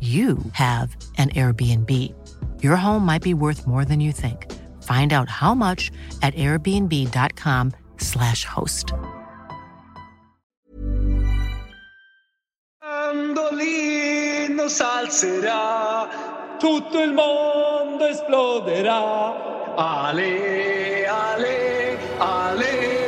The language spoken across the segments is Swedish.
you have an Airbnb. Your home might be worth more than you think. Find out how much at airbnb.com/slash host. Salzerà, tutto il mondo esploderà. Ale, ale, ale,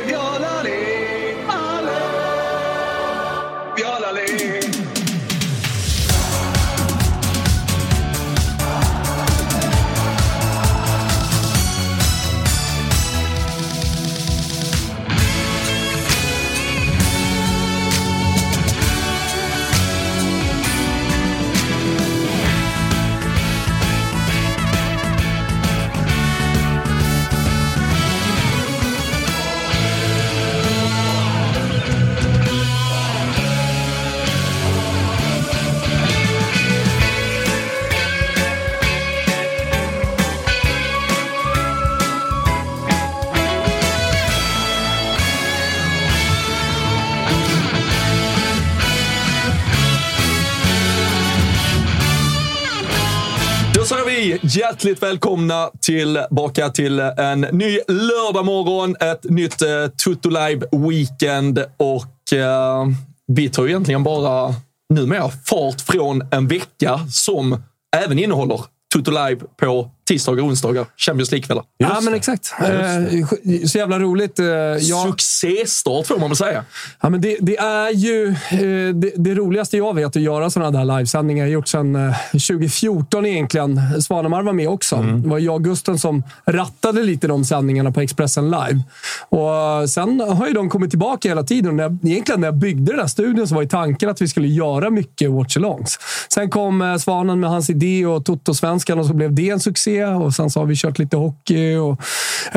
Hej! hjärtligt välkomna tillbaka till en ny lördagmorgon, ett nytt eh, Tutto Live Weekend och eh, vi tar ju egentligen bara numera fart från en vecka som även innehåller Tutto Live på tisdagar och onsdagar, Champions League-kvällar. Ja, men exakt. Eh, så jävla roligt. Eh, jag, Succéstart får man väl säga. ja, men det, det är ju eh, det, det roligaste jag vet att göra sådana där livesändningar. Jag har gjort sedan eh, 2014 egentligen. Svanemar var med också. Det var jag och Gusten som rattade lite de sändningarna på Expressen Live. Och eh, sen har ju de kommit tillbaka hela tiden. När jag, egentligen när jag byggde den där studion så var ju tanken att vi skulle göra mycket watchalongs. Sen kom eh, Svanen med hans idé och Toto-svenskan och så blev det en succé. Och sen så har vi kört lite hockey och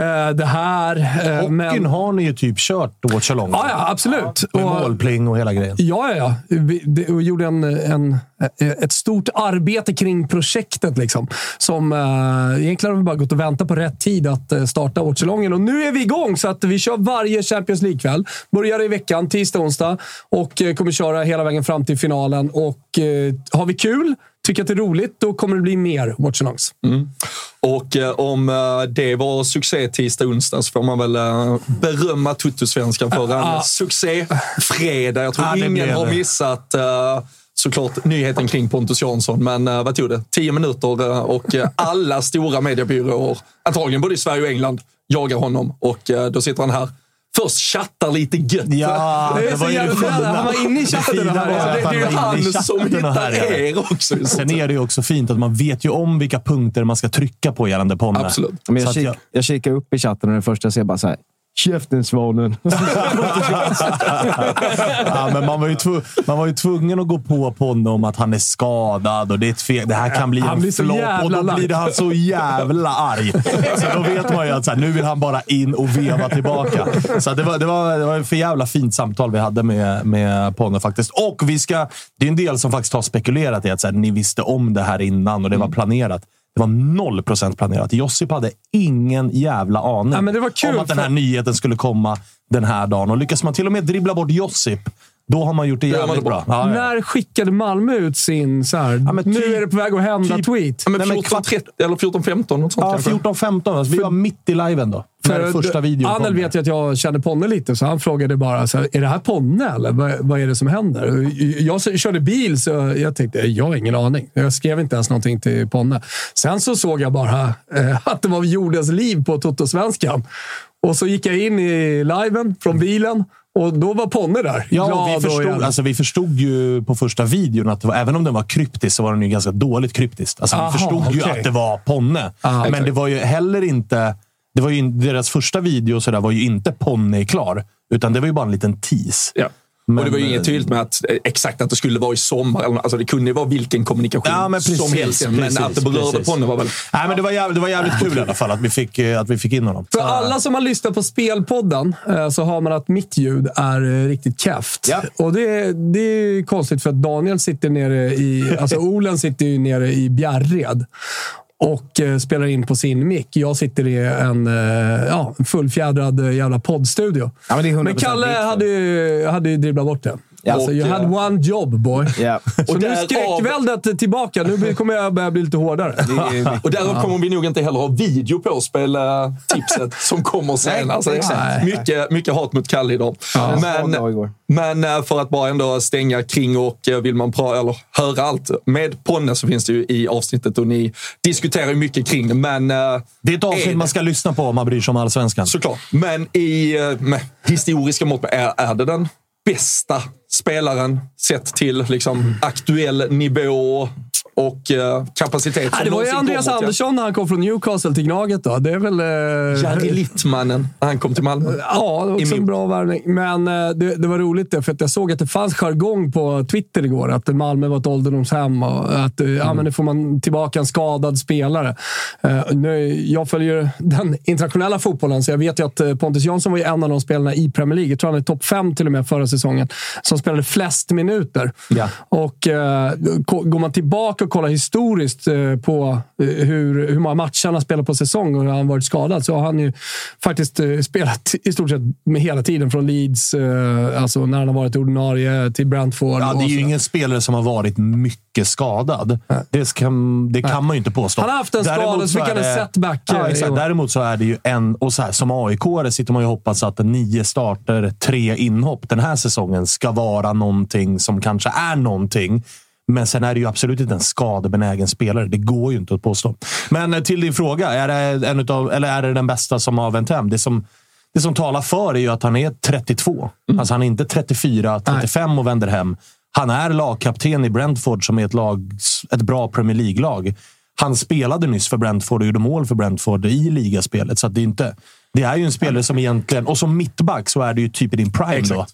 eh, det här. Eh, Hockeyn men- har ni ju typ kört watchalong. Ja, ja, absolut. Med Och- målpling och hela grejen. Ja, ja, ja. Vi det, och gjorde en, en, ett stort arbete kring projektet. Liksom, som eh, Egentligen har vi bara gått och väntat på rätt tid att eh, starta watchalongen. Och nu är vi igång, så att vi kör varje Champions League-kväll. Börjar i veckan, tisdag, onsdag. Och eh, kommer köra hela vägen fram till finalen. Och eh, Har vi kul, tycker att det är roligt, då kommer det bli mer watchalongs. Och eh, om eh, det var succé tisdag onsdag så får man väl eh, berömma Tuttosvenskan för en succéfredag. Jag tror det ingen har missat eh, såklart nyheten kring Pontus Jansson. Men eh, vad tog det? Tio minuter eh, och alla stora mediebyråer, antagligen både i Sverige och England, jagar honom. Och då sitter han här. Först chattar lite gött. Ja, Det det var ju det han var inne i chatten Det är var- att det, det är ju han som hittar er också. Sen är det ju också fint att man vet ju om vilka punkter man ska trycka på gällande Ponne. Absolut. Men jag, kik, jag- jag kikar upp i chatten och det första jag ser bara så här. Käften Svanen. Ja, men man, var ju man var ju tvungen att gå på Ponne om att han är skadad och det, är ett det här kan bli Han en blir så flopp. Och då blir han så jävla arg. Så då vet man ju att så här, nu vill han bara in och veva tillbaka. Så det var, det var, det var ett för jävla fint samtal vi hade med, med Ponne faktiskt. Och vi ska, det är en del som faktiskt har spekulerat i att så här, ni visste om det här innan och det Mm. var planerat. Det var noll procent planerat. Josip hade ingen jävla aning Ja, om att den här för- nyheten skulle komma den här dagen. Och lyckas man till och med dribbla bort Josip, då har man gjort det jävligt det bra. bra. Ja, ja. När skickade Malmö ut sin så här, nu typ- är det på väg att hända typ- tweet? Ja, men Nej, men 14, 13, eller 14-15, något sånt Ja, kanske. 14-15. Alltså, vi var mitt i liven då. När är första videon Anel vet ju att jag känner Ponne lite, så han frågade bara så här, är det här Ponne eller vad, vad är det som händer? Jag körde bil, så jag tänkte jag har ingen aning. Jag skrev inte ens någonting till Ponne. Sen så såg jag bara eh, att det var Jordens liv på Toto-svenskan. Och så gick jag in i liven från bilen och då var Ponne där. Ja, vi, förstod, alltså, vi förstod ju på första videon att var, även om den var kryptisk så var den ju ganska dåligt kryptisk. Alltså, Aha, vi förstod ju okej. att det var Ponne. Ah, men exakt. det var ju heller inte... Det var ju, deras första video så där var ju inte Ponne klar, utan det var ju bara en liten tease. Ja. Men- och det var ju inget tydligt med att eh, exakt att det skulle vara i sommar. Alltså det kunde ju vara vilken kommunikation Ja, precis, som helst. Men precis, att det berörde precis. Ponne var väl... Nej, men det var jävligt, det var jävligt kul i alla fall att vi fick, eh, att vi fick in honom. För alla som har lyssnat på Spelpodden eh, så har man att mitt ljud är eh, riktigt käft. Ja. Och det, det är konstigt för att Daniel sitter nere i... Alltså Olen sitter ju nere i Bjärred och eh, spelar in på sin mick. Jag sitter i en eh, ja, fullfjädrad eh, jävla poddstudio. Ja, men det är 100% Men Kalle hade ju, hade ju dribblat bort det. Alltså, you had eh, one job boy. Ja. Så Och nu är skräckväldet tillbaka. Nu kommer jag börja bli lite hårdare. Är Och därav kommer vi nog inte heller ha video på spela-tipset som kommer sen. Alltså, är mycket, mycket hat mot Kalle idag. svag Men, men eh, för att bara ändå stänga kring och eh, vill man pra- eller höra allt med Ponne så finns det ju i avsnittet och ni diskuterar ju mycket kring det. Men Det är ett avsnitt är- man ska lyssna på om man bryr sig om allsvenskan. Såklart. Men i med historiska mått är, är det den bästa spelaren sett till liksom, aktuell nivå och eh, kapacitet? Ja, det var ju Andreas Andersson när han kom från Newcastle till Gnaget. Då. Det är väl... Eh, Jari Littmannen när han kom till Malmö. Ja, det var också en bra värvning. Men eh, det, det var roligt det, för att jag såg att det fanns jargong på Twitter igår. Att Malmö var ett ålderdomshem och att eh, ja, men nu får man tillbaka en skadad spelare. Eh, nu, jag följer den internationella fotbollen, så jag vet ju att eh, Pontus Jansson var ju en av de spelarna i Premier League. Jag tror han är topp fem till och med förra säsongen, som spelade flest minuter. Ja. Och eh, Går man tillbaka och kollar historiskt eh, på eh, hur, hur många matcher han har spelat på säsong och hur han varit skadad så har han ju faktiskt eh, spelat i stort sett med hela tiden. Från Leeds, alltså när han har varit ordinarie, till Brentford. Ja, det är ju ingen spelare som har varit mycket skadad. Det kan, det kan man ju inte påstå. Han har haft en skada, så fick han en setback, Ja, exakt. Däremot så är det ju en... Och så här, som aik sitter man ju och hoppas att nio starter, tre inhopp den här säsongen ska vara någonting som kanske är någonting. Men sen är det ju absolut inte en skadebenägen spelare. Det går ju inte att påstå. Men eh, till din fråga. Är det, en utav, eller är det den bästa som har vänt hem? Det som, det som talar för är ju att han är 32. Alltså han är inte 34, 35 och vänder hem. Han är lagkapten i Brentford som är ett, lag, ett bra Premier League-lag. Han spelade nyss för Brentford och gjorde mål för Brentford i ligaspelet. Så det, är inte, det är ju en spelare som egentligen... Och som mittback så är det ju typ i din prime då.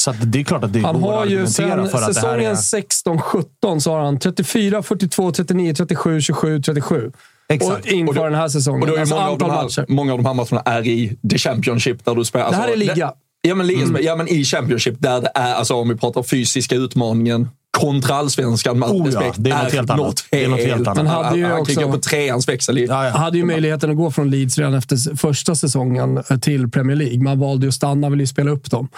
Så det är klart att det Han går har ju sen för att det här säsongen är... 16-17 så har han 34, 42, 39, 37, 27, 37. Exakt. Och inför Och då- den här säsongen. Och då är alltså många, av de här, matcher. många av de här matcherna är i the Championship där du spelar. Det här är liga. Ja, men, liga, ja, men i Championship där det är, alltså om vi pratar fysiska utmaningen kontra allsvenskan med all Oh ja, respekt, det är något helt annat. Något helt annat. Han hade ju han också- på treans växel. Ja, ja. Han hade ju möjligheten att gå från Leeds redan efter första säsongen eh, till Premier League. Man valde ju att stanna, ville ju spela upp dem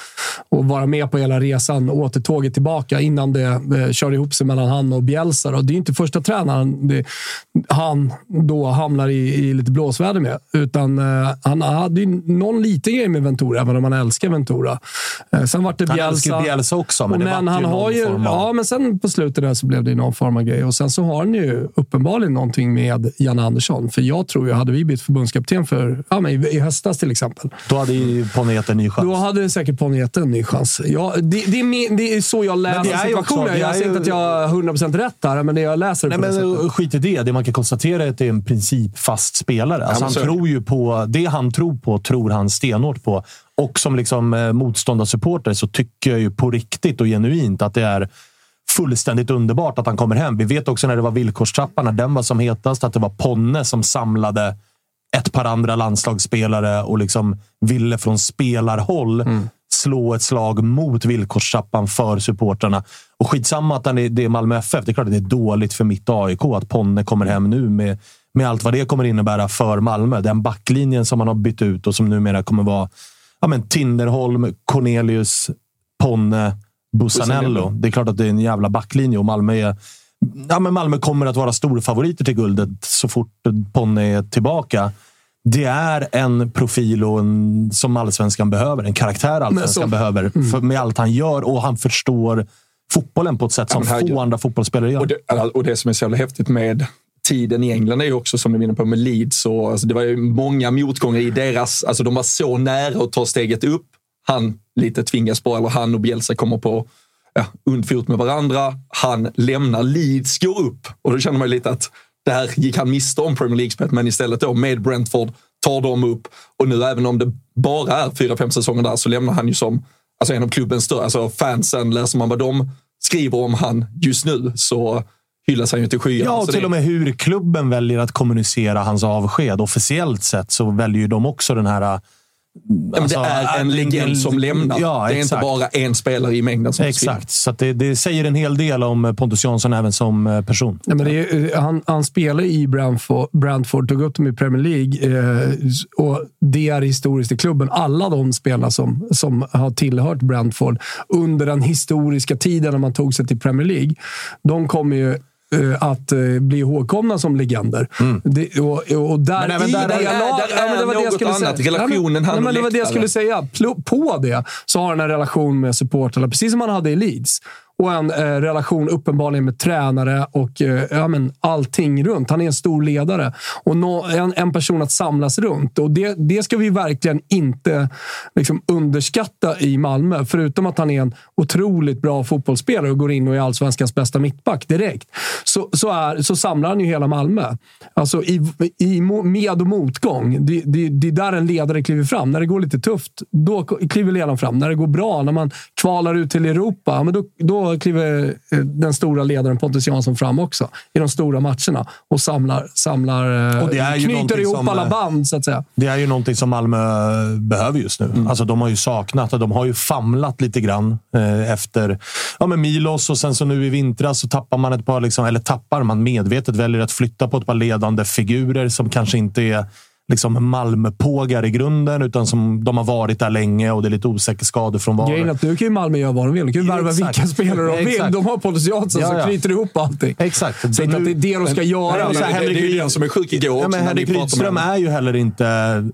och vara med på hela resan, återtåget tillbaka innan det eh, körde ihop sig mellan han och Bielsa. då. Det är ju inte första tränaren det, han då hamnar i, i lite blåsväder med, utan eh, han hade ju någon liten grej med Ventura, även om han älskar Ventura. Eh, sen var det Han Bielsa. älskar ju Bielsa också, men Och det vart ju han någon har ju, form av- Ja, men sen på slutet där så blev det någon form av grej. Och sen så har han ju uppenbarligen någonting med Jan Andersson. För jag tror ju, hade vi blivit förbundskapten för ja, men i, i höstas till exempel, Då hade ju en ny chans. då hade säkert Ponny en ny chans. Ja, det, det, är min, det är så jag läser det situationen. det Jag säger inte att jag har 100% rätt där, men det jag läser Nej, på det men sättet. skit i det. Det man kan konstatera är att det är en principfast spelare. Alltså, han det. tror ju på, det han tror på, tror han stenhårt på. Och som liksom, eh, motståndarsupporter så tycker jag ju på riktigt och genuint att det är fullständigt underbart att han kommer hem. Vi vet också när det var villkorstrappan, när den var som hetast, att det var Ponne som samlade ett par andra landslagsspelare och liksom ville från spelarhåll slå ett slag mot villkorstrappan för supportrarna. Och skitsamma att det är Malmö FF. Det är klart att det är dåligt för mitt AIK att Ponne kommer hem nu med, med allt vad det kommer innebära för Malmö. Den backlinjen som man har bytt ut och som numera kommer vara ja, men Tinderholm, Cornelius, Ponne, Bussanello. Det är klart att det är en jävla backlinje och Malmö är Ja, men Malmö kommer att vara storfavoriter till guldet så fort Ponne är tillbaka. det är en profil och en, som allsvenskan behöver. En karaktär allsvenskan behöver. För, med allt han gör och han förstår fotbollen på ett sätt som herregud. få andra fotbollsspelare gör. Och det, och det som är så jävla häftigt med tiden i England är ju också, som du är inne på, med Leeds. Och, alltså, det var ju många motgångar i deras... Alltså, de var så nära att ta steget upp. Han lite tvingas på, eller han och Bielsa kommer på ja, undfot med varandra. Han lämnar Leeds, går upp. Och då känner man lite att där gick han miste om Premier League-spelet, men istället då med Brentford tar de upp. Och nu, även om det bara är fyra, fem säsonger där, så lämnar han ju som alltså, en av klubbens större... Alltså fansen, läser man vad de skriver om han just nu så hyllas han ju till skyarna. Ja, och till det- och med hur klubben väljer att kommunicera hans avsked. Officiellt sett så väljer ju de också den här... Men det är en legend som lämnar. Ja, det är exakt. inte bara en spelare i mängden som. Exakt, så att det, det säger en hel del om Pontus Jansson även som eh, person. Nej, men det är, eh, han, han spelar i Brentford, Brentford, tog upp dem i Premier League eh, och det är historiskt i klubben. Alla de spelarna som, som har tillhört Brentford under den historiska tiden när man tog sig till Premier League, de kommer ju eh, att eh, bli ihågkomna som legender. Det, och, och där Men även där- är- lag- där ja, men det var är det jag något skulle annat. säga. Relationen Nej, men- Det var det jag skulle säga. På det så har han en relation med supportrarna, precis som han hade i Leeds. Och en eh, relation uppenbarligen med tränare och eh, ja, men allting runt. Han är en stor ledare och nå, en, en person att samlas runt. Och det, det ska vi verkligen inte liksom, underskatta i Malmö. Förutom att han är en otroligt bra fotbollsspelare och går in och är allsvenskans bästa mittback direkt. Så, så, är, så samlar han ju hela Malmö. Alltså i, i med och motgång. Det, det, det är där en ledare kliver fram. När det går lite tufft, då kliver ledaren fram. När det går bra, när man kvalar ut till Europa, ja, men då, då kliver eh, den stora ledaren Pontus Jansson fram också. I de stora matcherna. Och samlar, samlar eh, Och knyter ihop som, alla eh, band, så att säga. Det är ju någonting som Malmö behöver just nu. Alltså, de har ju saknat och de har ju famlat lite grann eh, efter ja, men Milos och sen så nu i vintras så tappar man ett par, liksom, eller tappar man medvetet, väljer att flytta på ett par ledande figurer som kanske inte är liksom Malmöpågar i grunden, utan som de har varit där länge och det är lite osäker skadefrånvaro. Grejen är att nu kan ju Malmö göra vad de vill. De kan ju Ja, värva vilka spelare de vill. De har Pontus Jansson Ja, som ja. knyter ihop allting. Exakt. Så inte att det är det de ska göra. Nej, här, det, det är Henrik ju den som är sjuk igår Ja, men Henrik Rydström är ju heller inte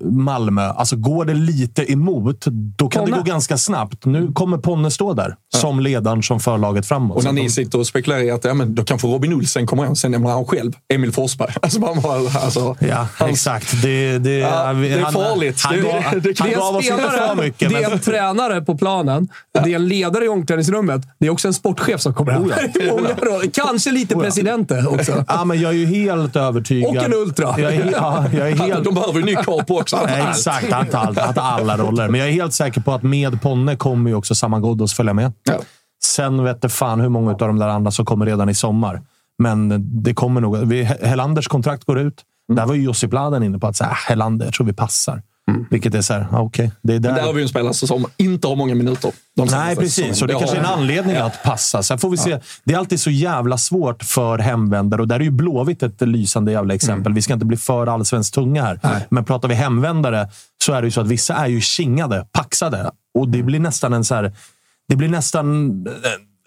Malmö. Alltså, går det lite emot, då kan Ponne. det gå ganska snabbt. Nu kommer Ponne stå där som ledaren som för laget framåt. Och när ni sitter och spekulerar i att ja, men då kanske Robin Olsen kommer hem, sen nämner han själv Emil Forsberg. Alltså, man bara, alltså, Ja, hans- exakt. Det, det, Ja, det är han- farligt. Han, Det- det- det- han Det är gav en oss inte för mycket. det är en tränare på planen, det är en ledare i omklädningsrummet. Det är också en sportchef som kommer hem. Kanske lite presidenten också. ja, men jag är ju helt övertygad. Och en ultra. Jag är, ja, jag är helt, De behöver ju ny karl på också. Exakt, han tar, allt, han tar alla roller. Men jag är helt säker på att med Ponne kommer ju också Saman Ghoddos följa med. Ja. Sen vet det fan hur många av de där andra som kommer redan i sommar. Men det kommer nog... Vi, Helanders kontrakt går ut. Där var ju Josip Laden inne på att så här, Helander, jag tror vi passar. Vilket är så här, ja, okej. Det är där. Där har vi en spelare som inte har många minuter. Nej, precis. Och det kanske är en anledning att passa. Sen får vi se. Det är alltid så jävla svårt för hemvändare och där är ju Blåvitt ett lysande jävla exempel. Vi ska inte bli för allsvenskt tunga här. Men pratar vi hemvändare så är det ju så att vissa är ju kingade, paxade. Och det blir nästan en så här... Det blir nästan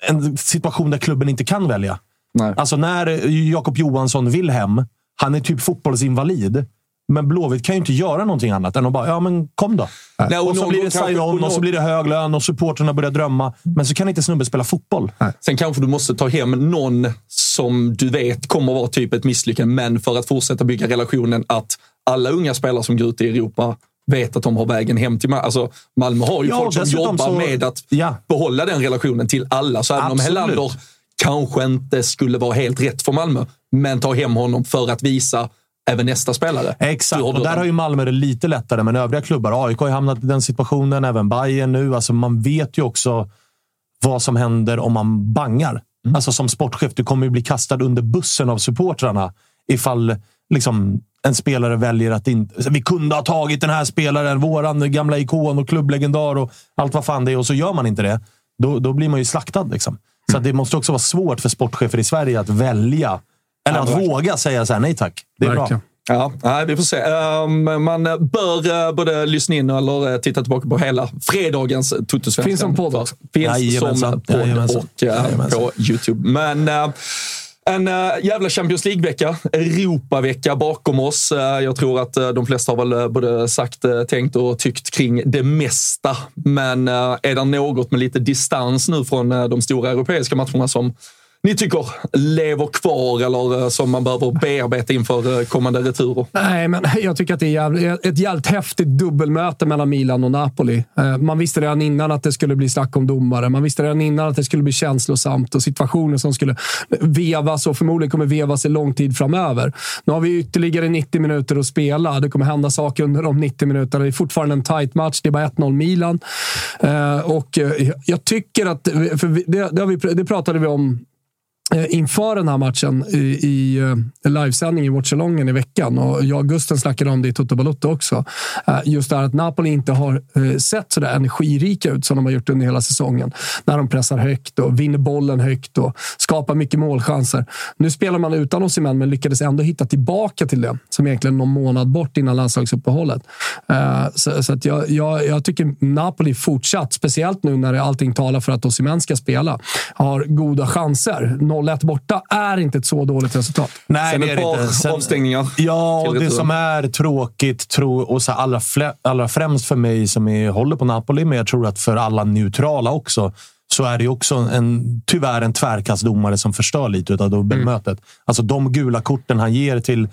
en situation där klubben inte kan välja. Nej. Alltså när Jakob Johansson vill hem, han är typ fotbollsinvalid. Men Blåvitt kan ju inte göra någonting annat än att bara, ja men kom då. Nej, och och så blir det sign-on och så blir det hög lön och supporterna börjar drömma. Men så kan inte snubben spela fotboll. Sen kanske du måste ta hem någon som du vet kommer vara typ ett misslyckande, men för att fortsätta bygga relationen att alla unga spelare som går ut i Europa vet att de har vägen hem till Malmö. Alltså, Malmö har ju Ja, folk som jobbar så- med att Ja. behålla den relationen till alla. Så även om Absolut. Helander kanske inte skulle vara helt rätt för Malmö, men ta hem honom för att visa även nästa spelare. Exakt, och där har ju Malmö det lite lättare, men övriga klubbar, AIK har ju hamnat i den situationen, även Bayern nu. Alltså man vet ju också vad som händer om man bangar. Alltså som sportchef, du kommer ju bli kastad under bussen av supportrarna ifall liksom, en spelare väljer att inte... Vi kunde ha tagit den här spelaren, våran gamla ikon och klubblegendar och allt vad fan det är, och så gör man inte det. Då, då blir man ju slaktad. Liksom. Så att det måste också vara svårt för sportchefer i Sverige att välja, eller Ja, att verkligen. våga säga så här, nej tack. Det är bra. Verkligen. Ja, nej, vi får se. Ehm, man bör eh, både lyssna in eller eh, titta tillbaka på hela fredagens Tuttosvenskan. Finns som podd också. Finns Jajamensan. som podd och eh, på YouTube. Men en äh, jävla Champions League-vecka, Europavecka bakom oss. Äh, jag tror att äh, de flesta har väl både sagt, tänkt och tyckt kring det mesta. Men är det något med lite distans nu från de stora europeiska matcherna som ni tycker lever kvar eller eh, som man behöver bearbeta inför eh, kommande returer? Nej, men jag tycker att det är eh, ett jävligt häftigt dubbelmöte mellan Milan och Napoli. Man visste redan innan att det skulle bli snack om domare. Man visste redan innan att det skulle bli känslosamt och situationer som skulle vevas och förmodligen kommer vevas i lång tid framöver. Nu har vi ytterligare 90 minuter att spela. Det kommer hända saker under de 90 minuterna. Det är fortfarande en tight match. Det är bara 1-0 Milan. Och jag tycker att, för det, det, vi, det pratade vi om Eh, inför den här matchen i, i eh, livesändning i Watchalongen i veckan. Och jag och Gusten snackade om det i Toto Balotto också. Eh, just det här att Napoli inte har sett så där energirika ut som de har gjort under hela säsongen. När de pressar högt och vinner bollen högt och skapar mycket målchanser. Nu spelar man utan Osimhen men lyckades ändå hitta tillbaka till det. Som egentligen någon månad bort innan landslagsuppehållet. så, så att jag, jag, jag, tycker Napoli fortsatt, speciellt nu när allting talar för att Osimhen ska spela, har goda chanser 0-1 borta är inte ett så dåligt resultat. Nej, Sen det är ett par Sen, avstängningar. Ja, och det som är tråkigt, tro, och så allra, allra främst för mig som är, håller på Napoli, men jag tror att för alla neutrala också, så är det också en, tyvärr en tvärkastdomare som förstör lite av dubbelmötet. Mm. Alltså de gula korten han ger till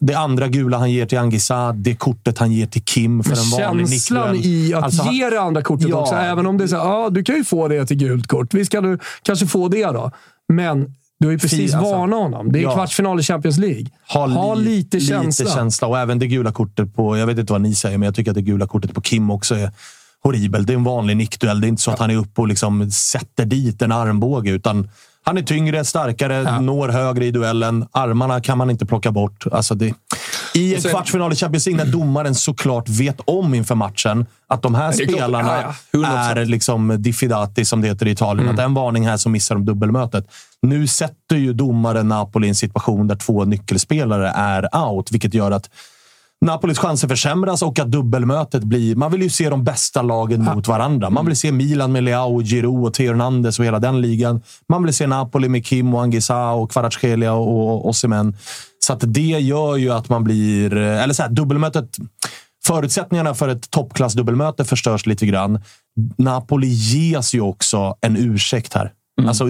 det andra gula han ger till Angisa, det kortet han ger till Kim för en vanlig Känslan i att alltså, ge det andra kortet ja. också. Även om det är så här, ah, du kan ju få det till gult kort. Visst kan du kanske få det då. Men du har ju precis alltså, varnat honom. Det är ja. kvartsfinal i Champions League. Ha, ha li lite, känsla. lite känsla. Och även det gula kortet på... Jag vet inte vad ni säger, men jag tycker att det gula kortet på Kim också är horribelt. Det är en vanlig nickduell. Det är inte så att han är uppe och liksom sätter dit en armbåge, utan han är tyngre, starkare, ja. når högre i duellen. Armarna kan man inte plocka bort. Alltså det, I en kvartsfinal i Champions League, när domaren såklart vet om inför matchen att de här spelarna ja, är liksom diffidati, som det heter i Italien. Mm. Att en varning här som missar de dubbelmötet. Nu sätter ju domaren Napoli i en situation där två nyckelspelare är out, vilket gör att Napolis chanser försämras och att dubbelmötet blir... Man vill ju se de bästa lagen mot varandra. Man vill se Milan med Leao, Giroud och Theo Hernandez och hela den ligan. Man vill se Napoli med Kim och Angisa och Kvaratskhelia och Osimhen. Så att det gör ju att man blir... Eller så här, dubbelmötet... Förutsättningarna för ett toppklass-dubbelmöte förstörs lite grann. Napoli ges ju också en ursäkt här. Mm. Alltså,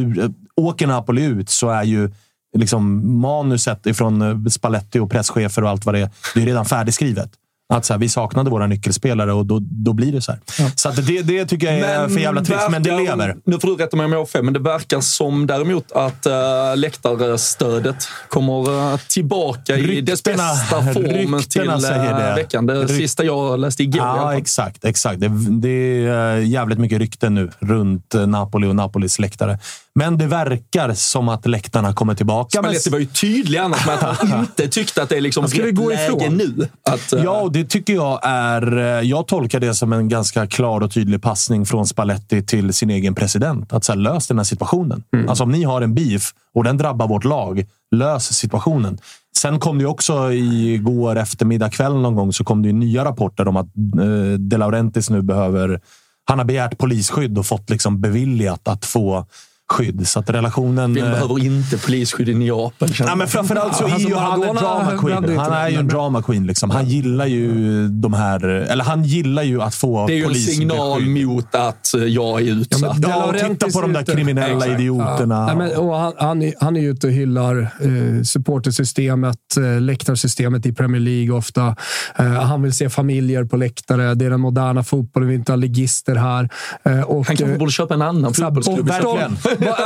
åker Napoli ut så är ju liksom, manuset ifrån eh, Spalletti och presschefer och allt vad det är, det är redan färdigskrivet. Att så här, vi saknade våra nyckelspelare och då, då blir det så här. Ja. Så det, det tycker jag är men för jävla trist, men det lever. Nu får du rätta mig om jag har fel, men det verkar som däremot att uh, läktarstödet kommer uh, tillbaka ryktena, i dess bästa form till uh, veckan. Det Rykt sista jag läste igår. Ja, exakt. exakt. Det, det är jävligt mycket rykten nu runt Napoli och Napolis läktare. Men det verkar som att läktarna kommer tillbaka. Spalletti var ju tydlig annars med att han inte tyckte att det är liksom rätt gå läge ifrån. nu. Att, uh... Ja, och det tycker jag är... Eh, jag tolkar det som en ganska klar och tydlig passning från Spalletti till sin egen president. Att så här, lös den här situationen. Mm. Alltså om ni har en beef och den drabbar vårt lag, lös situationen. Sen kom det också igår eftermiddag kväll någon gång så kom det nya rapporter om att eh, De Laurentiis nu behöver... Han har begärt polisskydd och fått liksom beviljat att få skydd. Så att relationen... Vi eh, behöver inte polisskydd i Neapel. Ja, men framförallt så är alltså, ju han en drama queen. Han är ju en drama queen. Liksom. Han gillar ju de här... Eller han gillar ju att få Det är ju en signal mot att jag är utsatt. Ja, ja titta på de där kriminella idioterna. Ja. men, och han, han, är, han är ute och hyllar eh, supportersystemet, eh, läktarsystemet i Premier League ofta. Eh, han vill se familjer på läktare. Det är den moderna fotbollen. Vi inte ha ligister här. Eh, och, han kanske eh, borde köpa en annan fotbollsklubb.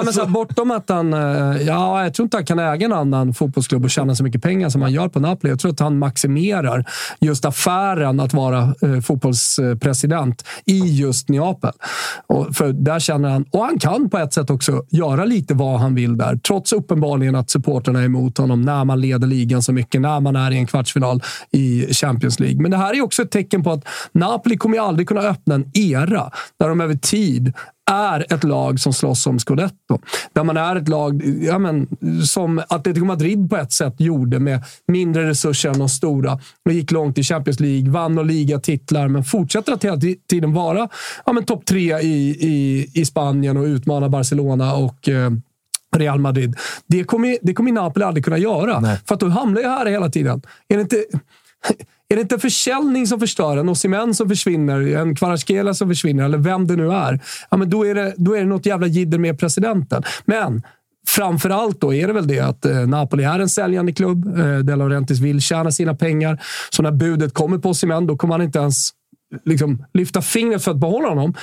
Men så här, bortom att han... Eh, ja, jag tror inte han kan äga en annan fotbollsklubb och tjäna så mycket pengar som han gör på Napoli. Jag tror att han maximerar just affären att vara eh, fotbollspresident i just Neapel. Och för där känner han, och han kan på ett sätt också göra lite vad han vill där. Trots uppenbarligen att supporterna är emot honom när man leder ligan så mycket, när man är i en kvartsfinal i Champions League. Men det här är också ett tecken på att Napoli kommer aldrig kunna öppna en era där de över tid är ett lag som slåss om scudetto. Där man är ett lag ja, men, som Atletico Madrid på ett sätt gjorde med mindre resurser än de stora. Och gick långt i Champions League, vann och ligatitlar, men fortsätter att hela tiden vara ja, topp tre i, i, i Spanien och utmana Barcelona och eh, Real Madrid. Det kommer, det kommer Napoli aldrig kunna göra. Nej. För att då hamnar jag här hela tiden. Är det inte... Är det inte försäljning som förstör? En Osimhen som försvinner, en Kvaratskhelia som försvinner, eller vem det nu är. Ja, men då, är det, då är det något jävla jidder med presidenten. Men framför allt då är det väl det att eh, Napoli är en säljande klubb. Eh, De Laurentiis vill tjäna sina pengar. Så när budet kommer på Osimhen, då kommer han inte ens liksom, lyfta fingret för att behålla honom.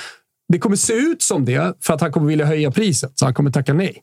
Det kommer se ut som det för att han kommer vilja höja priset, så han kommer tacka nej.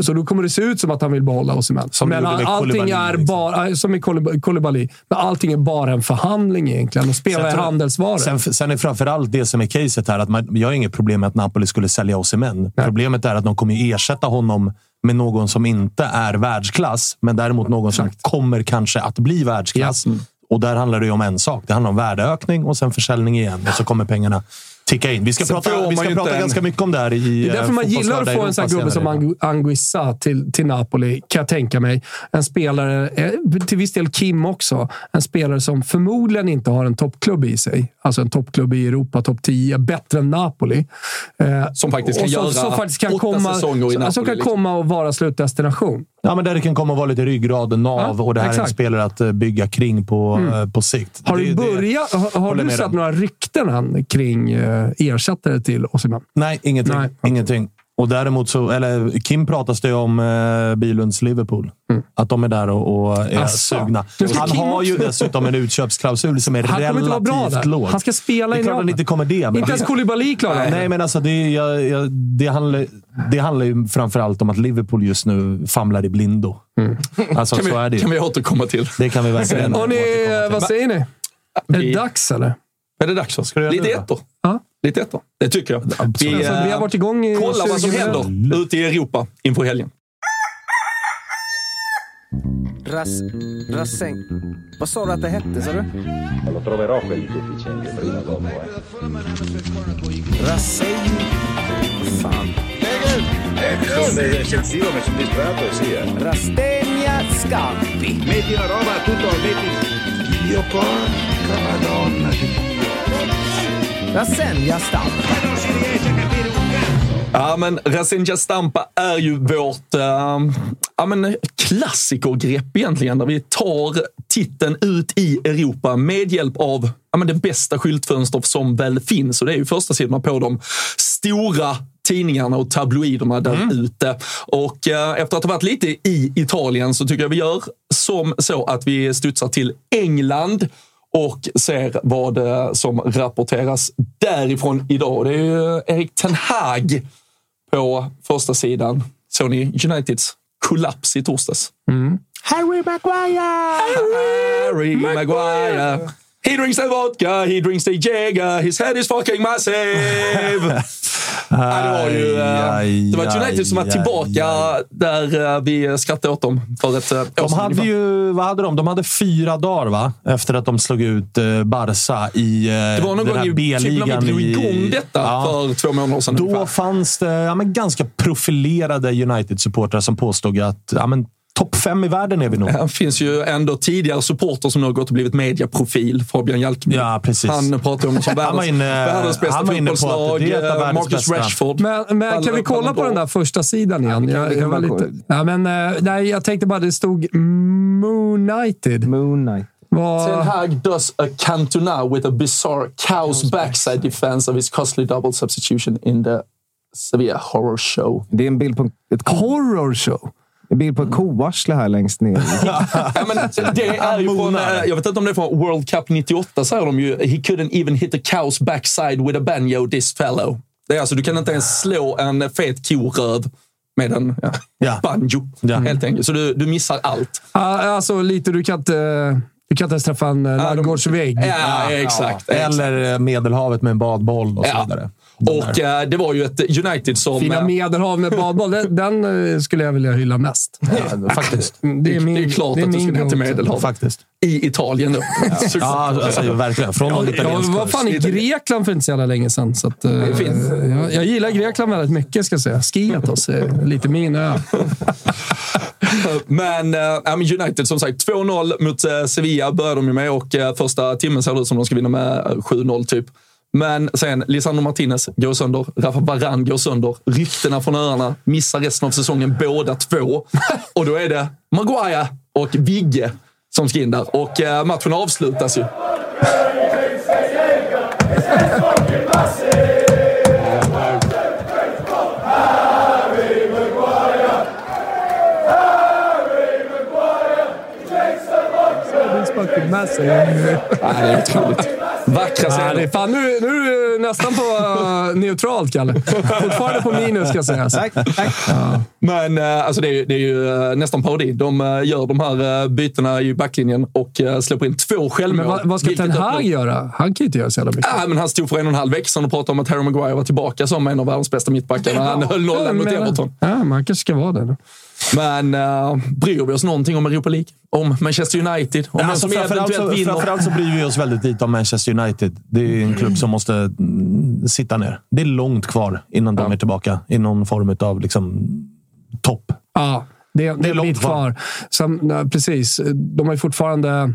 Så då kommer det se ut som att han vill behålla Osimhen. Som Men allting är liksom. bara, som i Koulibaly-. Men allting är bara en förhandling egentligen. Och spela är handelsvaror. Sen, sen är framförallt det som är caset här, att man, jag har inget problem med att Napoli skulle sälja Osimhen. Problemet är att de kommer ersätta honom med någon som inte är världsklass, men däremot någon som kommer kanske att bli världsklass. Och där handlar det om en sak. Det handlar om värdeökning och sen försäljning igen. Och så kommer pengarna ticka in. Vi ska Sen prata, vi ska prata en- ganska mycket om det här i Det är därför eh, man gillar att få en sån här gubbe som Anguissa till, till Napoli, kan jag tänka mig. En spelare, eh, till viss del Kim också, en spelare som förmodligen inte har en toppklubb i sig. Alltså en toppklubb i Europa, topp 10, bättre än Napoli. Eh, Som faktiskt kan och som, göra som faktiskt kan åtta komma, säsonger i Napoli, som kan liksom. komma och vara slutdestination. Ja, men där det kan komma att vara lite ryggrad, nav Ja, och det här är en exakt. spelare att bygga kring på, eh, på sikt. Har du, det- börjat, har, har du sett några rykten kring ersättare till Osimhen? Nej, ingenting. Nej. ingenting. Och däremot så, eller Kim pratas det om eh, Bilunds Liverpool. Att de är där och, och är Mm. Asså. sugna. Ska Han Kim har ju dessutom en utköpsklausul som är Han relativt låg. Han ska spela det i är klart han inte kommer det. Men Inte ens Koulibaly klarar det. Nej, men alltså det, jag, jag, det, handlar, det handlar ju framförallt om att Liverpool just nu famlar i blindo. Alltså, Kan så är det vi, kan vi återkomma till. Det kan vi verkligen Och ni, återkomma eh, till. vad säger ni? Är det dags eller? Är det dags? du göra Lite nu då? Lite ettor. Det tycker jag. Vi, Alltså, vi har eh, varit igång i kollar vad som 20 minuter. händer ute i Europa inför helgen. Ras... Rasseng... Vad sa du att det hette, sa du? Lo troverò quel deficiente prima dopo. Eh. Rasseng... Fan. Eccessivo, mi sono distratto sì. Eh. Rastegna Scampi. Metti la roba, tutto, metti... Dio porca madonna di un cazzo. Ja, men Rasenja Stampa är ju vårt äh, ja, men klassikergrepp egentligen. Där vi tar titeln ut i Europa med hjälp av ja, men det bästa skyltfönster som väl finns. Och det är ju första sidorna på de stora tidningarna och tabloiderna där ute. Och eh, efter att ha varit lite i Italien så tycker jag vi gör som så att vi studsar till England och ser vad eh, som rapporteras därifrån idag. Det är ju Erik Ten Hag på första sidan. Såg ni Uniteds kollaps i torsdags? Harry Maguire! Harry Maguire. He drinks the vodka, he drinks the Jäger, his head is fucking massive. Det var ju eh, det var United som var tillbaka där eh, vi skrattade åt dem för ett eh, år De sedan hade ju, vad hade de? De hade fyra dagar va? Efter att de slog ut Barca i Det var någon den här i, typ när B-ligan. vi drog igång detta Ja. för två månader sedan Då ungefär. fanns det ja, men ganska profilerade United-supportrar som påstod att ja, men, topp fem i världen är vi nog. Det finns ju ändå tidigare supporter som nu har gått och blivit mediaprofil. Fabian Jalkeby. Ja, precis. Han pratar om det som Han var världens, inne- världens bästa var fotbollslag. eh, Marcus bästa. Rashford. Men, men kan vi kolla på den där första sidan igen? Jag, jag, var lite, ja, men, eh, nej, jag tänkte bara det stod Moonited. Moon Knight. Ten Hag does a Cantona with a bizarre cow's backside defense of his costly double substitution in the Sevilla horror show. Det är en bild på ett, horror show. En bild på ett koarsle här längst ner. Ja, men det är ju från, eh, jag vet inte om det är från World Cup 98, säger de ju. He couldn't even hit a cow's backside with a banjo, this fellow. Det är alltså, du kan inte ens slå en fet koröv med en ja, Ja. banjo, Ja. helt enkelt. Så du, du missar allt. Alltså lite, du kan inte, du kan inte ens träffa en uh, ladugårdsvägg. Ja, exakt. exakt. Eller eh, Medelhavet med en badboll och så Ja. vidare. Och eh, det var ju ett United som... Fina eh, medelhav med badboll, den, den eh, skulle jag vilja hylla mest. Ja, faktiskt. Det är, min, det är klart att du ska ner till. Medelhav. Faktiskt. I Italien då. Ja, alltså, verkligen. Från någon Jag var fan i Grekland för inte så jävla länge sedan. Så att, eh, fint. jag, jag gillar Grekland väldigt mycket, ska jag säga. Skiatos är lite min ö. Men äh, men United, som sagt, 2-0 mot eh, Sevilla började de ju med och eh, första timmen ser det ut som de ska vinna med eh, 7-0 typ. Men sen Lisandro Martinez går sönder, Rafa Varane går sönder, ryktena från öarna missar resten av säsongen båda två. Och då är det Maguire och Vigge som ska in där. Och eh, matchen avslutas ju. Fucking massive. Ja, det är otroligt. Vackra Ja, scener. det är fan, nu, nu är du nästan på uh, neutralt, Kalle. Fortfarande på minus, ska sägas. Tack, tack. Men eh, alltså det, är, ju- det är ju eh, nästan parodi. De eh, gör de här eh, bytena i backlinjen och eh, släpper in två självmål. Men vad, vad ska Ten öppnar- Hag göra? Han kan ju inte göra så jävla mycket. Ja, men han stod för en och en halv vecka sedan och pratade om att Harry Maguire var tillbaka som en av världens bästa mittbackar han höll nollan mot men- Everton. Ja, man kanske ska vara det. då. Men uh, bryr vi oss någonting om Europa League? Om Manchester United? Om Alltså, som framförallt, så, vinner? framförallt så bryr vi oss väldigt lite om Manchester United. Det är en klubb som måste mm, sitta ner. Det är långt kvar innan de är tillbaka i någon form av liksom, topp. Ja, det, det, är är långt kvar. kvar. Som, nej, precis. De har ju fortfarande eh,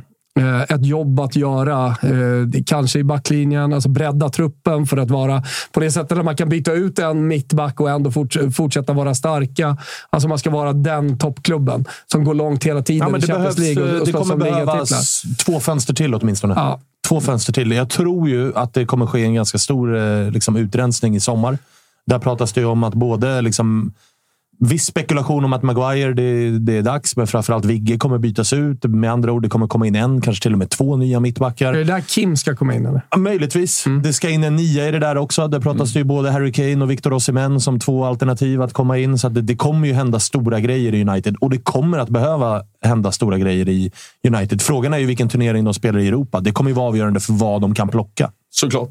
ett jobb att göra. Eh, kanske i backlinjen. Alltså bredda truppen för att vara på det sättet att man kan byta ut en mittback och ändå forts fortsätta vara starka. Alltså man ska vara den toppklubben som går långt hela tiden Ja, men i det, Champions behövs, League och, och det kommer behövas två fönster till åtminstone. Ja. Två fönster till. Jag tror ju att det kommer ske en ganska stor eh, liksom, utrensning i sommar. Där pratas det ju om att både liksom, Viss spekulation om att Maguire, det, det är dags, men framförallt Vigge kommer bytas ut. Med andra ord, det kommer komma in en, kanske till och med två nya mittbackar. Är det där Kim ska komma in? Eller? Ja, möjligtvis. Mm. Det ska in en nia i det där också. Där pratas det ju både Harry Kane och Victor Osimhen som två alternativ att komma in. Så att det, det kommer ju hända stora grejer i United och det kommer att behöva hända stora grejer i United. Frågan är ju vilken turnering de spelar i Europa. Det kommer ju vara avgörande för vad de kan plocka. Såklart.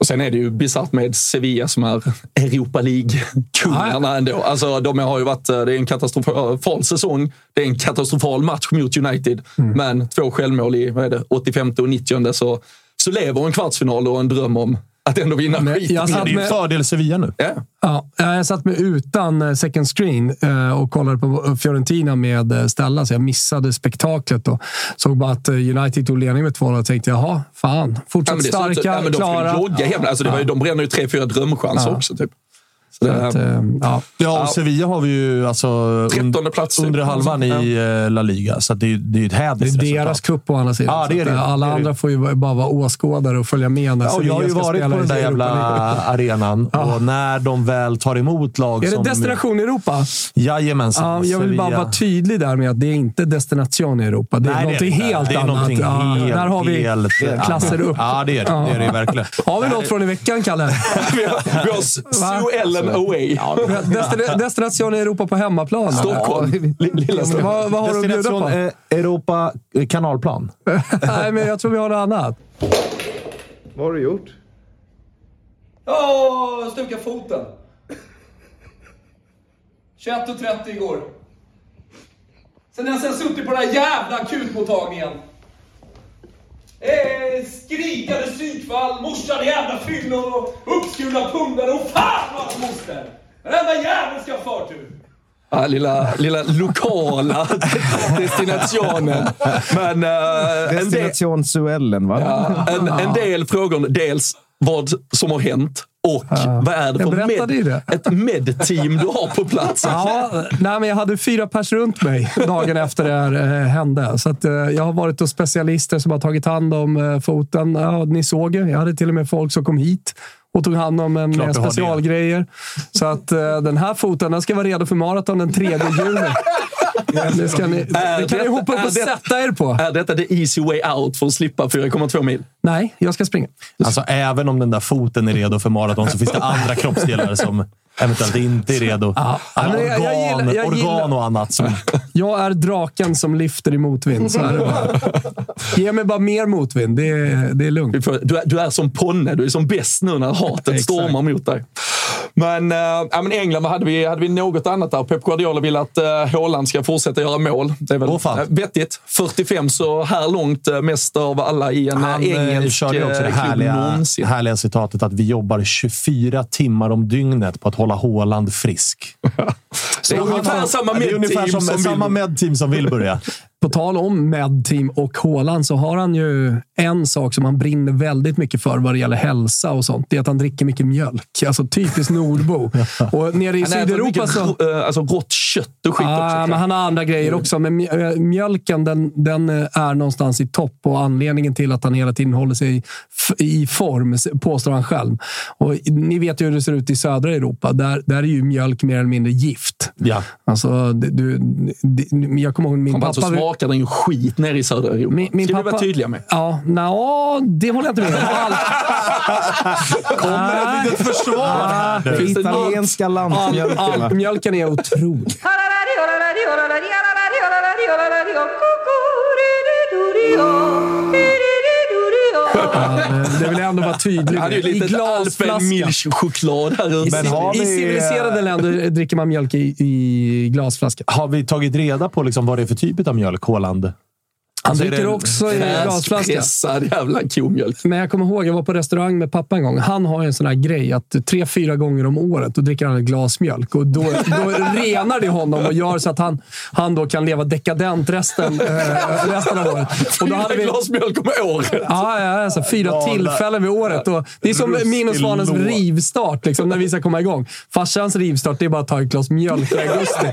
Och sen är det ju bisarrt med Sevilla som är Europa League-kungarna ändå. Alltså, de har ju varit, det är en katastrofal säsong. Det är en katastrofal match mot United. Mm. Men två självmål i vad är det, 85 och 90 så, så lever en kvartsfinal och en dröm om att ändå vinna Men skiten. jag Det satt är ju med- fördel Sevilla nu. Ja. Ja, jag satt med utan eh, second screen eh, och kollade på Fiorentina med eh, Stella, så jag missade spektaklet. Och såg bara att eh, United tog ledning med 2-0 och tänkte jaha, fan. Ja, Fortsatt det starka, ja, men de fick klara. Alltså, det var ju, de bränner ju tre, fyra drömchanser Ja. också. Typ. Det, att, eh, ja. Ja, och Sevilla har vi ju alltså un- 13 plats. under halvan i eh, La Liga, så att det, är ju- det är ett Det hädiskt är resultat. deras cup å andra sidan. Ja, det är det. eh, Alla Det är det. andra får ju bara vara åskådare och följa med när Ja, och jag har ju Sevilla varit på den där jävla arenan och när de väl tar emot lag Är det som... Destination Europa? Jajamensan. Ja, jag vill bara Sevilla. vara tydlig där med att det är inte destination i Europa. Det är Nej, någonting inte. helt det är annat. någonting Ja, helt, där har vi helt klasser upp. Ja, det är det. Det är det verkligen. Har vi något från i veckan, Kalle? vi har, vi har Sue Ellen away. Destin- destination Europa på hemmaplan. Stockholm. Ja, Lilla Stockholm. vad, vad har du att bjuda på? eh, Europa eh, kanalplan. Nej, men jag tror vi har något annat. Vad har du gjort? Ja, jag stukade foten. 21.30 igår. Sen dess har jag suttit på den här jävla akutmottagningen. Eh, skrikande psykfall, morsade jävla fyllor och uppskurna pundare och fan vad moster! Varenda jävel ska ha förtur. Ja, lilla, lilla lokala destinationen. Men en, del, Destination Suellen, va? ja, en, en del frågor. Dels vad som har hänt och vad är det för med, det. ett med-team du har på plats? Ja, nej, men jag hade fyra pers runt mig dagen efter det här eh, hände. Så att, eh, jag har varit hos specialister som har tagit hand om eh, foten. Ja, ni såg ju. Jag hade till och med folk som kom hit och tog hand om en har det. specialgrejer. Så att eh, den här foten den ska vara redo för maraton den 3 juni. Det, ska ni, det kan ni hoppa upp och sätta er på. Är detta the easy way out för att slippa 4,2 mil? Nej, jag ska springa. Alltså, även om den där foten är redo för maraton så finns det andra kroppsdelar som eventuellt inte är redo. Ja, men jag- jag organ, gillar- jag organ gillar- och annat. Som, Jag är draken som lyfter i motvind. Så är det bara. Ge mig bara mer motvind. Det är, det är lugnt. Du är, du är som Ponne, du är som bäst nu när hatet stormar mot dig. Men, äh, ja, men England, vad hade vi, hade vi något annat där? Pep Guardiola vill att äh, Haaland ska fortsätta göra mål. Det är väl fan. eh, vettigt. 45 så här långt, äh, mest av alla i en han äh, eh, engelsk körde ju också det klubb härliga, härliga citatet att vi jobbar 24 timmar om dygnet på att hålla Haaland frisk. Det är ungefär samma med-team som, som, samma med-team som vill börja. på tal om Medteam och Haaland så har han ju en sak som han brinner väldigt mycket för vad det gäller hälsa och sånt. Det är att han dricker mycket mjölk. Alltså typiskt nordbo. Och nere i Han Sydeuropa mycket så... rå- eh, alltså rått kött och skit Ja, också. men han har andra grejer också. Men äh, mjölken den, den eh, är någonstans i topp och anledningen till att han hela tiden håller sig i, form, påstår han själv. Och ni vet ju hur det ser ut i södra Europa. Där, där är ju mjölk mer eller mindre gift. Ja. Alltså, du, det, jag kommer ihåg min pappa... smakar den ju skit nere i södra Europa. Min, min Ska pappa, vi vara tydliga med. Ja, nå, det håller jag inte med om. All- Kommer ett litet försvar här nu. Finns det något- Italienska lantmjölken. all, mjölken är otrolig. Det- vill jag ändå vara tydlig med. I glasflaska. I vi- civiliserade länder dricker man mjölk i, i glasflaska. Har vi tagit reda på liksom vad det är för typ av mjölk, Haaland? Han Alltså, är dricker också i glasflaska. Pressad jävla komjölk. Men jag kommer ihåg, jag var på restaurang med pappa en gång. Han har en sån här grej att tre, fyra gånger om året då dricker han ett glas mjölk. Och då, då renar det honom och gör så att han, han då kan leva dekadent resten, eh, resten av året. Och då hade Fyra vi, glas mjölk om året. Ja, ja alltså fyra tillfällen vid året. Och det är som min och Svanens rivstart, liksom, när vi ska komma igång. Farsans rivstart, det är bara att ta ett glas mjölk i augusti.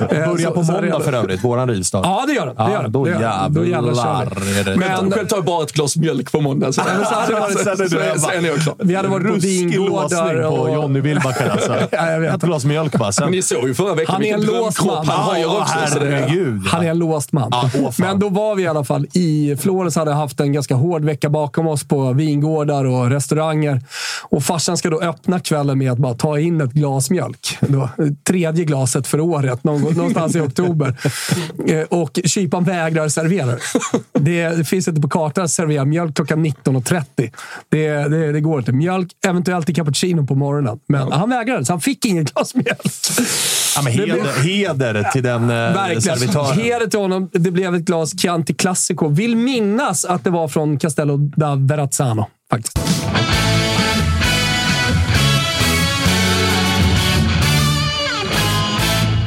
Eh, Börjar så- på måndag för övrigt, våran rivstart. Ja, det gör den. Det Ja, gör den. då det gör den. Då jävlar kör vi. Men- Själv tar jag bara ett glas mjölk på måndag. Så, så hade det varit- så, så, så, så är ni också. Vi hade varit på Ruskig vingårdar låsning på. Johnny Wilbacher alltså. Ja. Ett glas mjölk bara. Men ni såg ju förra veckan Han är en låst man. han Ja, också. herregud. Han är en låst man. Men då var vi i alla fall i Flores hade haft en ganska hård vecka bakom oss på vingårdar och restauranger. Och farsan ska då öppna kvällen med att bara ta in ett glas mjölk. Då, tredje glaset för året, någon, någonstans i oktober. Eh, Och kypan vägrar servera det. det. Det finns inte på kartan att servera mjölk klockan 19.30. Det, det, det går inte. Mjölk, eventuellt i cappuccino på morgonen. Men han vägrade, så han fick inget glas mjölk. Ja, men heder, heder till den eh, Verkligen. servitören. Heder till honom. Det blev ett glas Chianti Classico. Vill minnas att det var från Castello da Verrazzano. Faktiskt.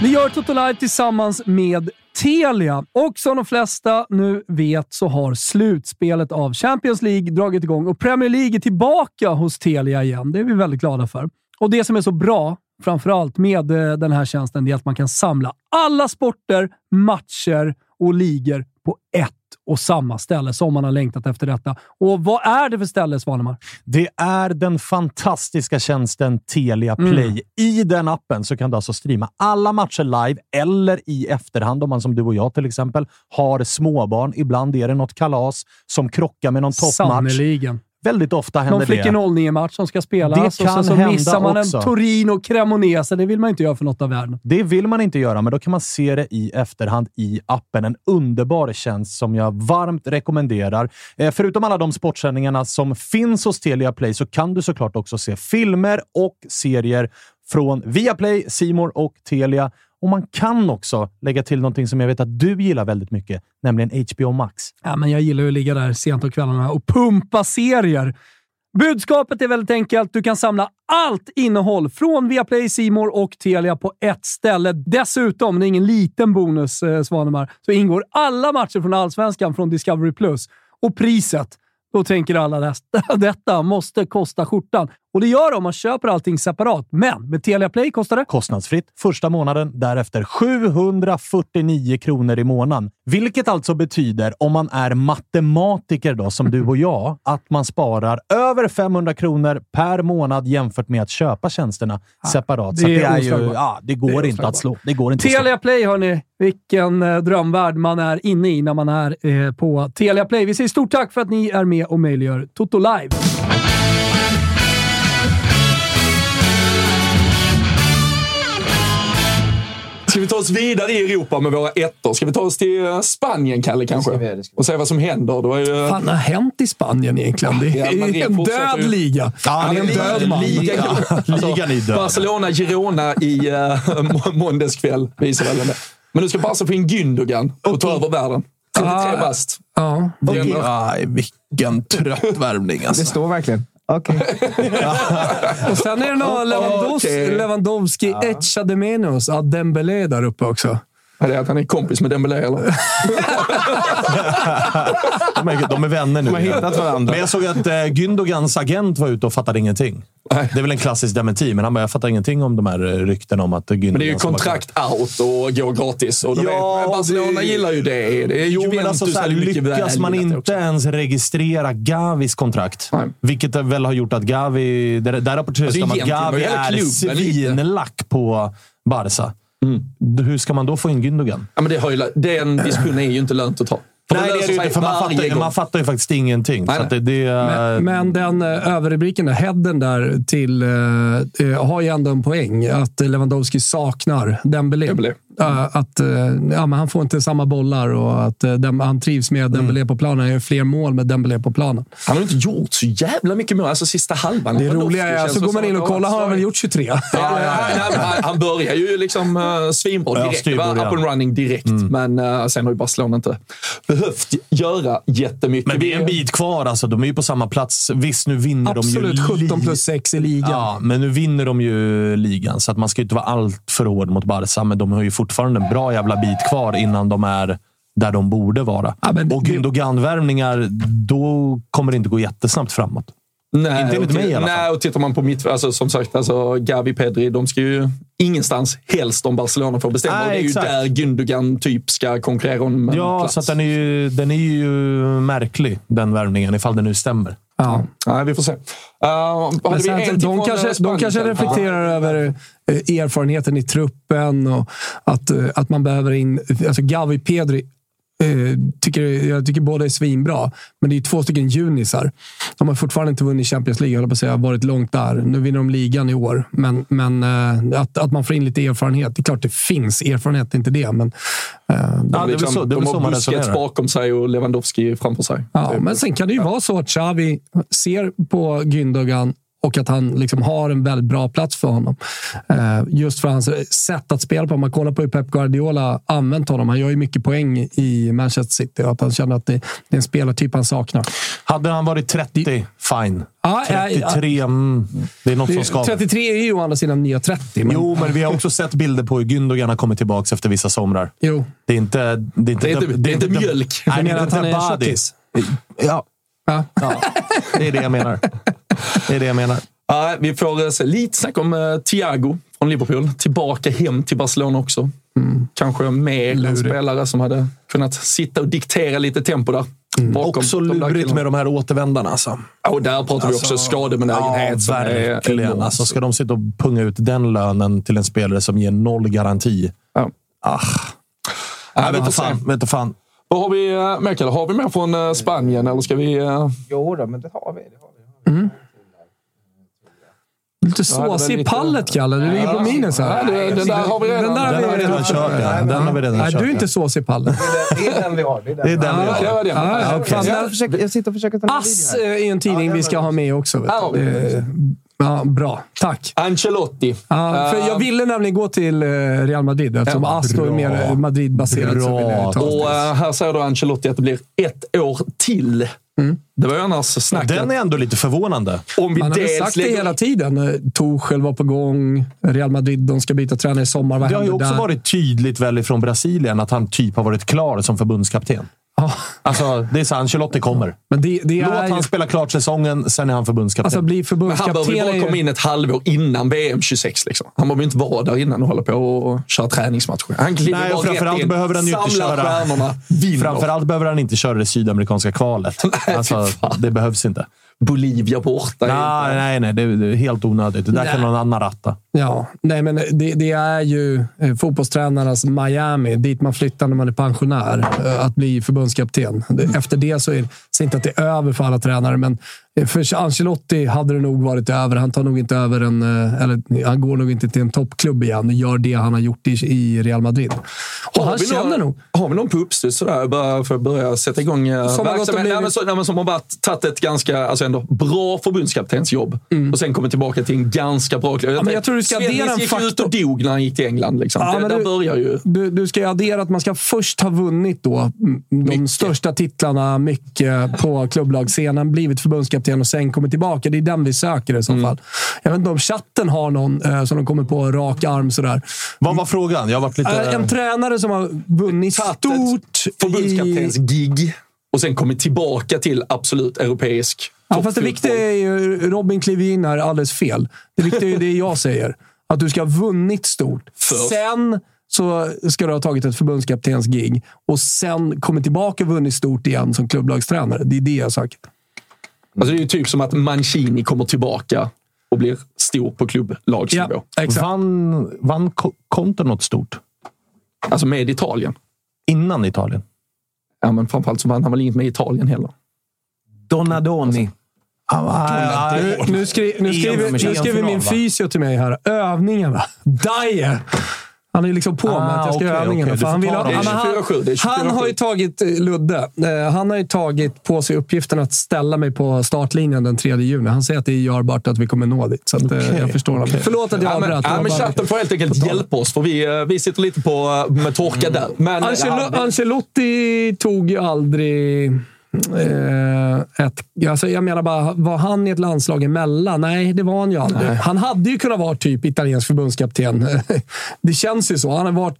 Vi gör Toto Live tillsammans med Telia. Och som de flesta nu vet så har slutspelet av Champions League dragit igång och Premier League är tillbaka hos Telia igen. Det är vi väldigt glada för. Och det som är så bra, framförallt med eh, den här tjänsten, det är att man kan samla alla sporter, matcher och ligor på ett och samma ställe som man har längtat efter detta. Och vad är det för ställe, Svanemar? Det är den fantastiska tjänsten Telia Mm. Play. I den appen så kan du alltså streama alla matcher live eller i efterhand om man som du och jag till exempel har småbarn. Ibland är det något kalas som krockar med någon toppmatch. Sannerligen. Väldigt ofta händer Någon flickor det. 09-match som ska spelas Det och sen så missar man också. en Torino Cremonese. Det vill man inte göra för något av världen. Det vill man inte göra, men då kan man se det i efterhand i appen. En underbar tjänst som jag varmt rekommenderar. Eh, förutom alla de sportsändningarna som finns hos Telia Play så kan du såklart också se filmer och serier från Viaplay, Simor och Telia. Och man kan också lägga till någonting som jag vet att du gillar väldigt mycket, nämligen HBO Max. Ja, men jag gillar ju att ligga där sent på kvällarna och pumpa serier. Budskapet är väldigt enkelt. Du kan samla allt innehåll från Viaplay, Simor och Telia på ett ställe. Dessutom, det är ingen liten bonus, eh, Svanemar, så ingår alla matcher från Allsvenskan från Discovery+. Plus. Och priset, då tänker alla detta måste kosta skjortan. Och det gör det om man köper allting separat. Men med Telia Play kostar det Kostnadsfritt första månaden, därefter 749 kronor i månaden. Vilket alltså betyder, om man är matematiker då, som du och jag, att man sparar över 500 kronor per månad jämfört med att köpa tjänsterna separat. det Så det, är ju, ja, det går Det inte att slå. Det går inte. Telia Play, hörni. Vilken eh, drömvärld man är inne i när man är eh, på Telia Play. Vi säger stort tack för att ni är med och möjliggör Toto Live. Ska vi ta oss vidare i Europa med våra ettor? Ska vi ta oss till eh, Spanien, Kalle, kanske? vi göra, det ska vi Och se vad som händer. Det var ju... Vad fan har hänt i Spanien egentligen? Det Ja, är det en död ju. liga. Ja, det är en död man. Ligan, Ligan är död. Barcelona, Girona i uh, måndags kväll visar väl det. Men nu ska Barca få in Gündogan och ta över världen. 33 Ah. bast. Ja. Det ändå- Aj, vilken trött värvning Det alltså. står verkligen. Okej. Och sen är det någon Lewandowski, Okej. Lewandowski ja, Dembélé där uppe också. Är det att han är kompis med Dembélé eller? De är, vänner nu. De har hittat varandra. Men jag såg att eh, Gündogans agent var ute och fattade ingenting. Nej. Det är väl en klassisk dementi, men han bara, jag fattar ingenting om de här eh, ryktena om att Gündogan Men det är ju ska vara kvar." kontrakt out och gå gratis. Och de Ja, vet, Barcelona det- gillar ju det. det är Jo, men alltså, så här, lyckas man inte ens registrera Gavis kontrakt, Nej. vilket väl har gjort att Gavi... Där, där rapporteras Alltså, det om att Gavi är svinlack på Barca. Hur ska man då få in Gündogan? Ja, men det har ju, den diskussionen är ju inte lönt att ta. För Nej, det är inte, för man fattar, man fattar ju faktiskt ingenting. Nej, så att det, det, Men, men den eh, överrubriken, där, headen där till, eh, eh, har ju ändå en poäng. Att Lewandowski saknar Dembélé. Dembélé. Att, eh, ja, men han får inte samma bollar och att eh, dem, han trivs med Dembélé på planen. Han gör fler mål med Dembélé på planen. Han har inte gjort så jävla mycket mål. Alltså sista halvan. Det Lewandowski roliga är, känns så det går man in att och det kollar, har han väl gjort 23? Ja, ja, ja, han, han börjar ju liksom uh, svinbra Ja, direkt. Det var up and running direkt. Men uh, sen har ju Barcelona inte behövt göra jättemycket. men det är en bit kvar. Alltså. De är ju på samma plats. Visst, nu vinner Absolut, de ju 17 li- plus 6 i ligan. Ja, men nu vinner de ju ligan, så att man ska ju inte vara allt för hård mot Barca. Men de har ju fortfarande en bra jävla bit kvar innan de är där de borde vara. Ja, men och Gündogan-värvningar, då kommer det inte gå jättesnabbt framåt. Nej, Inte enligt mig i alla fall. Nej, och tittar man på mitt... Alltså, som sagt, alltså, Gavi Pedri, de ska ju ingenstans helst om Barcelona får bestämma. Nej, och det är ju exakt. där Gündogan typ ska konkurrera om en Ja, plats. så att den, är ju, den är ju märklig, den värvningen, ifall det nu stämmer. Ja. Nej, vi får se. Uh, vi sen, de, kanske, de kanske reflekterar över eh, erfarenheten i truppen och att, eh, att man behöver in... Alltså Gavi Pedri tycker, jag tycker båda är svinbra, men det är två stycken junisar. De har fortfarande inte vunnit Champions League, jag på att säga. varit långt där. Nu vinner de ligan i år, men, men eh, att, att man får in lite erfarenhet. Det är klart det finns erfarenhet, inte det. Men, eh, Ja, det är väl Liksom, så, det är de så har man Busquets bakom sig och Lewandowski framför sig. Ja, men sen kan det ju vara så att Xavi ser på Gündogan och att han liksom har en väldigt bra plats för honom. Eh, just för hans sätt att spela på. Om man kollar på hur Pep Guardiola använt honom. Han gör ju mycket poäng i Manchester City och att han känner att det, det är en spelartyp han saknar. Hade han varit 30, fine. Ja. 33, mm, det är något som Det, skaver. 33 är ju å andra sidan nya 30. Men, Jo, men vi har också sett bilder på hur Gündogan har kommit tillbaka efter vissa somrar. jo. Det är inte... Det är inte, Det är inte- det är inte mjölk. Nej, det är att han är tjockis? Ja, Ja. ja, det är det jag menar. Det är det jag menar. Ja, vi får eh, lite snack om uh, Thiago från Liverpool. Tillbaka hem till Barcelona också. Kanske mer en spelare som hade kunnat sitta och diktera lite tempo där. Bakom Också lurigt med de här återvändarna. Alltså. Ja, och där pratar vi också skadebenägenhet. Ja, verkligen. Alltså, ska de sitta och punga ut den lönen till en spelare som ger noll garanti? Ja. Ah. Ja, vet fan. Vet fan. Vad har vi, uh, Mikael, har vi mer från eh, Spanien eller ska vi... eh, Jo då, men det har vi. Det har vi. Lite det var såsig i lite- pallet, Kalle. Du ligger på minus här. Det- den där har vi redan. Den där har vi redan kört. Ja. Den har vi redan Nej, kört. du är inte såsig i pallet. Det är den vi har. Det är den. Det är den vi har. Ja, jag, försöker, jag sitter och försöker ta ner Ass videon här. är en tidning Ja, vi ska ha med också. Ja, bra. Tack. Ancelotti. Ja, för jag ville nämligen gå till eh, Real Madrid eftersom Ja, då är mer Madrid-baserat. Och eh, här säger då Ancelotti att det blir ett år till. Det var ju annars snacket. Den är ändå lite förvånande. om vi Man har sagt det hela tiden. Eh, Tuchel var på gång. Real Madrid de ska byta tränare i sommar. Vad Det har ju också där? varit tydligt väl ifrån Brasilien att han typ har varit klar som förbundskapten. Alltså, det är så Ancelotti kommer. men det, det Låt är han spela klart säsongen, sen är han förbundskapten. Alltså, bli Men han förbundskapten behöver ju bara komma in ett halvår innan VM 26. Liksom. Han behöver inte vara där innan och hålla på och köra träningsmatcher. Han kliver Nej, och framförallt in, behöver han ju inte köra- stjärnorna, vinner. Framförallt behöver han inte köra det sydamerikanska kvalet. Nej, alltså, det behövs inte. Bolivia borta. Nej, nej, nej. Det är, helt onödigt. Det där kan någon annan ratta. Ja, nej, men det, det är ju eh, fotbollstränarnas Miami, dit man flyttar när man är pensionär, eh, att bli förbundskapten. Det- Efter det så är det inte att det är över för alla tränare, men eh, för Ancelotti hade det nog varit över. Han tar nog inte över en, eller han går nog inte till en toppklubb igen och gör det han har gjort i, i Real Madrid. Och han vi känner någon, nog. Har vi någon på uppstuds sådär, bara för att börja sätta igång Som har gått och verksamhet? blivit- Nej, som har tagit ett ganska alltså ändå bra förbundskaptensjobb och sen kommer tillbaka till en ganska bra klubb. Mm. Ja, men jag tror du ska addera en Svennis gick ju ut och faktor. dog när han gick till England. Liksom. Ja, det, men där du- börjar ju... Du, du ska addera att man ska först ha vunnit då mm, de Mycket. största titlarna mycket på klubblagsscenen, blivit förbundskapten och sen kommit tillbaka. Det är den vi söker i så Mm. fall. Jag vet inte om chatten har någon eh, som de kommer på rak arm sådär. Vad var frågan? Jag har varit lite... Eh, En tränare som har vunnit stort Förbundskaptens i... gig och sen kommit tillbaka till absolut europeisk Ja, fast det viktiga är ju, Robin kliver in här alldeles fel. Det viktiga är det jag säger. Att du ska ha vunnit stort. Först. Sen så ska du ha tagit ett förbundskaptens gig och sen kommit tillbaka och vunnit stort igen som klubblagstränare. Det är det jag söker. Alltså, det är ju typ som att Mancini kommer tillbaka och blir stor på klubblagsnivå. exakt. Vann, vann Conte något stort? Alltså med Italien. Innan Italien? Ja, men framförallt så vann han väl inget med Italien heller. Donadoni. Ah, Nu, nu, skri, nu skriver, nu skriver min fysio till mig här. Övningarna. Dyer. Han är liksom på mig att jag ska göra okej, övningarna. okej. För Du han, vill han, Det är 24-7, det är han, 24-7. han har ju tagit, Ludde, eh, han har ju tagit på sig uppgiften att ställa mig på startlinjen den 3 juni. Han säger att det är görbart att vi kommer nå dit. Så att, eh, jag förstår honom. Förlåt att jag Ja, men, avbröt. Ja, men chatten får helt enkelt hjälpa oss, för vi, eh, vi sitter lite på, med torka där. Men, Angelo, ja, Ancelotti tog ju aldrig... Eh, ett, alltså jag menar bara, var han i ett landslag emellan? Nej, det var han ju aldrig. Han hade ju kunnat vara typ italiensk förbundskapten. det känns ju så. Han har varit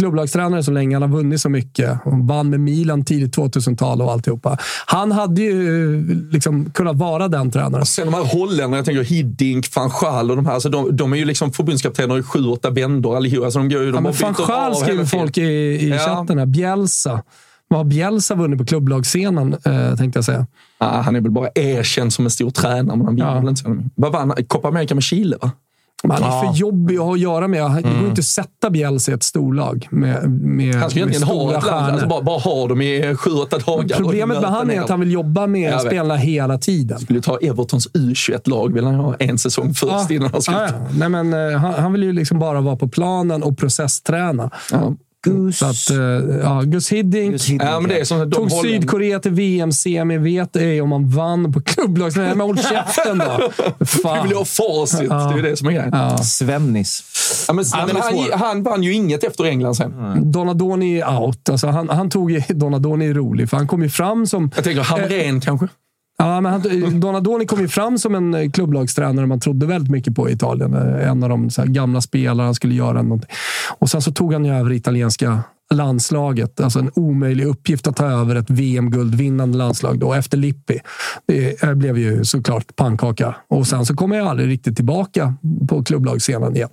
klubblagstränare så länge. Han har vunnit så mycket. Han vann med Milan tidigt 2000-tal och alltihopa. Han hade ju liksom kunnat vara den tränaren. Sen de här holländarna, jag tänker Hiddink, van Schaal och de här, alltså de, de är ju liksom förbundskaptener i sju, åtta vändor allihopa. Alltså de går ju, de Ja, men van Schaal skriver folk i, i Ja. chatten här. Bjälsa. Vad har Bjälsa vunnit på klubblagsscenen, eh, tänkte jag säga. Ja, han är väl bara erkänd som en stor tränare, men han vinner Ja. väl inte. Vad vann han? Copa America med Chile, va? Han är för jobbig att ha att göra med. Det går inte att sätta Bielsa i ett storlag med, med, Han ska med egentligen ha ett land, alltså bara, bara ha dem i sju, åtta dagar. Problemet med han är att han vill jobba med spelarna hela tiden. skulle ta Evertons U21-lag, vill han ha en säsong först innan han ska ja, ja. Nej, men, eh, han, han vill ju liksom bara vara på planen och processträna. Ja. Gus. Så att, eh, ja, Gus Hiddink Gus Hiddink, Ja, men det är som de tog Holländ- Sydkorea till VM-semi. Vet ej om han vann på klubblags... Nej, men håll käften då! Fan. vill ju ha facit, det är ju det som är grejen. Ja. Svennis. men, den men han, svår. han vann ju inget efter England sen. Donadoni är out. Alltså, han, han tog ju... Donadoni är rolig, för han kom ju fram som... Jag tänker Hamrén kanske. Ja, men han, Donadoni kom ju fram som en eh, klubblagstränare man trodde väldigt mycket på i Italien. Eh, en av de så här, gamla spelarna han skulle göra någonting. Och sen så tog han ju över italienska landslaget. Alltså en omöjlig uppgift att ta över ett VM-guldvinnande landslag då, efter Lippi. Det blev ju såklart pannkaka. Och sen så kom jag aldrig riktigt tillbaka på klubblagsscenen igen.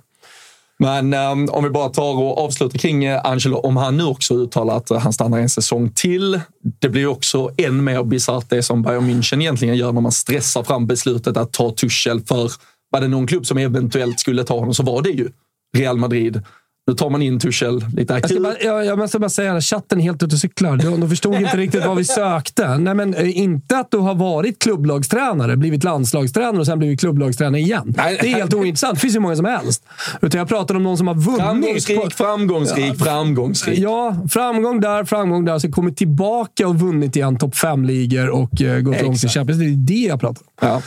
Men um, om vi bara tar och avslutar kring eh, Angelo, om han nu också uttalar att eh, han stannar en säsong till. Det blir också än mer bisarrt det som Bayern München egentligen gör när man stressar fram beslutet att ta Tuchel för var det någon klubb som eventuellt skulle ta honom så var det ju Real Madrid. Nu tar man in Tuchel lite Jag, akut. bara, jag, jag måste bara säga att chatten är helt ute och cyklar. De, de förstod inte riktigt vad vi sökte. Nej, men, eh, inte att du har varit klubblagstränare, blivit landslagstränare och sen blivit klubblagstränare igen. Nej, det är helt ointressant. Det finns hur många som helst. Utan jag pratar om någon som har vunnit. Framgångsrik, framgångsrik, framgångsrik. Ja, framgång där, framgång där. Så kommit tillbaka och vunnit igen topp fem-ligor och uh, gått långt i. Champions. Det är det jag pratar om. Ja.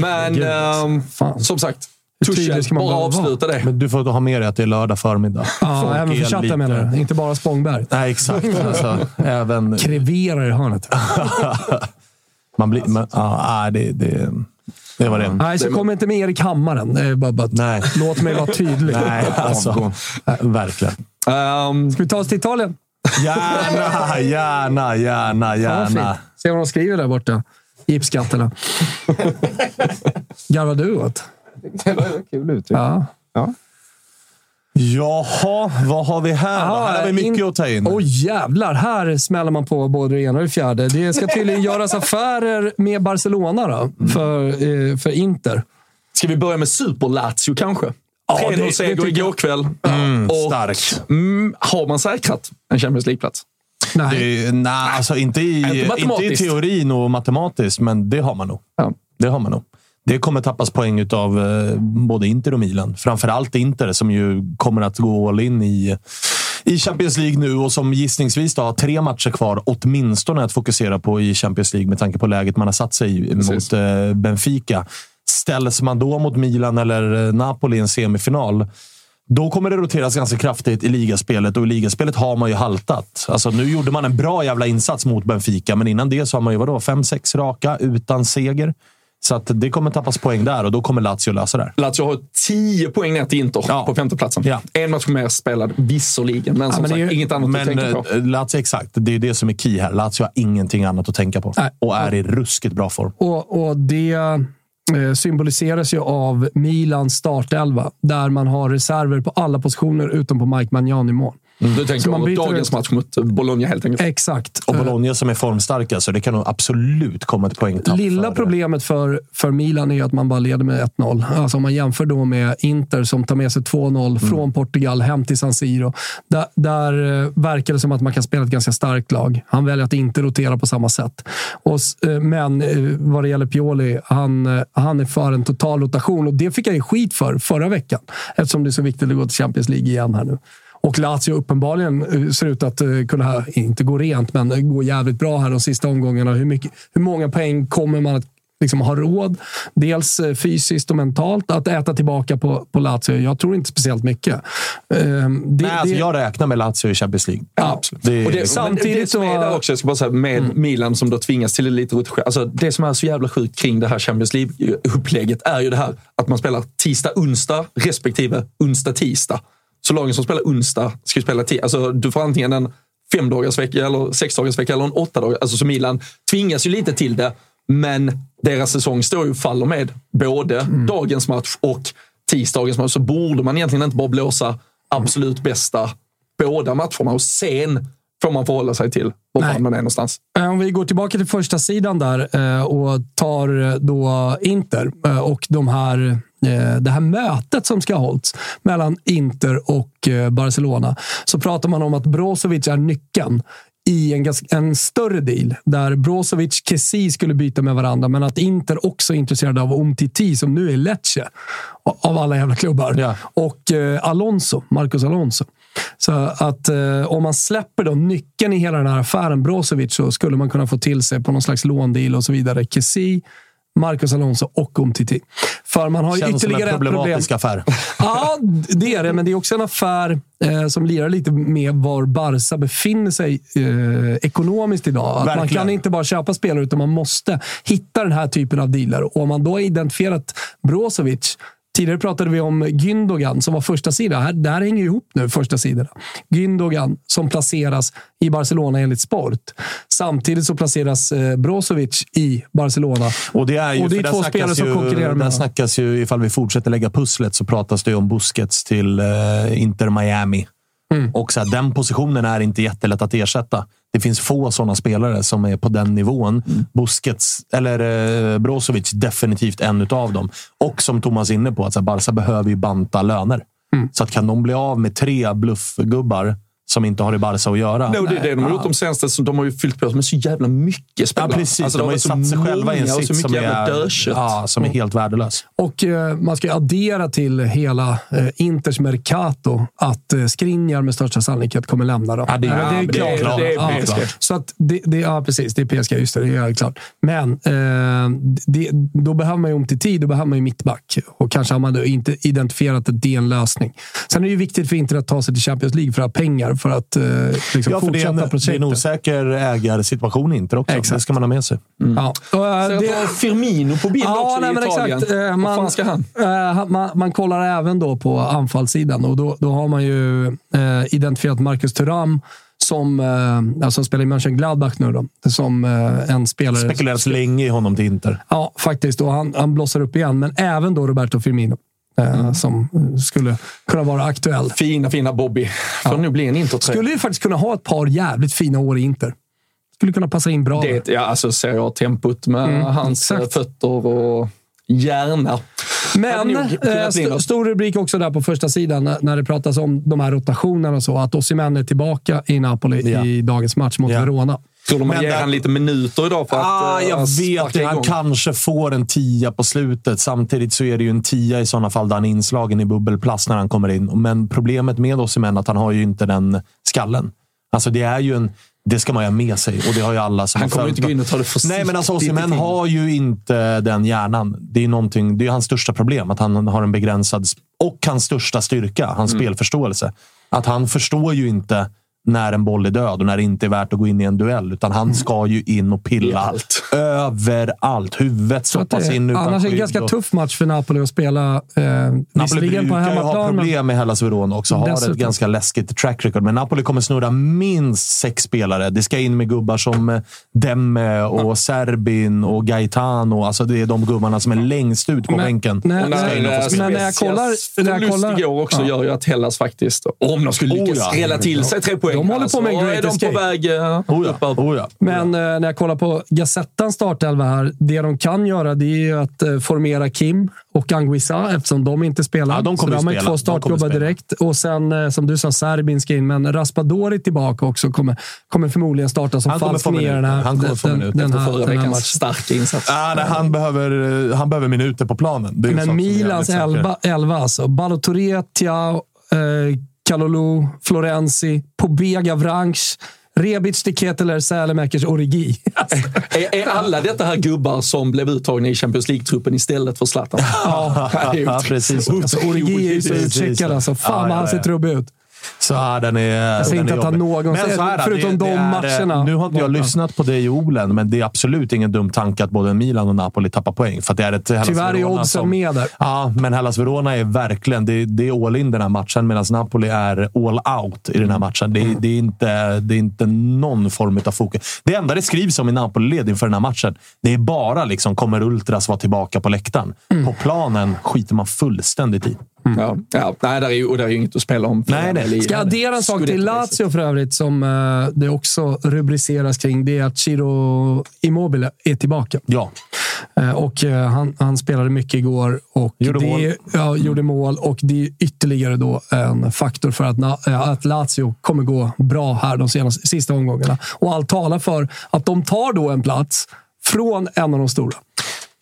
Men ehm, Fan. som sagt, Hur tydlig ska man bara behöva vara? avsluta det. Men du får ha med dig att det är lördag förmiddag. Ja, även för chatten lite- menar du? Inte bara Spångberg. Nej, exakt. Alltså, även... Kreverar i hörnet. Man blir... Men, ja, nej, det, det, det var det. Nej, så kom inte med Erik Hammaren. Det är bara, bara, Nej. Låt mig vara tydlig. Nej, alltså. Verkligen. Ehm, Ska vi ta oss till Italien? Gärna, gärna, gärna, gärna. Se vad de skriver där borta. Gipskatterna. Garvar du åt? Det var kul uttryck. Ja. Ja. Jaha, vad har vi här? då? Här har vi mycket in- att ta in. Oj jävlar, här smäller man på både det ena och det fjärde. Det ska tydligen göras affärer med Barcelona då, för, eh, för Inter. Ska vi börja med Super-Lazio kanske? Ja, det- 3-0 det seger igår kväll. Mm, Och, starkt. Mm, har man säkrat en Champions League-plats? Nej. Det, nej, alltså inte i, Inte inte i teorin och matematiskt, men det har man nog. Ja. Det har man nog. Det kommer tappas poäng av eh, både Inter och Milan. Framförallt Inter som ju kommer att gå all in i, i Champions League nu och som gissningsvis då har tre matcher kvar åtminstone att fokusera på i Champions League med tanke på läget man har satt sig i mot eh, Benfica. Ställs man då mot Milan eller eh, Napoli i en semifinal, då kommer det roteras ganska kraftigt i ligaspelet och i ligaspelet har man ju haltat. Alltså, nu gjorde man en bra jävla insats mot Benfica, men innan det så har man ju vadå, fem, sex raka utan seger. Så att det kommer tappas poäng där och då kommer Lazio lösa det här. Lazio har 10 poäng ner till Inter på femteplatsen. Ja. En match mer spelad, visserligen. Men som men det är sagt, ju- inget annat men, att tänka på. eh, Lazio, exakt. Det är det som är key här. Lazio har ingenting annat att tänka på Nej. och är i ruskigt bra form. Och, och det eh, symboliseras ju av Milans startelva, där man har reserver på alla positioner utom på Mike Magnan i mål. Du tänker man dagens ut- match mot Bologna helt enkelt. Exakt. Och Bologna som är formstarka, så det kan nog absolut komma ett poängtapp. Lilla för- problemet för, för Milan är att man bara leder med 1-0. Alltså om man jämför då med Inter som tar med sig 2-0 Mm. från Portugal hem till San Siro. Där, där eh, verkar det som att man kan spela ett ganska starkt lag. Han väljer att inte rotera på samma sätt. Och, eh, men eh, vad det gäller Pioli, han, han är för en total rotation och det fick jag ju skit för förra veckan. Eftersom det är så viktigt att gå till Champions League igen här nu. Och Lazio uppenbarligen eh, ser ut att eh, kunna, inte gå rent, men gå jävligt bra här de sista omgångarna. Hur, mycket, hur många poäng kommer man att liksom ha råd? Dels eh, fysiskt och mentalt att äta tillbaka på, på Lazio. Jag tror inte speciellt mycket. Ehm, Det, Nej, alltså det- jag räknar med Lazio i Champions League. Ja, Det är, Och det, Samtidigt det som är så- där också, jag ska bara säga, med Milan som då tvingas till lite rotation. Alltså, det som är så jävla sjukt kring det här Champions League-upplägget är ju det här att man spelar tisdag-onsdag respektive onsdag-tisdag. Så lagen som spelar onsdag ska ju spela tisdag. Alltså, du får antingen en femdagarsvecka eller sexdagarsvecka eller en åtta. Alltså, så Milan tvingas ju lite till det, men deras säsong står ju och faller med både dagens match och tisdagens match. Så borde man egentligen inte bara blåsa absolut bästa båda matcherna och sen får man förhålla sig till var fan man är någonstans. Eh, Om vi går tillbaka till första sidan där eh, och tar då Inter eh, och de här, det här mötet som ska ha hållits mellan Inter och eh, Barcelona. Så pratar man om att Brozovic är nyckeln i en, en större deal där Brozovic och Kessie skulle byta med varandra, men att Inter också är intresserade av Umtiti som nu är Lecce av alla jävla klubbar. Ja. Och eh, Alonso, Marcos Alonso. Så att eh, om man släpper då nyckeln i hela den här affären Brozovic så skulle man kunna få till sig på någon slags låndeal och så vidare. Kessie, Marcos Alonso och Umtiti. För man har ju känns som en ytterligare ett problem. problematisk affär. Ja, det är det. Men det är också en affär eh, som lirar lite med var Barca befinner sig eh, ekonomiskt idag. Att man kan inte bara köpa spelare, utan man måste hitta den här typen av dealer. Och om man då har identifierat Brozovic Tidigare pratade vi om Gündogan som var första sida. Här, det här hänger ihop nu, första sidorna. Gündogan som placeras i Barcelona enligt Sport. Samtidigt så placeras eh, Brozovic i Barcelona. Och det är ju, Och det är där två spelare som ju, konkurrerar med Där snackas ju, ifall vi fortsätter lägga pusslet, så pratas det ju om Busquets till eh, Inter Miami. Mm. Och så här, den positionen är inte jättelätt att ersätta. Det finns få sådana spelare som är på den nivån. Mm. Busquets, eller eh, Brozovic, definitivt en utav dem. Och som Thomas är inne på, att så här, Barca behöver ju banta löner. Mm. Så att kan de bli av med tre bluffgubbar som inte har i Barca att göra. Nej, och det är det de har gjort de senaste. så De har ju fyllt på med så jävla mycket spelare. Ja, precis. Alltså, de har ju satt sig själva i en sits mycket som är, ja, som är helt värdelös. Och eh, man ska ju addera till hela eh, Inters Mercato att eh, Skriniar med största sannolikhet kommer lämna. Då. Ja, det ja, det är klart. Det är Ja, PSG. Så att det, det, ja, precis. Det är PSG. Just det, det är klart. Men eh, det, då behöver man ju om till tid. Då behöver man ju mittback. Och kanske har man då inte identifierat att det är en lösning. Sen är det ju viktigt för Inter att ta sig till Champions League för att ha pengar för att eh, liksom Ja, för det är, fortsätta en, det är projektet. en osäker ägarsituation inte också. Exakt. Det ska man ha med sig. Ja. Och, eh, Så jag det- har Firmino på bild också nej, i men Italien. Exakt. Eh, Vad fan ska han? eh, man, man kollar även då på anfallssidan och då, då har man ju identifierat Marcus Thuram som eh, alltså spelar i Mönchengladbach nu då, som eh, en spelare. Spekuleras länge i honom till Inter. Ja, faktiskt. Och han, han blossar upp igen. Men även då Roberto Firmino. Eh, Som eh, skulle kunna vara aktuell. Fina, fina Bobby. Får nog bli en Inter-tröja. Skulle ju faktiskt kunna ha ett par jävligt fina år i Inter. Skulle kunna passa in bra. Det, ja, alltså ser jag tempot med Mm, hans exakt. fötter och hjärna. Men eh, st stor rubrik också där på första sidan när, när det pratas om de här rotationerna och så. Att Osimhen är tillbaka i Napoli Ja. i dagens match mot Ja. Verona. Tror de man ger han lite minuter idag för att Ah, eh, jag vet det. Han kanske får en tia på slutet. Samtidigt så är det ju en tia i sådana fall där han är inslagen i bubbelplast när han kommer in. Men problemet med Osimhen är att han har ju inte den skallen. Alltså det är ju en... Det ska man ju ha med sig och det har ju alla som Han kommer inte gå in och ta det försiktigt Nej, men alltså Osimhen har ju inte den hjärnan. Det är, någonting, det är hans största problem, att han har en begränsad... Och hans största styrka, hans Mm. spelförståelse. Att han förstår ju inte när en boll är död och när det inte är värt att gå in i en duell. Utan han ska ju in och pilla allt. överallt. Huvudet stoppas in utan annars är det en ganska och- tuff match för Napoli att spela. Eh, Napoli visserligen på brukar ju ha problem med Hellas Verona också. Har Dessutom. ett ganska läskigt track record. Men Napoli kommer snurra minst sex spelare. Det ska in med gubbar som eh, Demme och Serbin och Gaetano. Alltså det är de gubbarna som är längst ut på Men- bänken. nej, Och Ska in och få när, spela. Men när jag kollar- när jag kollar- igår också Ja. gör ju att Hellas faktiskt, om de skulle lyckas Oh ja. skrälla till sig tre poäng, De håller på med en great är de på väg eh, Oh upp ja. Oh ja. Men eh, när jag kollar på Gazettans startelva här. Det de kan göra det är ju att eh, formera Kim och Anguissa eftersom de inte spelar. Ja, de kommer så de har två startgubbar direkt. Och sen, som du sa, Serbin ska in. Men Raspadori tillbaka också. Kommer, kommer förmodligen starta som falsk i den här. Han kommer få den, minuter den, här, förra den här matchen. starka insats. Ah, nej, han, behöver, eh, han behöver minuter på planen. Men Milans elva, elva alltså. Eh, Kalulu, Florenzi, Pobega, Vranch, Rebic, Keteler, Sälemäkers, Origi. Alltså, Är, är alla detta här gubbar som blev uttagna i Champions League-truppen istället för Zlatan? Ja, Ja, precis. Alltså, Origi är ju så utcheckad alltså. Fan Ja, vad ja, han ser ja. trubbig ut. Så ja, den är Jag säger inte att han någonsin- förutom det, de det är, matcherna. Nu har inte jag Ja. lyssnat på dig och Olen, men det är absolut ingen dum tanke att både Milan och Napoli tappar poäng. För det är ett Hellas Tyvärr är oddsen som- med där. Ja, men Hellas Verona är verkligen... Det, det är all in den här matchen, medan Napoli är all out i den här matchen. Det, är- det, är, inte, det är inte någon form av fokus. Det enda det skrivs om i Napoli-led inför den här matchen, det är bara liksom, kommer Ultras vara tillbaka på läktaren? Mm. På planen skiter man fullständigt i. Ja, ja. Nej, där är ju, och där är ju inget att spela om. Nej, nej. Ska jag addera en sak till. Lazio för övrigt, som eh, det också rubriceras kring. Det är att Ciro Immobile är tillbaka. Ja. Eh, Och eh, han, han spelade mycket igår och Gjorde det, mål. Ja, gjorde mål. Och det är ytterligare då en faktor för att, Na- eh, att Lazio kommer gå bra här de senaste, sista omgångarna. Och allt talar för att de tar då en plats från en av de stora.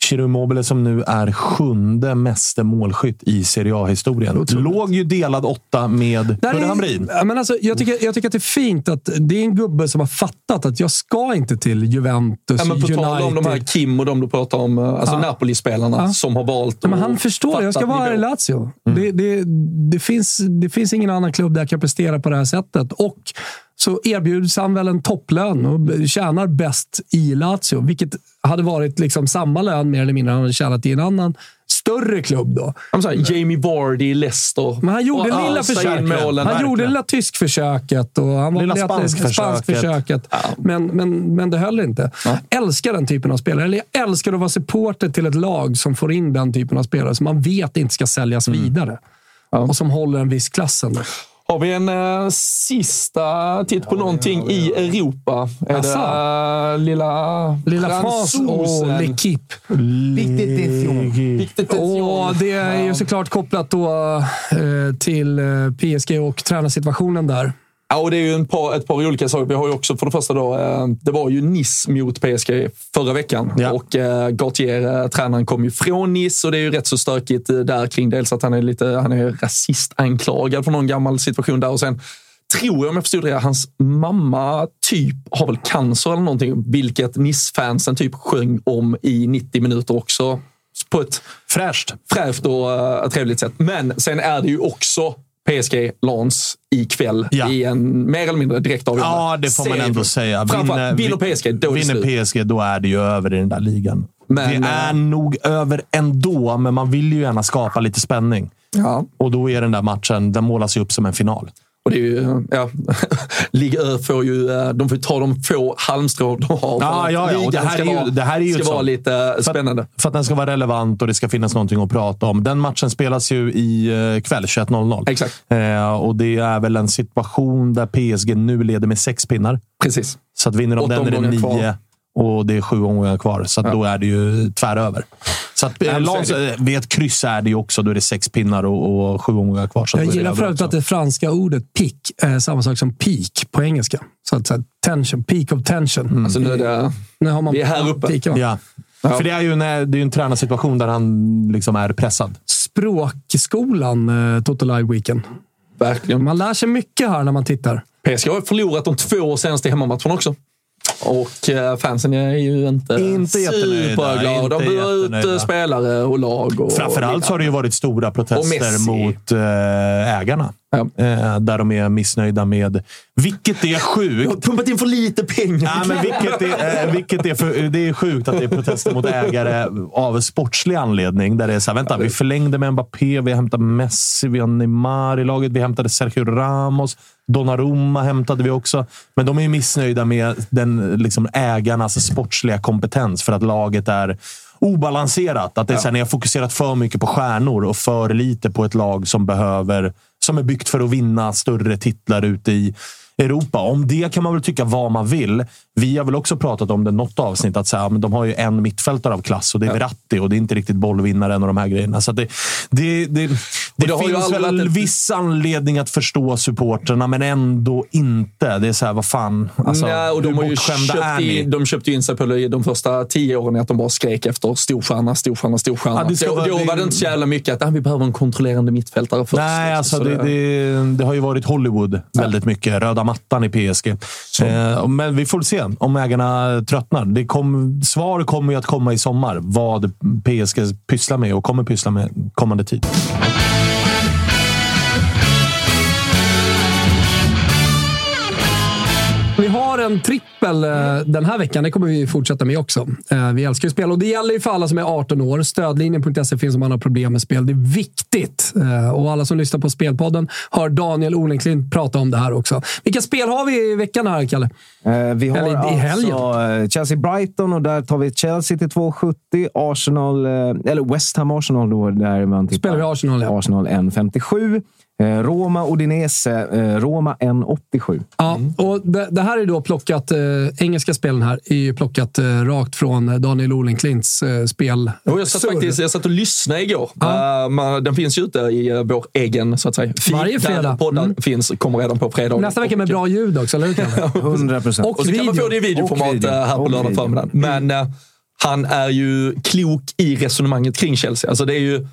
Ciro Immobile som nu är sjunde meste målskytt i Serie A-historien. Låg ju delad åtta med Kurre är- Hamrin. Men alltså, jag, tycker, jag tycker att det är fint att det är en gubbe som har fattat att jag ska inte till Juventus, Ja, men på tal om de här United. Kim och de du pratar om, eh, alltså Ja. Napoli-spelarna Ja. som har valt Ja, men han förstår. Jag ska vara i. Lazio. Mm. Det, det, det, finns, det finns ingen annan klubb där jag kan prestera på det här sättet. Och så erbjuds han väl en topplön och tjänar bäst i Lazio. Vilket hade varit liksom samma lön mer eller mindre han hade tjänat i en annan större klubb. Då. Ja, här, Jamie Vardy i Leicester. Men han gjorde Och lilla försöket. målen. Han gjorde lilla tyskförsöket. Och han var Lilla spanskförsöket. spanskförsöket. Men, men, men det höll inte. Älskar den typen av spelare. Eller jag älskar att vara supporter till ett lag som får in den typen av spelare som man vet inte ska säljas Mm. vidare. Och som håller en viss klass ändå. Har vi en eh, sista titt på någonting i Europa? Är Asså? det eh, lilla, Lilla France och fransosen? L'Equipe. Viktigt Och det är ju såklart kopplat då eh, till eh, PSG och tränarsituationen där. Ja, och det är ju en par, ett par olika saker. Vi har ju också för det första då, eh, det var ju Nice mot PSG förra veckan. Ja. Och eh, Gautier, eh, tränaren, kom ju från Nice och det är ju rätt så stökigt där kring dels att han är lite han är rasistanklagad för någon gammal situation där och sen tror jag, om jag förstod det, hans mamma typ har väl cancer eller någonting, vilket Nice-fansen typ sjöng om i 90 minuter också. På ett Fräscht. fräscht och uh, trevligt sätt. Men sen är det ju också PSG Lans ikväll Ja. i en mer eller mindre direkt avgörande. Ja, det får man ändå säga. Framförallt, vinner PSG, då är det vinner. PSG, då är det ju över i den där ligan. Men, det är eh, nog över ändå, men man vill ju gärna skapa lite spänning. Ja. Och då är den där matchen, den målas ju upp som en final. Och det är ju, ja, Ligue Ö får ju, eh, de får ta de få halmstrå de har för Ja, att ja, det här ska är ju- vara, det här är ju ska vara lite spännande. För att den ska vara relevant och det ska finnas någonting att prata om. Den matchen spelas ju i eh, kväll, 21.00. Exakt. Eh, och det är väl en situation där PSG nu leder med sex pinnar. Precis. Så att vinner de Åtta den är det omgångar kvar. Och det är sju omgångar kvar. Så att då är det ju tväröver. Så att, eh, så är Lans, det. eh, vid ett kryss är det ju också. Då är det sex pinnar och, och sju omgångar kvar. Så Jag gillar över för övrigt också. att det franska ordet pick är samma sak som peak på engelska. Så att, så här, tension, peak of tension. Alltså nu är det, Nu har man vi är här uppe. Peak, ja. Ja. För det är ju en, det är en tränarsituation där han liksom är pressad. Språkskolan, eh, Toto Live Weekend. verkligen. Man lär sig mycket här när man tittar. PSG har förlorat de två senaste hemmamatcherna också. Och eh, fansen är ju inte, Inte superglada. De buar ut eh, spelare och lag. Och, Framförallt så har det ju varit stora Och protester mot eh, ägarna. Eh, där de är missnöjda med, vilket är sjukt. har pumpat in för lite pengar. Ja, men vilket är, vilket är för, det är sjukt att det är protester mot ägare av sportslig anledning. Där det är så här, vänta, vi förlängde med Mbappé, vi hämtade Messi, vi har Neymar i laget, vi hämtade Sergio Ramos. Donnarumma hämtade vi också. Men de är missnöjda med den, liksom, ägarnas sportsliga kompetens för att laget är obalanserat. Att det är så här, ni har fokuserat för mycket på stjärnor och för lite på ett lag som behöver som är byggt för att vinna större titlar ute i Europa. Om det kan man väl tycka vad man vill. Vi har väl också pratat om det i något avsnitt, att så här, men de har ju en mittfältare av klass och det är Verratti och det är inte riktigt bollvinnaren och de här grejerna. Så det, det, det, det, finns väl ett- viss anledning att förstå supporterna, men ändå inte. Det är så här, vad fan. Alltså, Nej, och de, har ju köpt in, de köpte ju in sig på det de första tio åren i att de bara skrek efter storstjärna, storstjärna, storstjärna. Ja, det ska då då det- var det inte så jävla mycket att ah, vi behöver en kontrollerande mittfältare först. Nej, alltså Så det, det, det har ju varit Hollywood väldigt mycket. Röda mattan i PSG. Eh, men vi får se om ägarna tröttnar. Det kom, svar kommer ju att komma i sommar. Vad PSG pysslar med och kommer pyssla med kommande tid. En trippel eh, den här veckan. Det kommer vi fortsätta med också. Eh, Vi älskar ju spel och det gäller ju för alla som är 18 år. Stödlinjen.se finns om man har problem med spel. Det är viktigt. Eh, Och alla som lyssnar på Spelpodden hör Daniel Olenklint prata om det här också. Vilka spel har vi i veckan här, Kalle? Vi har Eller i alltså helgen. eh, Chelsea-Brighton och där tar vi Chelsea till 2,70. Arsenal, eller West Ham Arsenal då, där man tippar. Spelar vi Arsenal, ja. Arsenal 1,57. Eh, Roma Udinese, eh, Roma 1,87. Ja, och det, det här är då plockat, eh, engelska spelen här är ju plockat eh, rakt från Daniel Olenklints eh, spel. Jo, jag, satt faktiskt, jag satt och lyssnade igår. Eh, man- den finns ju ute i uh, vår egen så att säga, feed, Varje fredag. Poddar Mm. finns, kommer redan på fredag. Nästa vecka med bra ljud också, eller hur Kalle? 100 procent. Och Och så kan man video. få det i videoformat Och video. här på Och lördag video. förmiddag. Men eh, han är ju klok i resonemanget kring Chelsea. Alltså det är ju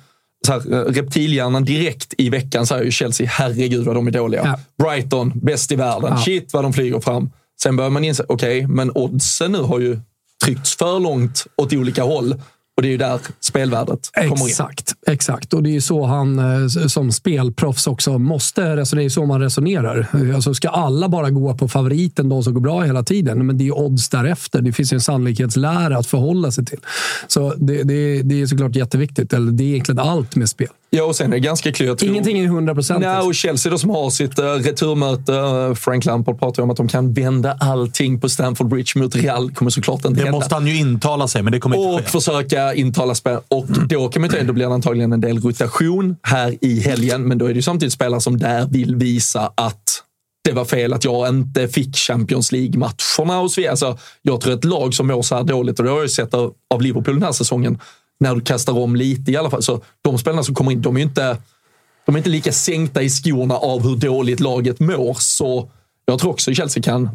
så här, eh, reptilhjärnan direkt i veckan säger ju Chelsea, herregud vad de är dåliga. Ja. Brighton, bäst i världen. Ja. Shit vad de flyger fram. Sen börjar man inse, okej, men oddsen nu har ju tryckts för långt åt olika håll. Och det är ju där spelvärdet kommer in. Exakt, exakt. Och det är ju så han eh, som spelproffs också måste resonera. Det är så man resonerar. Alltså ska alla bara gå på favoriten, de som går bra hela tiden? Men det är ju odds därefter. Det finns ju en sannolikhetslära att förhålla sig till. Så det, det, det är såklart jätteviktigt. Eller det är egentligen allt med spel. Ja, och sen är det ganska tror- Ingenting är 100 procent. Nej, och Chelsea då som har sitt uh, returmöte. Uh, Frank Lampard pratar ju om att de kan vända allting på Stamford Bridge mot Real. kommer såklart inte Det hända. måste han ju intala sig, men det kommer och inte ske. försöka intala spel. Och då kan man ju då blir det antagligen en del rotation här i helgen. Men då är det ju samtidigt spelare som där vill visa att det var fel att jag inte fick Champions League-matcherna och så vidare. Alltså, jag tror ett lag som mår så här dåligt, och det har jag ju sett av, av Liverpool den här säsongen, när du kastar om lite i alla fall. Så de spelarna som kommer in, de är ju inte, de är inte lika sänkta i skorna av hur dåligt laget mår. Så jag tror också Chelsea kan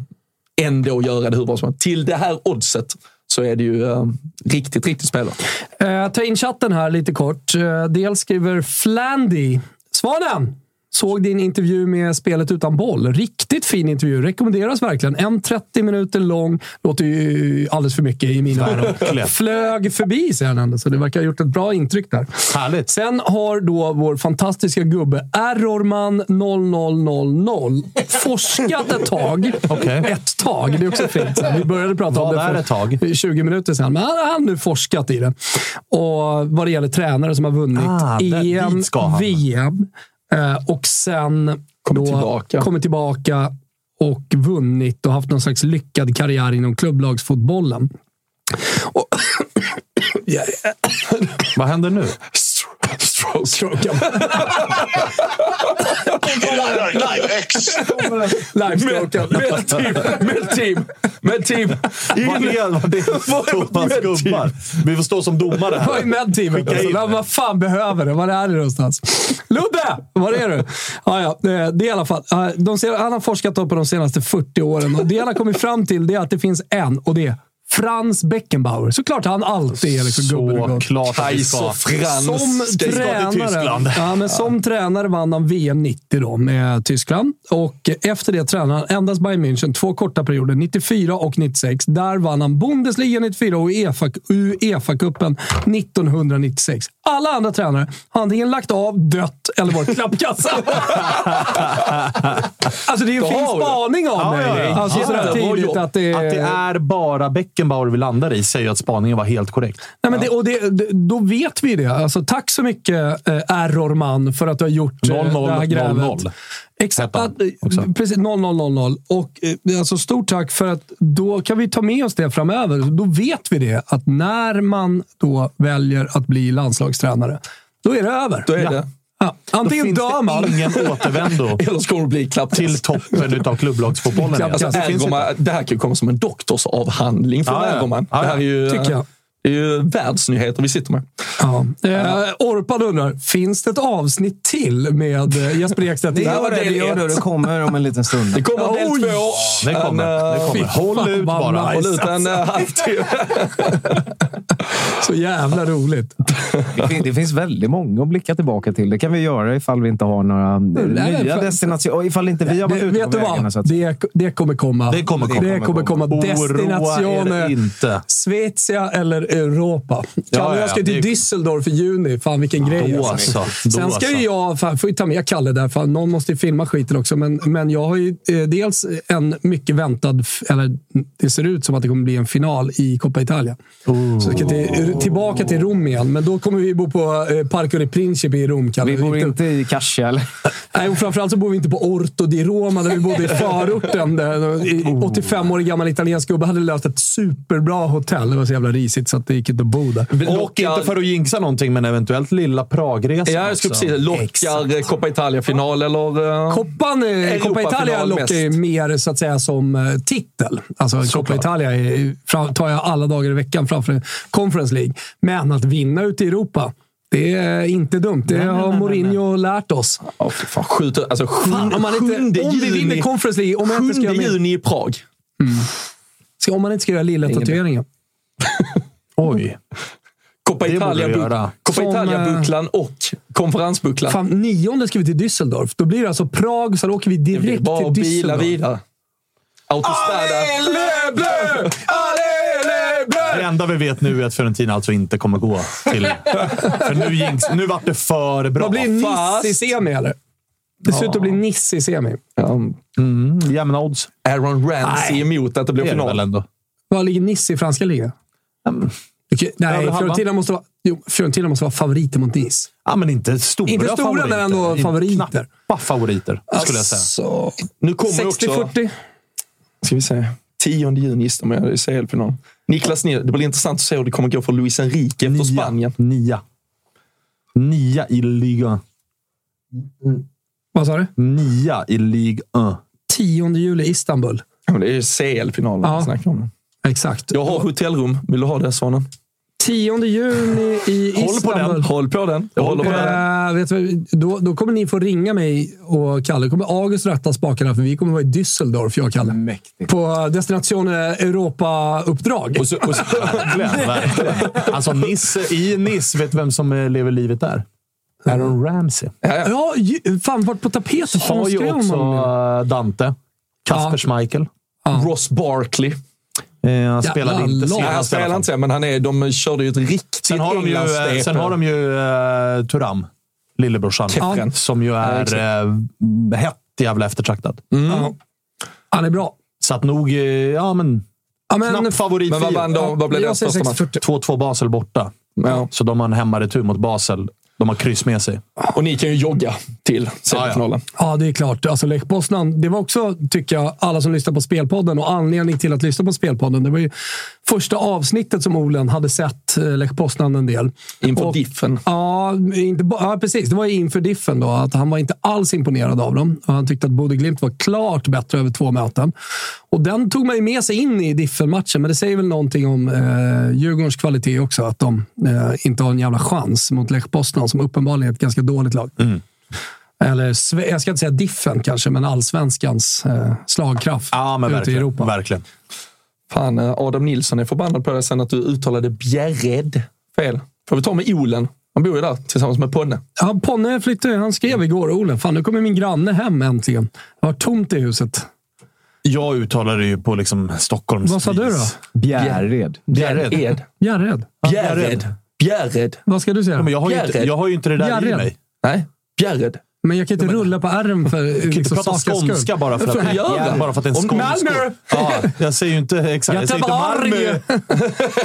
ändå göra det hur bra som helst. Till det här oddset så är det ju eh, riktigt, riktigt spelare. Eh, ta in chatten här lite kort. Eh, dels skriver Flandy. Svanen! Såg din intervju med Spelet utan boll. Riktigt fin intervju. Rekommenderas verkligen. En 30 minuter lång. Låter ju alldeles för mycket i mina öron. Flög förbi, säger han ändå. Så det verkar ha gjort ett bra intryck där. Härligt. Sen har då vår fantastiska gubbe Errorman 0000 forskat ett tag. Okej. Ett tag. Det är också fint. Vi började prata om det för ett tag? 20 minuter sedan. Men han har nu forskat i det. Och vad det gäller tränare som har vunnit Ah, EM, han. VM och sen Kommer då tillbaka. kommit tillbaka och vunnit och haft någon slags lyckad karriär inom klubblagsfotbollen. Och, Vad händer nu? Stroke. Live-stroken. Med team, med team, med team. Vad är, vad är Thomas gubbar? Vi får stå som domare Vad är här. Skicka in Alltså, vad, vad fan behöver det? Var är det någonstans? Ludde! Var är du? Ja, ja, det, är i alla fall. De ser, han har forskat på de senaste 40 åren och det han har kommit fram till det är att det finns en och det är Franz Beckenbauer. Såklart han alltid är liksom gubben. Såklart att vi ska. Franz Som ska till tränare, Tyskland. ja, men som tränare vann han VM 90 då med Tyskland. Och efter det tränade han endast Bayern München två korta perioder, 94 och 96. Där vann han Bundesliga 94 och UEFA- Uefa-cupen 1996. Alla andra tränare har antingen lagt av, dött eller varit klappkassa. alltså det är en fin spaning av Ja, mig. ja, ja. Alltså, det, Att det är bara Beckenbauer vi landar i säger att spaningen var helt korrekt. Nej, men det, och det, det, då vet vi det. Alltså, tack så mycket, eh, Errorman, för att du har gjort eh, 0-0, det här grävet. 0-0. Exakt. Eh, precis, 0-0-0-0. Och eh, alltså, stort tack för att då kan vi ta med oss det framöver. Då vet vi det, att när man då väljer att bli landslagstränare, då är det över. Då är ja. det. Ja. Antingen dör det man. ingen återvändo Eller ska det bli klappkast? till toppen av klubblagsfotbollen. Alltså, det det här kan ju komma som en doktorsavhandling för Ja, ja. Ergoman. Ja, ja. Det här är ju, Tycker jag. Det är ju världsnyheter vi sitter med. Ja. Eh, Orpan undrar, finns det ett avsnitt till med eh, Jesper Ekstedt? Det gör det, det, gör det. det kommer om en liten stund. Det kommer del två. Det kommer. Det eh, kommer. Håll ut bara. Håll ut en eh, halvtimme. Så jävla roligt. Det, fin- det finns väldigt många att blicka tillbaka till. Det kan vi göra ifall vi inte har några nej, nya för- destinationer. Ifall inte vi har varit Det, ute vet på vägarna. Så att, Det, det kommer komma. Det kommer komma. Det kommer komma. Oroa er Destinationer. inte. Svezia eller Europa. Kalle, ja, jag ska ja, till det- Düsseldorf i juni. Fan vilken grej. Då alltså. alltså. Då Sen ska ju alltså. jag, fan, får ju ta med Kalle där, för någon måste ju filma skiten också. Men, men jag har ju eh, dels en mycket väntad, eller det ser ut som att det kommer bli en final i Coppa Italia. Så jag ska till, tillbaka till Rom igen, men då kommer vi bo på eh, Parco dei Principi i Rom, Kalle. vi bor Inte- inte i Cascia, eller? Nej, och framförallt så bor vi inte på Orto di Roma där vi bodde i förorten. Där en 85-årig gammal italiensk gubbe hade löst ett superbra hotell. Det var så jävla risigt så att det gick inte att bo där. Och inte för att jinxa någonting, men eventuellt lilla Pragresan Ja, jag skulle också. precis Lockar eh, Coppa Italia-final eller... eh, Koppan, eh, Coppa Italia lockar ju mer så att säga som eh, titel. Alltså Coppa Italia är, tar jag alla dagar i veckan framför Conference League. Men att vinna ute i Europa, det är inte dumt. Det har Mourinho lärt oss. Fy fan. Skjut, alltså, sjunde, Fan, om man inte- sjunde om vi vinner Conference League, om jag inte ska juni i Prag. Ska, om man inte ska göra lilla tatueringen. Oj. Coppa Som, Italia-bucklan och konferensbucklan. Fan, nionde ska vi till Düsseldorf. Då blir det alltså Prag, så då åker vi Det är direkt bara att till bila Düsseldorf. vidare. Autostrada. Det enda vi vet nu är att Fiorentina alltså inte kommer gå till... För nu, jinx, nu vart det för bra. Vad blir Nice fast- i semi, eller? Det ser ut att bli Nice i semi. Ja, Mm, jämna odds. Aaron Ramsey Nej. emot att det blir final. Vad ligger Nice i franska ligan? Okej, Nej. Fiorentina måste, vara, jo, Fiorentina måste vara favoriter mot Nice. Ja, men inte stora Inte stora, favoriter. men ändå favoriter. Knappa favoriter, skulle jag säga. Alltså, Nu kommer också... 60-40. Ska vi se. 10 juni gissar man i CL-final. Niklas Nilsson. Det blir intressant att se hur det kommer gå för Luis Enrique efter Spanien. Nia. Nia i Liga. Vad sa du? Nia i Ligue 1. 10 juli Istanbul. Ja, men det är ju CL-finalen Ja. vi snackar om. Exakt. Jag har hotellrum. Vill du ha det, Svanen? 10 juni i Håll på Istanbul. den. Håll på den. Jag håller på den. Eh, vet du, då, då kommer ni få ringa mig och Kalle. Då kommer August ratta spakarna för vi kommer vara i Düsseldorf, jag och Kalle. Mäktigt. På Destination Europa-uppdrag. Och så, och så, Verkligen, verkligen. Alltså, Nice, i Nice, vet du vem som eh, lever livet där? Aaron Ramsey. ja, ja. Ja, fan varit på tapeten. Har ju också Dante. Kasper Schmeichel. Ross Barkley. Eh, han spelade inte lång. Nej, han fall. inte, men han är, de körde ju ett riktigt Sen har de ju, eh, Englandssvep. sen har de ju uh, Turam, lillebrorsan, Kefren. som ju Ja, är exakt. uh, hett jävla eftertraktad. Ja. Han är bra. Så att nog, eh, ja men, Ja, men, knapp favorit. Men vad vann de? Vad blev deras första match? 640. 2-2 Basel borta. Ja. Så de har en hemmaretur mot Basel. De har kryss med sig. Och ni kan ju jogga till semifinalen. Ja, det är klart. Alltså Lech Poznan, det var också, tycker jag, alla som lyssnar på Spelpodden och anledning till att lyssna på Spelpodden. Det var ju första avsnittet som Olen hade sett eh, Lech Poznan en del. Inför Och- diffen. Ja, inte ja, precis. Det var inför diffen då. Att han var inte alls imponerad av dem. Och han tyckte att Bodø Glimt var klart bättre över två möten. Och den tog man ju med sig in i diffen-matchen, men det säger väl någonting om eh, Djurgårdens kvalitet också. Att de eh, inte har en jävla chans mot Lech Poznan, som uppenbarligen är ett ganska dåligt lag. Eller, sve- jag ska inte säga diffen kanske, men allsvenskans eh, slagkraft Ja, men ute i verkligen. Europa. verkligen. Fan, eh, Adam Nilsson är förbannad på dig sen att du uttalade Bjärred fel. Får vi ta med Olen. Han bor ju där tillsammans med Ponne. Ja, Ponne flyttade. Han skrev igår, Ole. Fan, nu kommer min granne hem äntligen. Det var tomt i huset. Jag uttalade ju på liksom Stockholms Vad sa du då? Bjärred. Bjärred. Bjärred. Bjärred. Bjärred. Vad ska du säga? Ja, men jag, har ju inte, Bjärred. jag har ju inte det där i Bjärred. mig. Nej, Bjärred. Men jag kan inte rulla på ärren för Jag kan inte liksom, prata skull. skånska bara för att, göra? bara för att det är en skånsk. Malmö! Ja, jag säger ju inte exakt. Jag säger inte Malmö.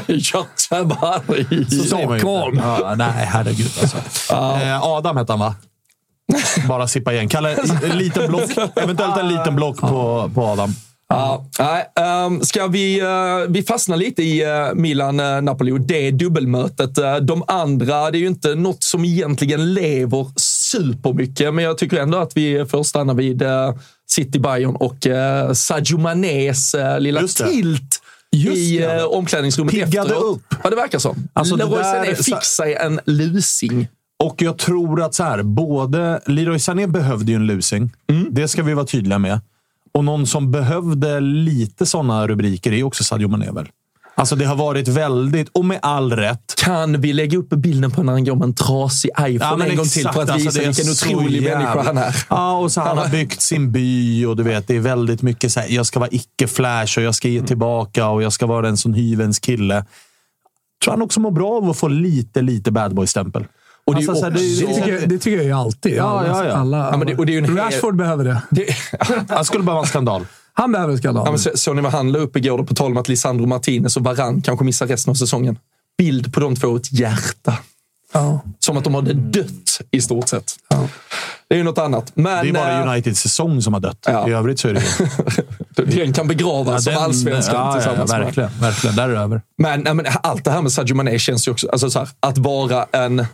Göteborg. Ju Stockholm. Ja, nej, herregud alltså. Eh, Adam hette han va? Bara sippa igen. Kalle, en liten block. Eventuellt en liten block på, på Adam. Ja, nej, ehm, ska vi, eh, vi fastnar lite i uh, Milan-Napoli och det dubbelmötet. Eh, de andra, det är ju inte något som egentligen lever supermycket, men jag tycker ändå att vi får stanna vid City Bayern och uh, Sadio Manés uh, lilla tilt Just i det. uh, omklädningsrummet Piggade efteråt. upp. Ja, det verkar som. Alltså, Leroy Sané fick sig en lusing. Och jag tror att så här, både Leroy Sané behövde ju en lusing. Det ska vi vara tydliga med. Och någon som behövde lite sådana rubriker är också Sadio Mané väl? Alltså det har varit väldigt, och med all rätt, Kan vi lägga upp bilden på när han går med en trasig iPhone en gång till för att alltså, visa vilken otrolig jävla- människa han är? Ja, och så han har byggt sin by och du vet, det är väldigt mycket så här, jag ska vara icke-flash och jag ska ge Mm. tillbaka och jag ska vara en sån hyvens kille. Tror han också mår bra av att få lite, lite bad boy-stämpel. Och det Alltså, också- Det tycker, jag, det tycker jag ju alltid. Ja, alla, ja, ja. Alla, Ja, men det- och det är ju en hel- Rashford behöver det. Det, Han skulle behöva en skandal. Han behöver en skandal. Ja, så, såg ni vad han la upp igår då, på tal om att Lisandro Martinez och Varann kanske missar resten av säsongen? Bild på de två, ett hjärta. ja. Som att de hade dött i stort sett. Det är ju något annat. Men Det är bara eh, Uniteds säsong som har dött. Ja. I övrigt så är det ju... den kan begravas som den- allsvenskan ja, ja, tillsammans med. verkligen, verkligen. Där är det över. Men, nej, men allt det här med Sadio Mané känns ju också... Alltså så här, att vara en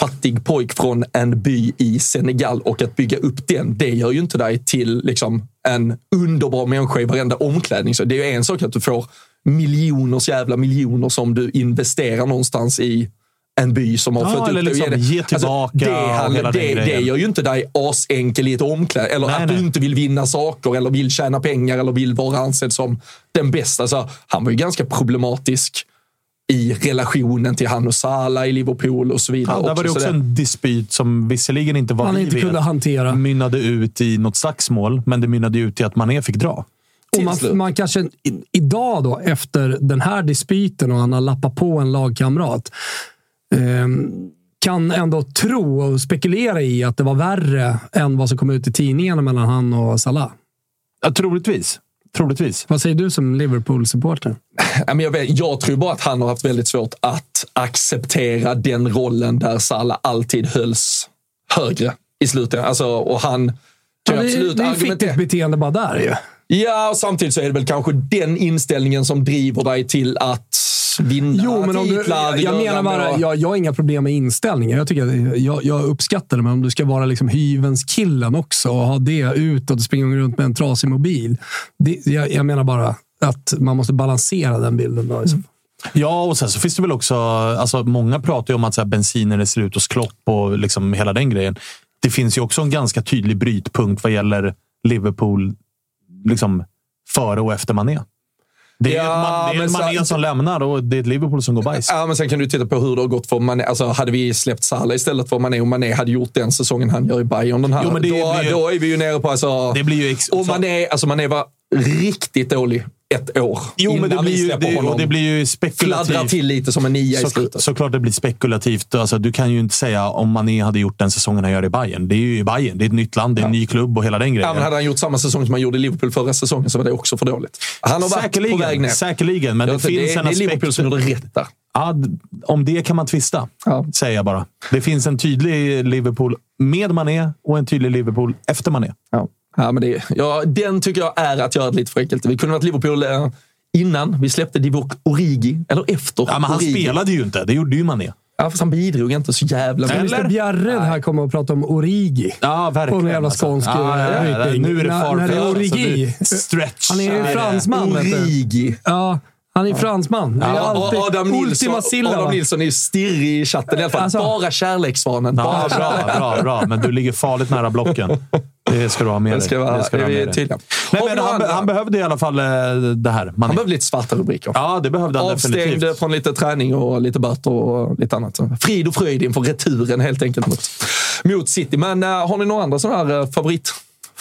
fattig pojk från en by i Senegal och att bygga upp den, det gör ju inte dig till liksom, en underbar människa i varenda omklädning. Så det är ju en sak att du får miljoners jävla miljoner som du investerar någonstans i en by som har Ja, fått upp liksom det. ge tillbaka det, handlar- det, det gör ju inte dig asenkel i ett omkläd. Eller Nej, att nej. du inte vill vinna saker eller vill tjäna pengar eller vill vara ansedd som den bästa. Så han var ju ganska problematisk i relationen till han och Salah i Liverpool och så vidare. Ja, där var det Så också en dispyt som visserligen inte var Han inte kunde hantera. mynnade ut i något slagsmål, men det mynnade ut i att Mané fick dra. Och man, man kanske i, idag då, efter den här dispyten och han har lappat på en lagkamrat, ehm, kan ändå tro och spekulera i att det var värre än vad som kom ut i tidningarna mellan han och Salah. Ja, troligtvis. Troligtvis. Vad säger du som Liverpool-supporter? Jag, jag tror bara att han har haft väldigt svårt att acceptera den rollen där Salah alltid hölls högre i slutet. Alltså, och han kan Ja, det, absolut det är fittigt beteende bara där ju. Ja, och samtidigt så är det väl kanske den inställningen som driver dig till att vinna Jo, men om du, titlar. jag, jag menar bara, jag, jag har inga problem med inställningen. Jag, tycker att, jag, jag uppskattar det, men om du ska vara liksom hyvens killen också och ha det utåt och springa runt med en trasig mobil. Det, jag, jag menar bara att man måste balansera den bilden. Då, liksom. Ja, och sen så finns det väl också... Alltså, många pratar ju om att så här, bensinen är slut hos Klopp och liksom hela den grejen. Det finns ju också en ganska tydlig brytpunkt vad gäller Liverpool liksom, före och efter Mané. Det är, Ja, man, det är Mané så- som lämnar och det är ett Liverpool som går bajs. Ja, men sen kan du titta på hur det har gått för Mané. Alltså, hade vi släppt Salah istället för Mané och Mané hade gjort den säsongen han gör i Bayern den här, Jo, men det då, ju- då är vi ju nere på... Alltså, Det blir ju ex- och Mané, alltså Mané var riktigt dålig ett år Jo, men det innan vi blir ju, släpper det, honom. det blir ju Fladdrar spekulativt. till lite som en nia i Så, slutet. såklart det blir spekulativt. Alltså, du kan ju inte säga om Mané hade gjort den säsongen han gör i Bayern. Det är ju i Bayern. Det är ett nytt land, det är en ny klubb och hela den grejen. Ja, men hade han gjort samma säsong som han gjorde i Liverpool förra säsongen så var det också för dåligt. Han har varit säkerligen, på väg ner. Säkerligen, men det tror finns det, en det är aspekt... Liverpool som gjorde rätt där. Ja, d- om det kan man tvista, Ja. säger jag bara. Det finns en tydlig Liverpool med Mané och en tydlig Liverpool efter Mané. Ja. Ja, men det, ja, den tycker jag är att göra det lite för enkelt. Vi kunde varit Liverpool eh, innan vi släppte Divock Origi, eller efter Ja, men han Origi. spelade ju inte. Det gjorde ju Mané. Ja, fast han bidrog inte så jävla Eller? mycket. Mr Bjarred här kommer att prata om Origi. Ja, verkligen. På en jävla alltså. skånsk ja, ja, ja, ryping. Nu är det När- far när det är Origi. stretch. Han är ju fransman. vet du. Origi. Ja, han är fransman. Det är Ja, alltid och Adam Nilsson, Silla. Adam? Nilsson är ju stirrig i chatten i alla fall. Alltså- bara kärlekssvanen. Ja, Bara bra, bra, bra. Men du ligger farligt nära blocken. Det ska du ha med ska dig. vara, Det ska du ha med dig. Nej, men han, behövde i alla fall eh, det här. Man Han behövde lite svarta rubriker. Ja, det behövde han Avstängd definitivt. från lite träning och lite böter och lite annat. Så Frid och fröjd inför returen helt enkelt mot, mot City. Men äh, har ni några andra sådana här äh,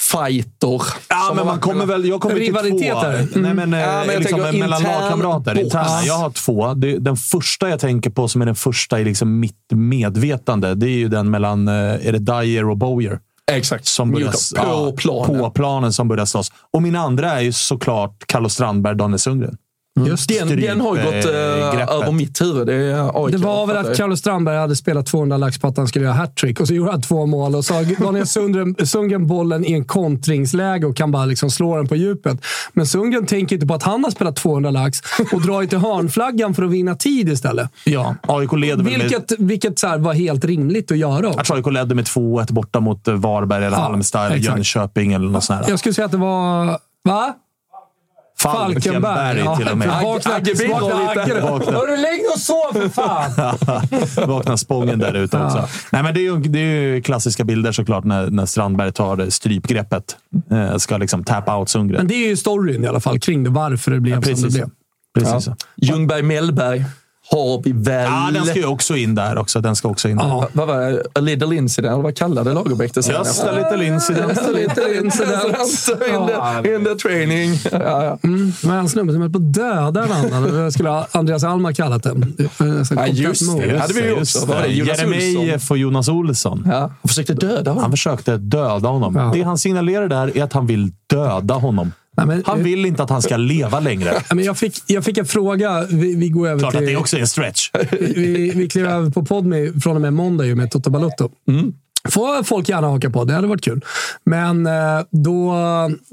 favoritfighter? Ja, som men man kommer väl... Jag kommer till två. Rivaliteter. Nej, men, eh, Ja, men jag liksom, mellan intern lagkamrater. Interna. Jag har två. Det, den första jag tänker på, som är den första i liksom mitt medvetande, det är ju den mellan eh, är det Dyer och Bowyer. Exakt. Som börjar, På planen. På planen som börjar slåss. Och min andra är ju såklart Carlos Strandberg, Daniel Sundgren. Just Den, den har gått äh, över mitt huvud. Det, Det var väl att. Carlos Strandberg hade spelat 200 lax på att han skulle göra hattrick och så gjorde han två mål och så har Daniel Sundgren, Sundgren bollen i en kontringsläge och kan bara liksom slå den på djupet. Men Sundgren tänker inte på att han har spelat 200 lax och drar ju till hörnflaggan för att vinna tid istället. Ja, AIK leder väl med... Vilket, vilket så här var helt rimligt att göra. Jag också. tror AIK ledde med 2-1 borta mot eh, Varberg, eller Ja, Halmstad, eller exakt. Jönköping eller något sånt här. Jag skulle säga att det var... Va? Falkenberg ja. till och med. Vakna, bidrar vakna. Vakna. Hörru, lägg dig och sov för fan! Vaknar Spången där ute också. Nej, men det, är ju, det är ju klassiska bilder såklart när, när Strandberg tar strypgreppet. Eh, ska liksom tap out Sundgren. Men det är ju storyn i alla fall kring det. Varför det blev som det precis. blev. precis. Ja. Ljungberg Mellberg har vi väl. Ja, den ska ju också in där också. Den ska också in där. Ja. Vad var det? A little incident? Eller vad kallade Lagerbäck det? Just a little incident. Just a little incident in the, in the training. Ja, ja. Mm, men en snubbe som höll på att döda en annan. Det skulle Andreas Alma kallat den. Ja, just det. hade vi ju också. Vad var det? Jonas Jeremejeff och Jonas Olsson. Ja. Och försökte döda honom. Han försökte döda honom. Ja. Det han signalerar där är att han vill döda honom. Nej, men, Han vill inte att han ska leva längre. Nej, men jag, fick, jag fick en fråga. Vi, vi går över Klart att till... det också är en stretch. vi, vi kliver över på Podme från och med måndag med Toto Balotto. får folk gärna haka på. Det hade varit kul. Men eh, då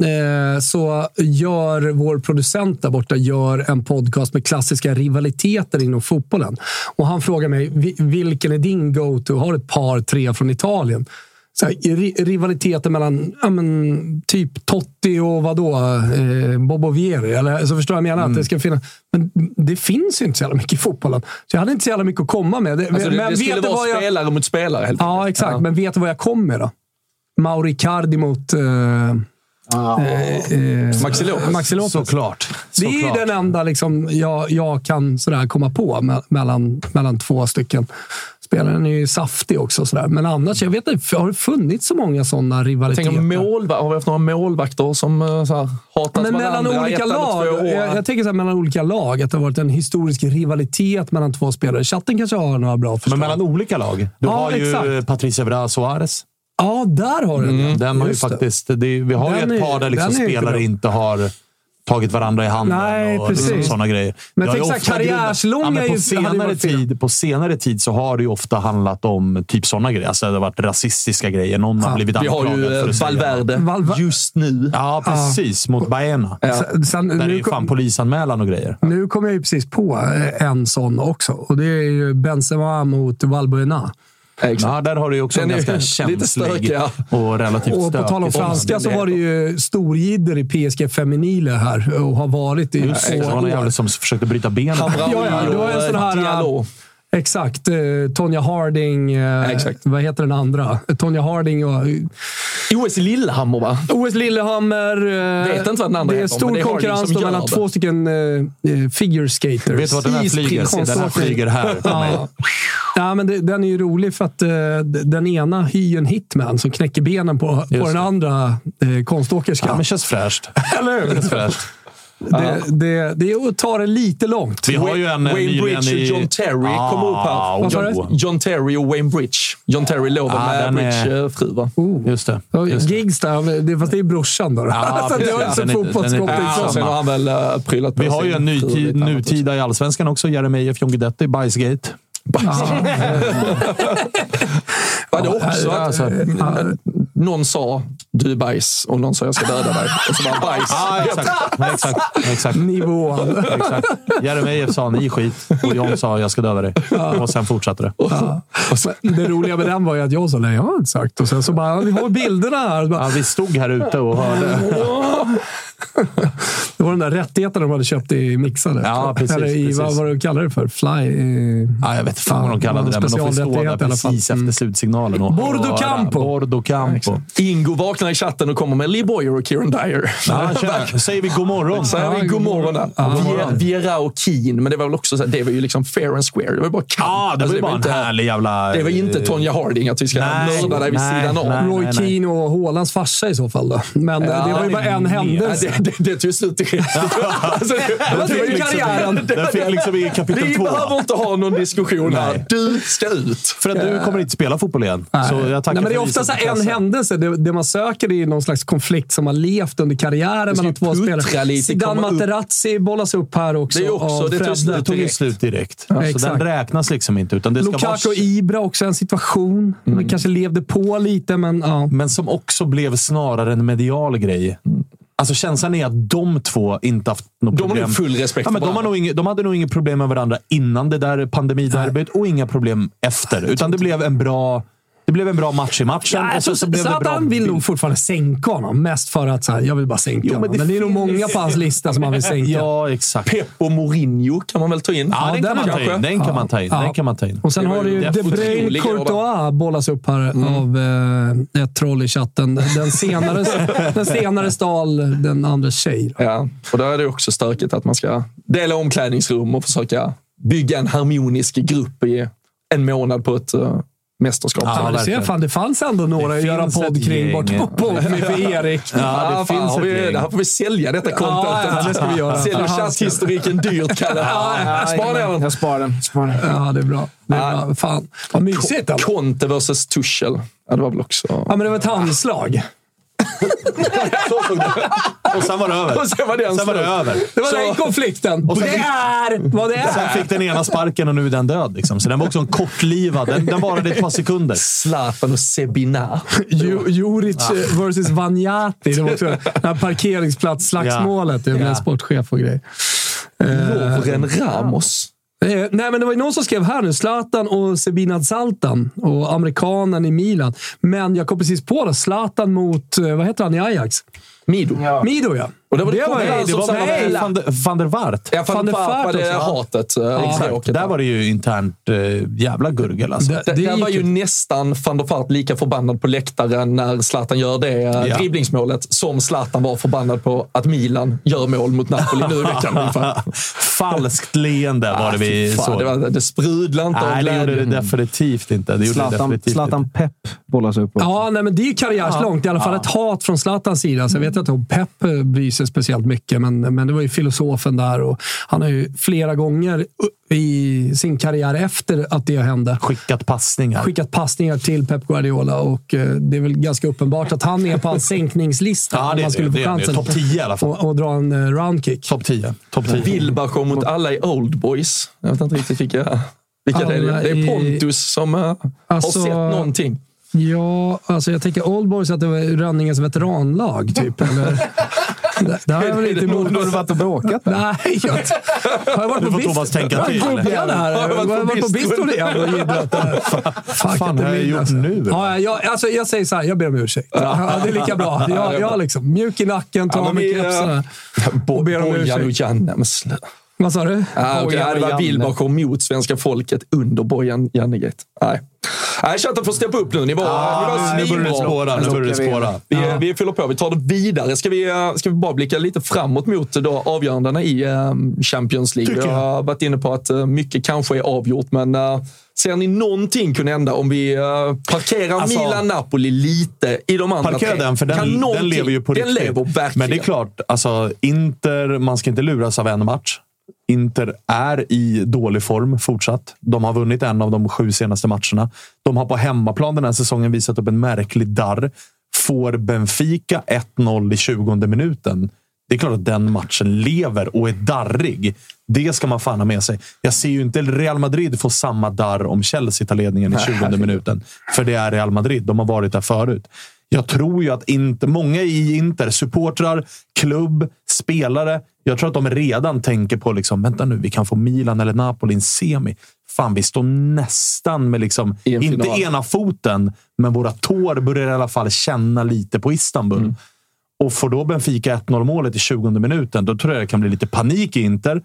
eh, så gör vår producent där borta gör en podcast med klassiska rivaliteter inom fotbollen. Och han frågar mig, "Vi- vilken är din go-to? Har ett par, tre från Italien? Så här, ri- rivaliteter mellan ja, men, typ Totti och vadå? Eh, Bobo Vieri. Eller, så förstår jag jag menar. Att det ska finnas. Men det finns ju inte så jävla mycket i fotbollen. Så jag hade inte så jävla mycket att komma med. Det, Alltså, det, men det skulle vet du vara vad jag- spelare mot spelare helt Ja, enkelt. exakt. Men vet du vad jag kom med då? Mauri Cardi mot eh, eh, eh, Maxi Lopez. Maxi Lopez. Såklart. Det är ju den enda liksom, jag, jag kan sådär komma på me- mellan, mellan två stycken. Spelaren är ju saftig också. Sådär. Men annars, jag vet inte, har det funnits så många sådana Jag rivaliteter? tänker målvakt. Har vi haft några målvakter som eh, så här, hatat Men mellan olika lag. Jag, jag tänker så här, mellan olika lag. Att det har varit en historisk rivalitet mellan två spelare. Chatten kanske har några bra förslag. Men mellan olika lag. Du Ja, har ju exakt. Patricia Evra Suarez. Ja, där har du den. Mm, Den har ju faktiskt, det, vi har Den ju ett par där liksom den spelare inte har tagit varandra i handen Nej, och liksom sådana grejer. Men ofta karriärslånga grundat- är på, senare tid, på senare tid så har det ju ofta handlat om typ sådana grejer. Alltså det har varit rasistiska grejer. Någon har blivit Vi har anklagad ju för eh, Valverde Valver- just nu. Ja, precis. Mot Baena. Sen, sen, Där är nu, ju fan kom, polisanmälan och grejer. nu kom jag ju precis på eh, en sån också. Och det är ju Benzema mot Valbuena. Ja, där har du ju också en Den ganska känslig och relativt Och på stökig tal om franska så var det ju storjidder i PSG Feminile här och har varit i Just det, det var någon år. jävel som försökte bryta benet. Ja, ja, det var en sån här... Diallo. Exakt. eh, Tonja Harding. eh, Exakt. Vad heter den andra? Tonja Harding och... OS i Lillehammer, va? OS Lillehammer. eh, Vet inte vad den andra Det är heter, stor det är Harding konkurrens mellan det. två stycken eh, eh, figure skaters. Vet du vart den här flyger? Den här flyger här. Ja. Ja, men det, den är ju rolig för att eh, d- den ena hyr en hitman som knäcker benen på, på den andra eh, konståkerskan. Ja, men känns fräscht. Eller hur? Känns fräscht. Det, det, det är att ta det lite långt. Vi har ju en eh, Wayne Bridge och John Terry Ah, kom upp här. John, John Terry och Wayne Bridge. John Terry låg Ah, med den är- Bridge eh, fru, va? Just det. Ja, Just. Gigs där, det, fast det är brorsan då. Ja, så det var inte så Ja, så. sen har han väl uh, prylat på Vi har ju en nutid, nutida i Allsvenskan också. Jeremejeff, John Guidetti, Bajsgate. Var det också att alltså. Någon sa du är bajs och någon sa jag ska döda dig. Och så var bajs. Ja, exakt. Exakt. exakt. Nivån. exakt. Jeremejeff sa ni skit och John sa jag ska döda dig. Och sen fortsatte det. Ja. Men Det roliga med den var ju att jag sa nej, jag har inte sagt. Och sen så bara, vi har bilderna här. Bara, Ja, vi stod här ute och hörde. Det var den där rättigheten de hade köpt i mixade. Ja, precis, Eller i, precis. vad var det de kallade det för? Fly? eh, Ja, jag vet inte vad de kallade det, men de får stå där precis Mm. efter slutsignalen. och Bordo. Campo. Bordo Campo. Ingo vaknar i chatten och kommer med Lee Boyer och Kieran Dyer. Ja, tjena. Säger vi god morgon? Säger vi god morgon. Viera- Viera och Keen, men det var väl också så här, det var ju liksom fair and square. Det var bara kamp. Ja, det var ju bara en inte, härlig jävla... Det var inte Tonya Harding att vi ska mörda dig vid sidan av. nej. Roy Keane och Haalands farsa i så fall. Då. Men eh, det var ju bara en Ja, händelse. Det, det, tog slut direkt. alltså, det, var i karriären. Den fick liksom i kapitel Vi två. behöver inte ha någon diskussion här. Du ska ut. För att du kommer inte spela fotboll igen. Så jag tackar Nej, men det är ofta så en händelse. Det, det man söker är någon slags konflikt som har levt under karriären mellan två spelare. lite, Zidane. Materazzi bollas upp här också. Det är också- det Fredde. slut tog ju slut direkt. så exakt. den räknas liksom inte. Utan det ska Lukaku och. Ibra också en situation. Mm. Man kanske levde på lite, men ja. Men som också blev snarare en medial grej. Alltså känslan är att de två inte haft något De har problem. full respekt ja, men de, har nog inget, de hade nog inget problem med varandra innan det där pandemiderbyt och inga problem efter. Utan det blev en bra, det blev en bra match i matchen. Ja, och så, så blev det bra Zlatan vill nog fortfarande sänka honom. Mest för att så här, jag vill bara sänka Jo, men honom. det Men det är nog många på hans lista som han vill sänka. Ja, exakt. Pep och Mourinho kan man väl ta in? Ja, den, den kan man ta in. den kan man ta in. Ja. Den kan man ta in. Och sen har du ju De Bruyne Courtois bollas upp här av eh, ett troll i chatten. Den senare, den senare stal den andra tjej. då. Ja, och där är det också stökigt att man ska dela omklädningsrum och försöka bygga en harmonisk grupp i en månad på ett uh, mästerskap. Ja, Ja, du ser, fan, det fanns ändå några Det att göra podd kring bort på Podme för Erik. Ja, det fan, finns ett vi, gäng. det här får vi sälja detta contentet. Ja, ja, det ska vi göra. Säljer Ja, chatthistoriken dyrt, Kalle. Spara den. Jag sparar den. Sparar den. Ja, det är bra. Det är Ja. bra. Fan, vad mysigt. ändå. Conte versus Tuchel. Ja, det var väl också... Ja, men det var ett handslag. Och sen var det över. Och sen var det en sen var det över. Det var Så- den konflikten. Och sen det fick- är vad det Sen är. fick den ena sparken och nu är den död. Liksom. Så den var också en kortlivad. Den, den varade ett par sekunder. Zlatan och Sebina. Juric versus Vanjati. Det var också det här parkeringsplatsslagsmålet med Ja. sportchef och grej. Lovren Ramos. Eh, nej, men det var ju någon som skrev här nu. Zlatan och Sebina Zaltan och amerikanen i Milan. Men jag kom precis på det. Zlatan mot, eh, vad heter han i Ajax? Mido. Mido, ja. Och det var det var ju- Konrad Det som var Nej, van, van der Waart? Ja, Van van der Vaart var det också. hatet. Exakt. bråket, Där va? var det ju internt eh, jävla gurgel alltså. Det- Det, det där var ju ju- nästan van der Vaart lika förbannad på läktaren när Zlatan gör det eh, Ja. dribblingsmålet som Zlatan var förbannad på att Milan gör mål mot Napoli nu i veckan. Falskt leende var det vi Ah, fan, såg. Det, var, det sprudlade inte av Nej, det gjorde glädje. det definitivt inte. Det gjorde det Zlatan, definitivt Zlatan inte. Pep bollas upp. också. Ja, nej, men det är ju karriärslångt. I alla fall ett hat från Zlatans sida. Så jag vet inte om Pep eh, bryr sig speciellt mycket, men, men det var ju filosofen där. Och han har ju flera gånger i sin karriär efter att det hände Skickat passningar. skickat passningar till Pep Guardiola och eh, det är väl ganska uppenbart att han är på hans sänkningslista Ja, om det man skulle det. få Det är det. chansen. Topp 10 i alla fall. Och, och dra en eh, roundkick. Topp 10. Top 10. Wilbacher mot alla i Old Boys. Jag vet inte riktigt vilka, vilka det är. Det är i- Pontus som eh, Alltså- har sett någonting. Ja, alltså jag tänker Old Boys att det var Rönningens veteranlag, typ. Eller? Det, har jag väl inte emot. Har du varit och bråkat? där? Nej, jag, har jag varit på får bistro? Thomas tänka till. Ja, det här. Har Jag du varit på bistro? igen och jiddrat. Fan, fan har jag gjort nu? Ja, jag, alltså, jag säger så här, jag ber om ursäkt. Ja, det är lika bra. Jag, jag liksom, mjuk i nacken, tar av mig kepsen. Bo- ber om Bojan och ursäkt. Janne. Men slö. Vad sa du? Ja, okej, Bojan det var Janne. Wilbacher mot svenska folket under Bojan Jannegate. Nej. Nej, chatten får steppa upp nu. Ni var, Ah, ni var nu börjar det svinbra. spåra. Nu börjar det spåra. Vi, vi fyller på. Vi tar det vidare. Ska vi, eh, ska vi bara blicka lite framåt mot då avgörandena i eh, Champions League? Jag jag. har varit inne på att eh, mycket kanske är avgjort, men eh, ser ni någonting kunna hända om vi parkerar Alltså- Milan-Napoli lite i de andra Parkera tre? den, för Kan den, den lever ju på Den riktigt. lever verkligen. Men det är klart, alltså, Inter, man ska inte luras av en match. Inter är i dålig form fortsatt. De har vunnit en av de sju senaste matcherna. De har på hemmaplan den här säsongen visat upp en märklig darr. Får Benfica 1-0 i 20 minuten. Det är klart att den matchen lever och är darrig. Det ska man fan ha med sig. Jag ser ju inte Real Madrid få samma darr om Chelsea tar ledningen i 20 minuten. För det är Real Madrid. De har varit där förut. Jag tror ju att inte, många i Inter, supportrar, klubb, spelare. Jag tror att de redan tänker på liksom, vänta nu, vi kan få Milan eller Napoli i en semi. Fan, vi står nästan med liksom, en inte final. ena foten, men våra tår börjar i alla fall känna lite på Istanbul. Och får då Benfica 1-0 målet i 20 minuten, då tror jag det kan bli lite panik i Inter.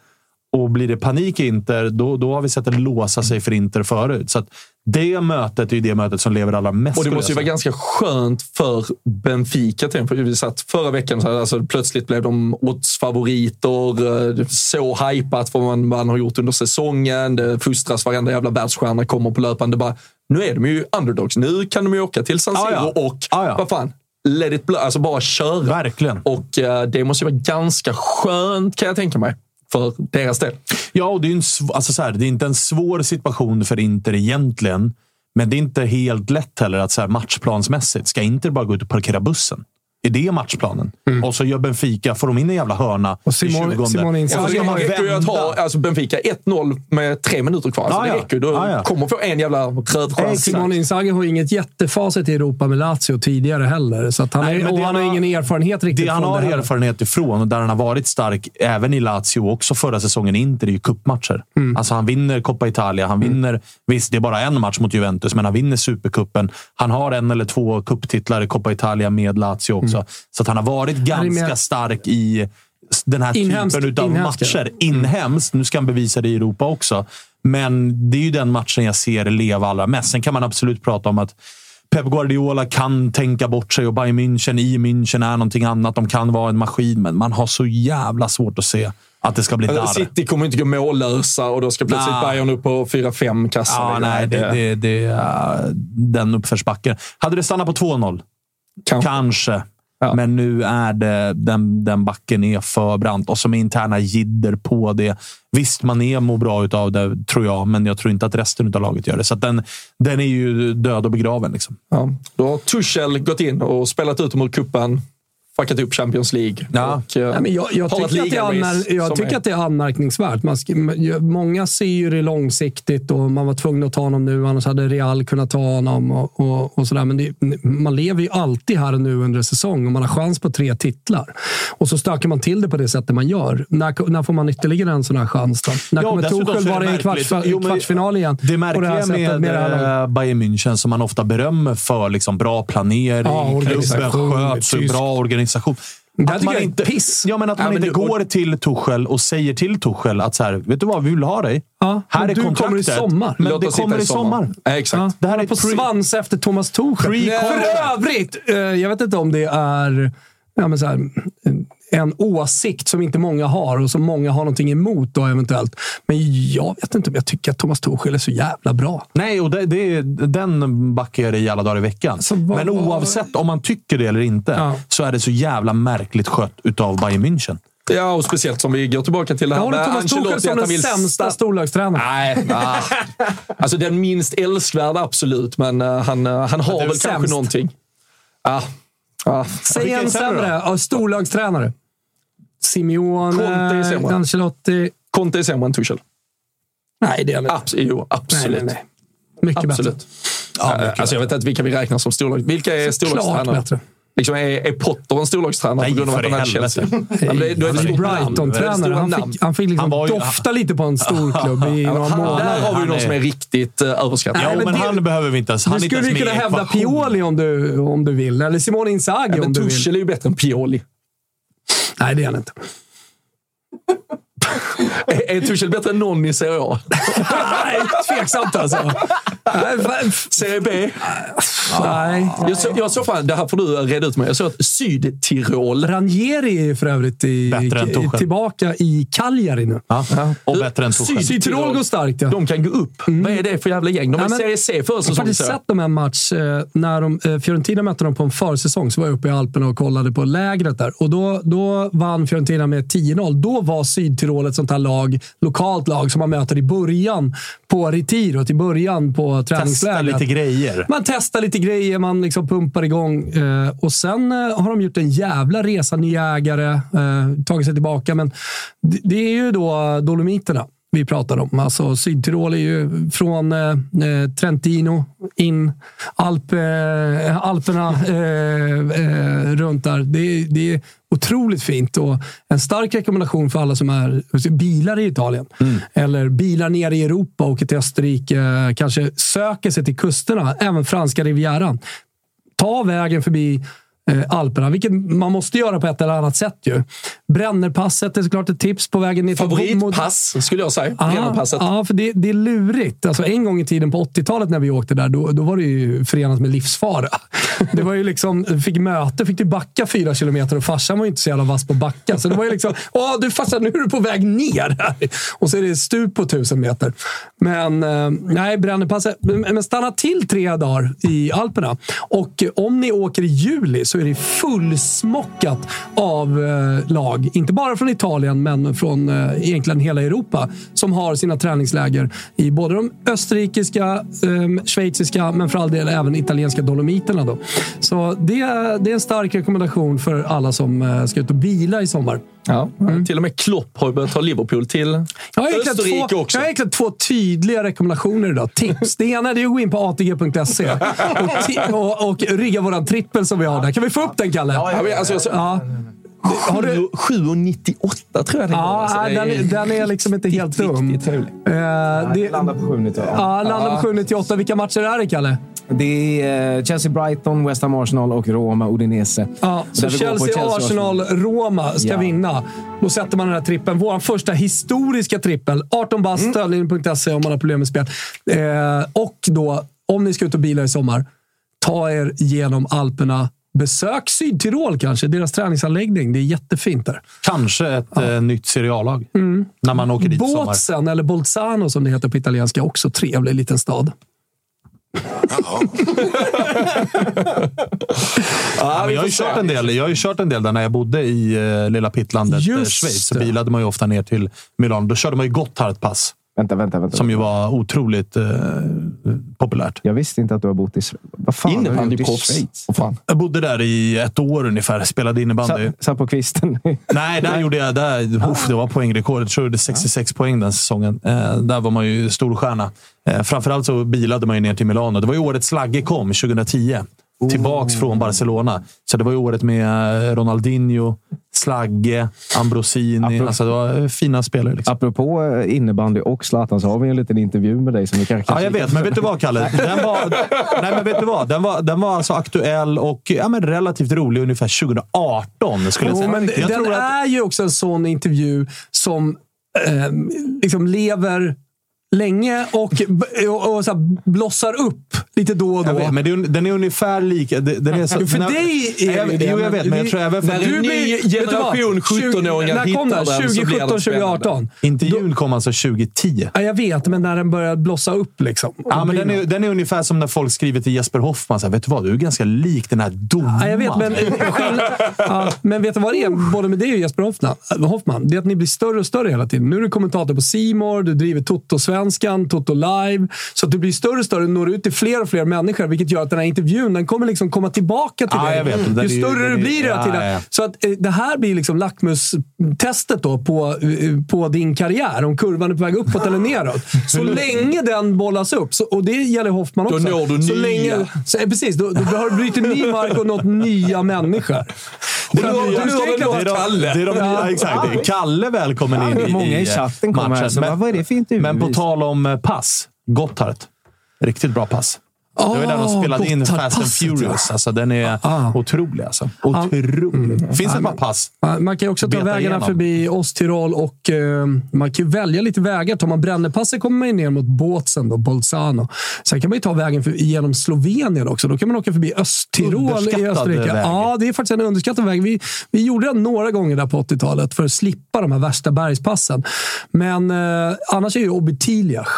Och blir det panik i Inter, då, då har vi sett det låsa sig för Inter förut. Så det mötet är ju det mötet som lever allra mest. Och det måste ju vara ganska skönt för Benfica. Vi satt förra veckan så här, alltså, plötsligt blev de oddsfavoriter. eh, Så hypat för vad man, man har gjort under säsongen. Det fustras varenda jävla världsstjärna kommer på löpande. Bara, nu är de ju underdogs. Nu kan de ju åka till San Siro ja. och, ja. vad fan, let it blow. Alltså bara köra. Verkligen. Och eh, det måste ju vara ganska skönt kan jag tänka mig. För deras del. Ja, och det är, en, alltså så här, det är inte en svår situation för Inter egentligen. Men det är inte helt lätt heller att så här, matchplansmässigt, ska Inter bara gå ut och parkera bussen? Är det matchplanen? Och så gör Benfica, får de in en jävla hörna Och Simone- i 20 Simone Och så ju räcker ju att ha alltså Benfica 1-0 med tre minuter kvar. Alltså Ja, det räcker ju. Du Ja, ja. kommer få en jävla rödchans. Simone Inzaghi har ju inget jättefacit i Europa med Lazio tidigare heller. Så att han, Nej, är, men och han har han har- ingen erfarenhet riktigt Det han från har det erfarenhet ifrån och där han har varit stark, även i Lazio också förra säsongen i Inter, är ju cupmatcher. Mm. Alltså han vinner Coppa Italia. Han vinner, visst det är bara en match mot Juventus, men han vinner Supercupen. Han har en eller två cuptitlar i Coppa Italia med Lazio också. Så att han har varit Mm. ganska stark i den här Inhemskt- typen av inhemska. matcher. Inhemskt. Nu ska han bevisa det i Europa också. Men det är ju den matchen jag ser leva allra mest. Sen kan man absolut prata om att Pep Guardiola kan tänka bort sig och Bayern München i München är någonting annat. De kan vara en maskin, men man har så jävla svårt att se att det ska bli Alltså, där. City kommer inte gå mållösa och då ska plötsligt Nej. Bayern upp på 4-5 kassar. Ja, nej, det, det, det är den uppförsbacken. Hade det stannat på 2-0? Kanske. Kanske. Men nu är det, den, den backen är för brant och som interna jidder på det. Visst, Mané mår bra utav det, tror jag, men jag tror inte att resten av laget gör det. Så den, den är ju död och begraven. Liksom. Ja. Då har Tuchel gått in och spelat ut dem ur cupen, fuckat upp Champions League. Ja. Och, eh, Nej, men jag jag tycker, att det, anmär, jag tycker är- att det är anmärkningsvärt. Man många ser ju det långsiktigt och man var tvungen att ta honom nu, annars hade Real kunnat ta honom. Och, och, och sådär. Men det, man lever ju alltid här och nu under säsong och man har chans på tre titlar. Och så stökar man till det på det sättet man gör. När, när får man ytterligare en sån här chans? Då? När Ja, kommer det vara i kvarts, Jo, men kvartsfinal igen? Det märkliga sättet med det Bayern München, som man ofta berömmer för liksom bra planering, Ja, klubben sköts, bra organisation. Det här Att tycker man inte, piss. Ja, men att Ja, man men inte du- går till Tuchel och säger till Tuchel att så här, vet du vad, vi vill ha dig. Ja, här är du kontraktet. kommer i sommar. Men Låt det kommer i sommar. Ja, exakt. Ja, Det här är på pre- svans efter Thomas. Pre-contract. För övrigt, eh, jag vet inte om det är ja, men så här, en åsikt som inte många har och som många har någonting emot då eventuellt. Men jag vet inte om jag tycker att Thomas Tuchel är så jävla bra. Nej, och det, det, den backar jag i alla dagar i veckan. Alltså, vad- men vad- oavsett om man tycker det eller inte, Ja. så är det så jävla märkligt skött utav Bayern München. Ja, och speciellt som vi går tillbaka till det Jag här håller med Thomas Tuchel som den vill sämsta sta- storlagstränaren. Nej. Alltså den minst älskvärda, absolut. Men eh, han, eh, han har väl kanske sämst. någonting. Ah. Ah. Säg en sämre sämre. Ja, storlagstränare. Simeone, Conte. Ancelotti. Conte är sämre än Tuchel. Nej, det är han inte. Abs jo, absolut. Nej, nej, nej. Mycket absolut. bättre. Ja, alltså, jag vet inte vilka vi räknar som storlag. Vilka är storlagstränare? Liksom, är, är Potter en storlagstränare Nej, på grund av att han är Chelsea? men är det Han är. Brighton-tränare. Han fick, han fick liksom Han var ju- dofta lite på en storklubb i men några han, månader. där har vi ju Han någon är- som är riktigt uh, överskattad. Ja, Nej, men, men det- han behöver vi inte ens. Han Du skulle ju kunna hävda. Pioli om du, om du vill. Eller Simone Inzaghi Ja, om men du vill. Tuchel är ju bättre än Pioli. Nej, det är han inte. Är, är Tuchel bättre än någon i Serie A? Nej, tveksamt alltså. Serie B? Nej. Jag, så, jag såg fan, det här får du reda ut mig. Jag såg att Sydtirol... Ranieri är för övrigt i, Bättre än Tuchel. tillbaka i Cagliari nu. Ja. Och bättre än Tuchel. Sydtirol går starkt. Ja. De kan gå upp. Vad är det för jävla gäng? De är men- Serie C förra Jag har säsongen. faktiskt sett dem en match. Eh, när de, eh, Fiorentina mötte dem på en försäsong, så var jag uppe i Alperna och kollade på lägret där. Och då, då vann Fiorentina med 10-0. Då var Sydtirol ett sånt här lag, lokalt lag som man möter i början på Retiro, i början på träningslägret. lite grejer. Man testar lite grejer, man liksom pumpar igång. Eh, och sen eh, har de gjort en jävla resa, nya ägare, eh, tagit sig tillbaka. Men det, är ju då Dolomiterna vi pratar om. Alltså Sydtirol är ju från eh, Trentino in, Alp, eh, Alperna eh, runt där. Det, det är otroligt fint och en stark rekommendation för alla som är bilar i Italien. Eller bilar nere i Europa, åker till Österrike, kanske söker sig till kusterna, även franska rivieran. Ta vägen förbi Alperna, vilket man måste göra på ett eller annat sätt. ju. Brännerpasset är såklart ett tips på vägen ner Favoritpass skulle jag säga. Brännerpasset. Ja, för det, det är lurigt. Alltså, en gång i tiden på 80-talet när vi åkte där, då, då var det ju förenat med livsfara. Det var ju liksom, fick möte, fick du backa fyra kilometer och farsan var ju inte så jävla vass på att backa. Så det var ju liksom, åh du farsan, nu är du på väg ner här. Och så är det stup på tusen meter. Men eh, nej, Brännerpasset. Men stanna till tre dagar i Alperna. Och om ni åker i juli så är det fullsmockat av eh, lag. Inte bara från Italien, men från eh, egentligen hela Europa. Som har sina träningsläger i både de österrikiska, eh, schweiziska, men för all del även italienska dolomiterna. Då. Så det, det är en stark rekommendation för alla som eh, ska ut och bila i sommar. Ja, Till och med Klopp har börjat ta Liverpool till Jag Österrike två, också. Jag har egentligen två tydliga rekommendationer idag. Tips. Det ena är att gå in på atg.se och, och, och rigga våran trippel som vi har där. Vi få upp den, Kalle? Ja, men alltså, jag så- Ja. Har du- 7,98 tror jag det Ja, var. Alltså, den, är- den är liksom inte helt dum. riktigt. Eh, det, Landar på 798. ja, landar på 798. Vilka matcher är det, Kalle? Det är eh, Chelsea-Brighton, West Ham Arsenal och Roma-Udinese. Ja, så Där vi går på Chelsea, Arsenal, Roma ska Ja. vinna. Då sätter man den här trippen. Vår första historiska trippel. 18 bast, Mm. om man har problem med spel. Eh, och då, om ni ska ut och bila i sommar, ta er genom Alperna. Besök Sydtirol kanske, deras träningsanläggning. Det är jättefint där. Kanske ett eh, nytt seriallag när man åker dit i sommar. Båtsen, eller Bolzano som det heter på italienska, också trevlig liten stad. Ja, jag, har ju kört en del, jag har ju kört en del där när jag bodde i eh, lilla Pittlandet, eh, Just Schweiz. Så bilade man ju ofta ner till Milano. Då körde man ju Gotthardpass, Vänta, vänta, vänta. som ju var otroligt eh, populärt. Jag visste inte att du har bott i Schweiz. Vad fan har du gjort i. Schweiz? Fan. Jag bodde där i ett år ungefär. Spelade innebandy. Satt, satt på kvisten. Nej, där gjorde jag... Där, uff, det var poängrekord. Jag tror det är 66 poäng den säsongen. Eh, där var man ju storstjärna. Eh, framförallt så bilade man ju ner till Milano. Det var ju året Slagge kom, 2010. Tillbaks från Barcelona. Så det var ju året med eh, Ronaldinho, Slagge, Ambrosini. Apropå- Alltså, det var eh, fina spelare. Liksom. Apropå eh, innebandy och Zlatan så har vi en liten intervju med dig som vi kanske Ja, jag vet. Men vet du vad, Kalle? Den var, nej, men vet du vad? Den var, den var alltså aktuell och ja, men relativt rolig ungefär 2018, skulle jag Jo, säga. men jag den tror att, är ju också en sån intervju som eh, liksom lever länge och, och, och så här blossar upp lite då och då. Vet, men det är, den är ungefär lika. Den är så, för den dig är jag, det Jo, jag vet, men jag tror även för... när Du blir- generation 17-åringar När kom hittar den? den så blir den 2017, spännande. 2018? Intervjun kom alltså 2010. Ja, jag vet, men när den börjar blossa upp. Liksom, Ja, men den, är, den är ungefär som när folk skriver till Jesper Hoffman. Så här, vet du vad? Du är ganska lik den här domaren. Ja, jag vet, men, ja, men vet du vad det är? Både med dig och Jesper Hoffman, Hoffman. Det är att ni blir större och större hela tiden. Nu är du kommentator på Simor, du driver Toto-svenskan, Toto Live. Så att du blir större och större och når ut till fler och fler människor. Vilket gör att den här intervjun den kommer liksom komma tillbaka till Ja, dig. jag vet. Ju större du blir hela ja, tiden. ja. Så att eh, det här blir liksom lackmustestet då på, eh, på din karriär. Om kurvan är på väg uppåt eller neråt. Så länge den bollas upp, så, och det gäller Hoffman Då också. når du så nya. Länge, så, eh, precis, då, då har du brutit ny mark och nått nya människor. Det är de, Kalle. det är de, ja, exakt. Det är Kalle välkommen in i, Många i chatten kommer här, så Men, vad är det för intervju? men på tal tal om eh, pass. Gotthard. Riktigt bra pass. Det var där de Ah, spelade in Fast and Furious. Alltså, den är Ah. otrolig. Alltså. Otrolig. Finns ett par pass. Man kan också ta vägarna igenom. förbi Osttirol och eh, man kan välja lite vägar. Tar man Brännepasset kommer man ner mot Båtsen, då, Bolzano. Sen kan man ju ta vägen för, genom Slovenien också. Då kan man åka förbi Östtirol i Underskattad Österrike. väg. Ja, det är faktiskt en underskattad väg. Vi, vi gjorde den några gånger där på 80-talet för att slippa de här värsta bergspassen. Men eh, annars är ju Obitiljach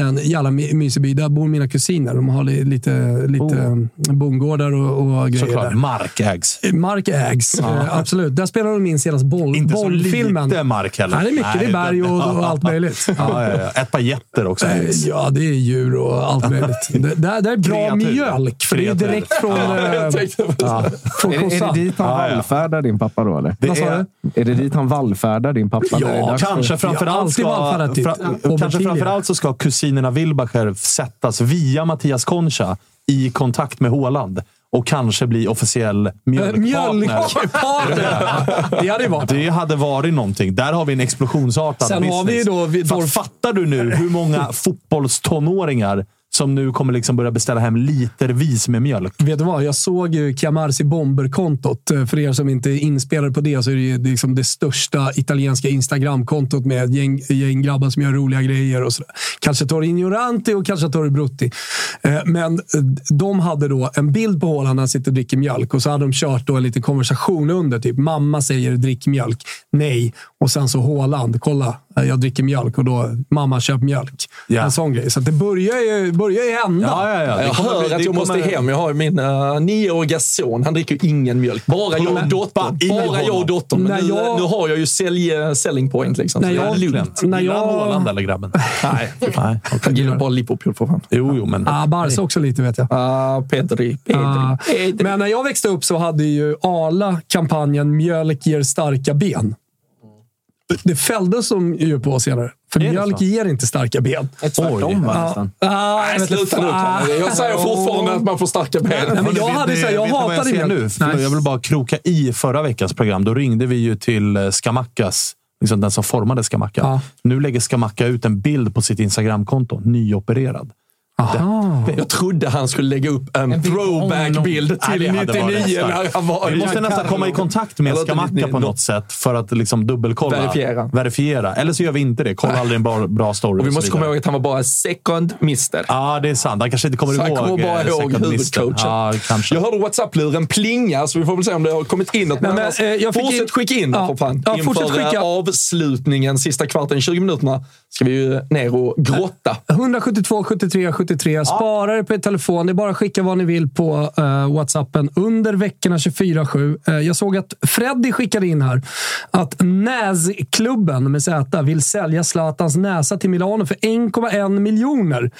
en jävla my- mysig by. Där bor mina kusiner. De har li- lite, lite bondgårdar och, och grejer Såklart. där. Mark ägs. Mark ägs, eh, absolut. Där spelade de in senast boll, Inte så bollfilmen. lite mark heller. Nej, det är mycket. det är berg och, och allt möjligt. Ja, ja, ja. Ett par getter också. Eh, Ja, det är djur och allt möjligt. Det, där, där är bra Kreatur. mjölk, för det är direkt från, Ja. eh, Ja. från Är, det- är kossan. det dit han Ja, ja. vallfärdar din pappa då? Eller? Det Vad sa är- du? Är det dit han vallfärdar din pappa? Ja, Kanske Jag har framförallt, ska, fra, kanske framförallt så ska kusinerna Wilbacher sättas via Mattias Concha i kontakt med Håland och kanske bli officiell Eh, mjölkpartner. Mjölkpartner! Det hade varit. Det hade varit någonting. Där har vi en explosionsartad Sen business. har vi då- vi- Dorf- fattar du nu hur många fotbollstonåringar som nu kommer liksom börja beställa hem litervis med mjölk. Vet du vad? Jag såg ju Chiamarsi Bomber-kontot. Eh, för er som inte är inspelade på det så är det ju liksom det största italienska Instagram-kontot med ett gäng, gäng grabbar som gör roliga grejer. och sådär. Ignoranti och Calciatore Brutti. Eh, men eh, de hade då en bild på Haaland när han sitter och dricker mjölk och så hade de kört då en liten konversation under. Typ mamma säger drick mjölk. Nej. Och sen så Haaland. Kolla, jag dricker mjölk och då mamma köp mjölk. Ja. En sån grej. Så det börjar ju, börjar ju hända. Ja, ja, ja. Det Jag hör bli- att jag måste kommer- hem. Jag har ju min uh, nioåriga son. Han dricker ju ingen mjölk. Bara jag och dottern. bara jag och dottern. Men nu, jag- nu har jag ju sälj, eh, selling point. Liksom. När Så det är jag- lugnt. När Gillar han jag- Haaland eller grabben? Nej, Nej, jag gillar bara Liverpool för fan. Jo, jo, men... Ah, Barca också lite vet jag. Ah, Pedri. Pedri. Ah, Pedri. Men när jag växte upp så hade ju Arla kampanjen “Mjölk ger starka ben”. Det fälldes de ju på senare. För Är det mjölk ger inte starka ben. Tvärtom va, nästan. Ah, Nej, sluta nu. Jag säger fortfarande att man får starka ben. Nej, men jag hade så här, jag hatade mjölk. nu? Förlåt, Jag vill bara kroka i förra veckans program. Då ringde vi ju till eh, Skamackas, liksom den som formade Skamacka. Ja. Nu lägger Skamacka ut en bild på sitt Instagramkonto, nyopererad. Aha. Jag trodde han skulle lägga upp en throwback-bild Nej, till det hade varit 99 starkt. när han var Vi måste nästan komma i kontakt med Skamacka 99, på nå- något sätt för att liksom dubbelkolla. Verifiera. Verifiera. Eller så gör vi inte det. Kolla aldrig en bra, bra story. Och vi måste komma vidare. ihåg att han var bara second mister. Ja, det är sant. Han kanske inte kommer Så han ihåg. kommer bara eh, ihåg second mister. huvudcoachen. Ja, kanske. Jag hörde WhatsApp-luren plinga, så vi får väl se om det har kommit in något. Men men, annars, eh, jag fick fortsätt in- skicka in Ja. för fan. Ja, fortsätt Inför skicka. eh, avslutningen, sista kvarten, 20 minuterna, ska vi ju ner och grotta. 172 73 73. Spara det på er telefon. Det är bara att skicka vad ni vill på eh, Whatsappen under veckorna 24-7. Eh, jag såg att Freddy skickade in här att Näsklubben med Z vill sälja Zlatans näsa till Milano för 1,1 miljoner.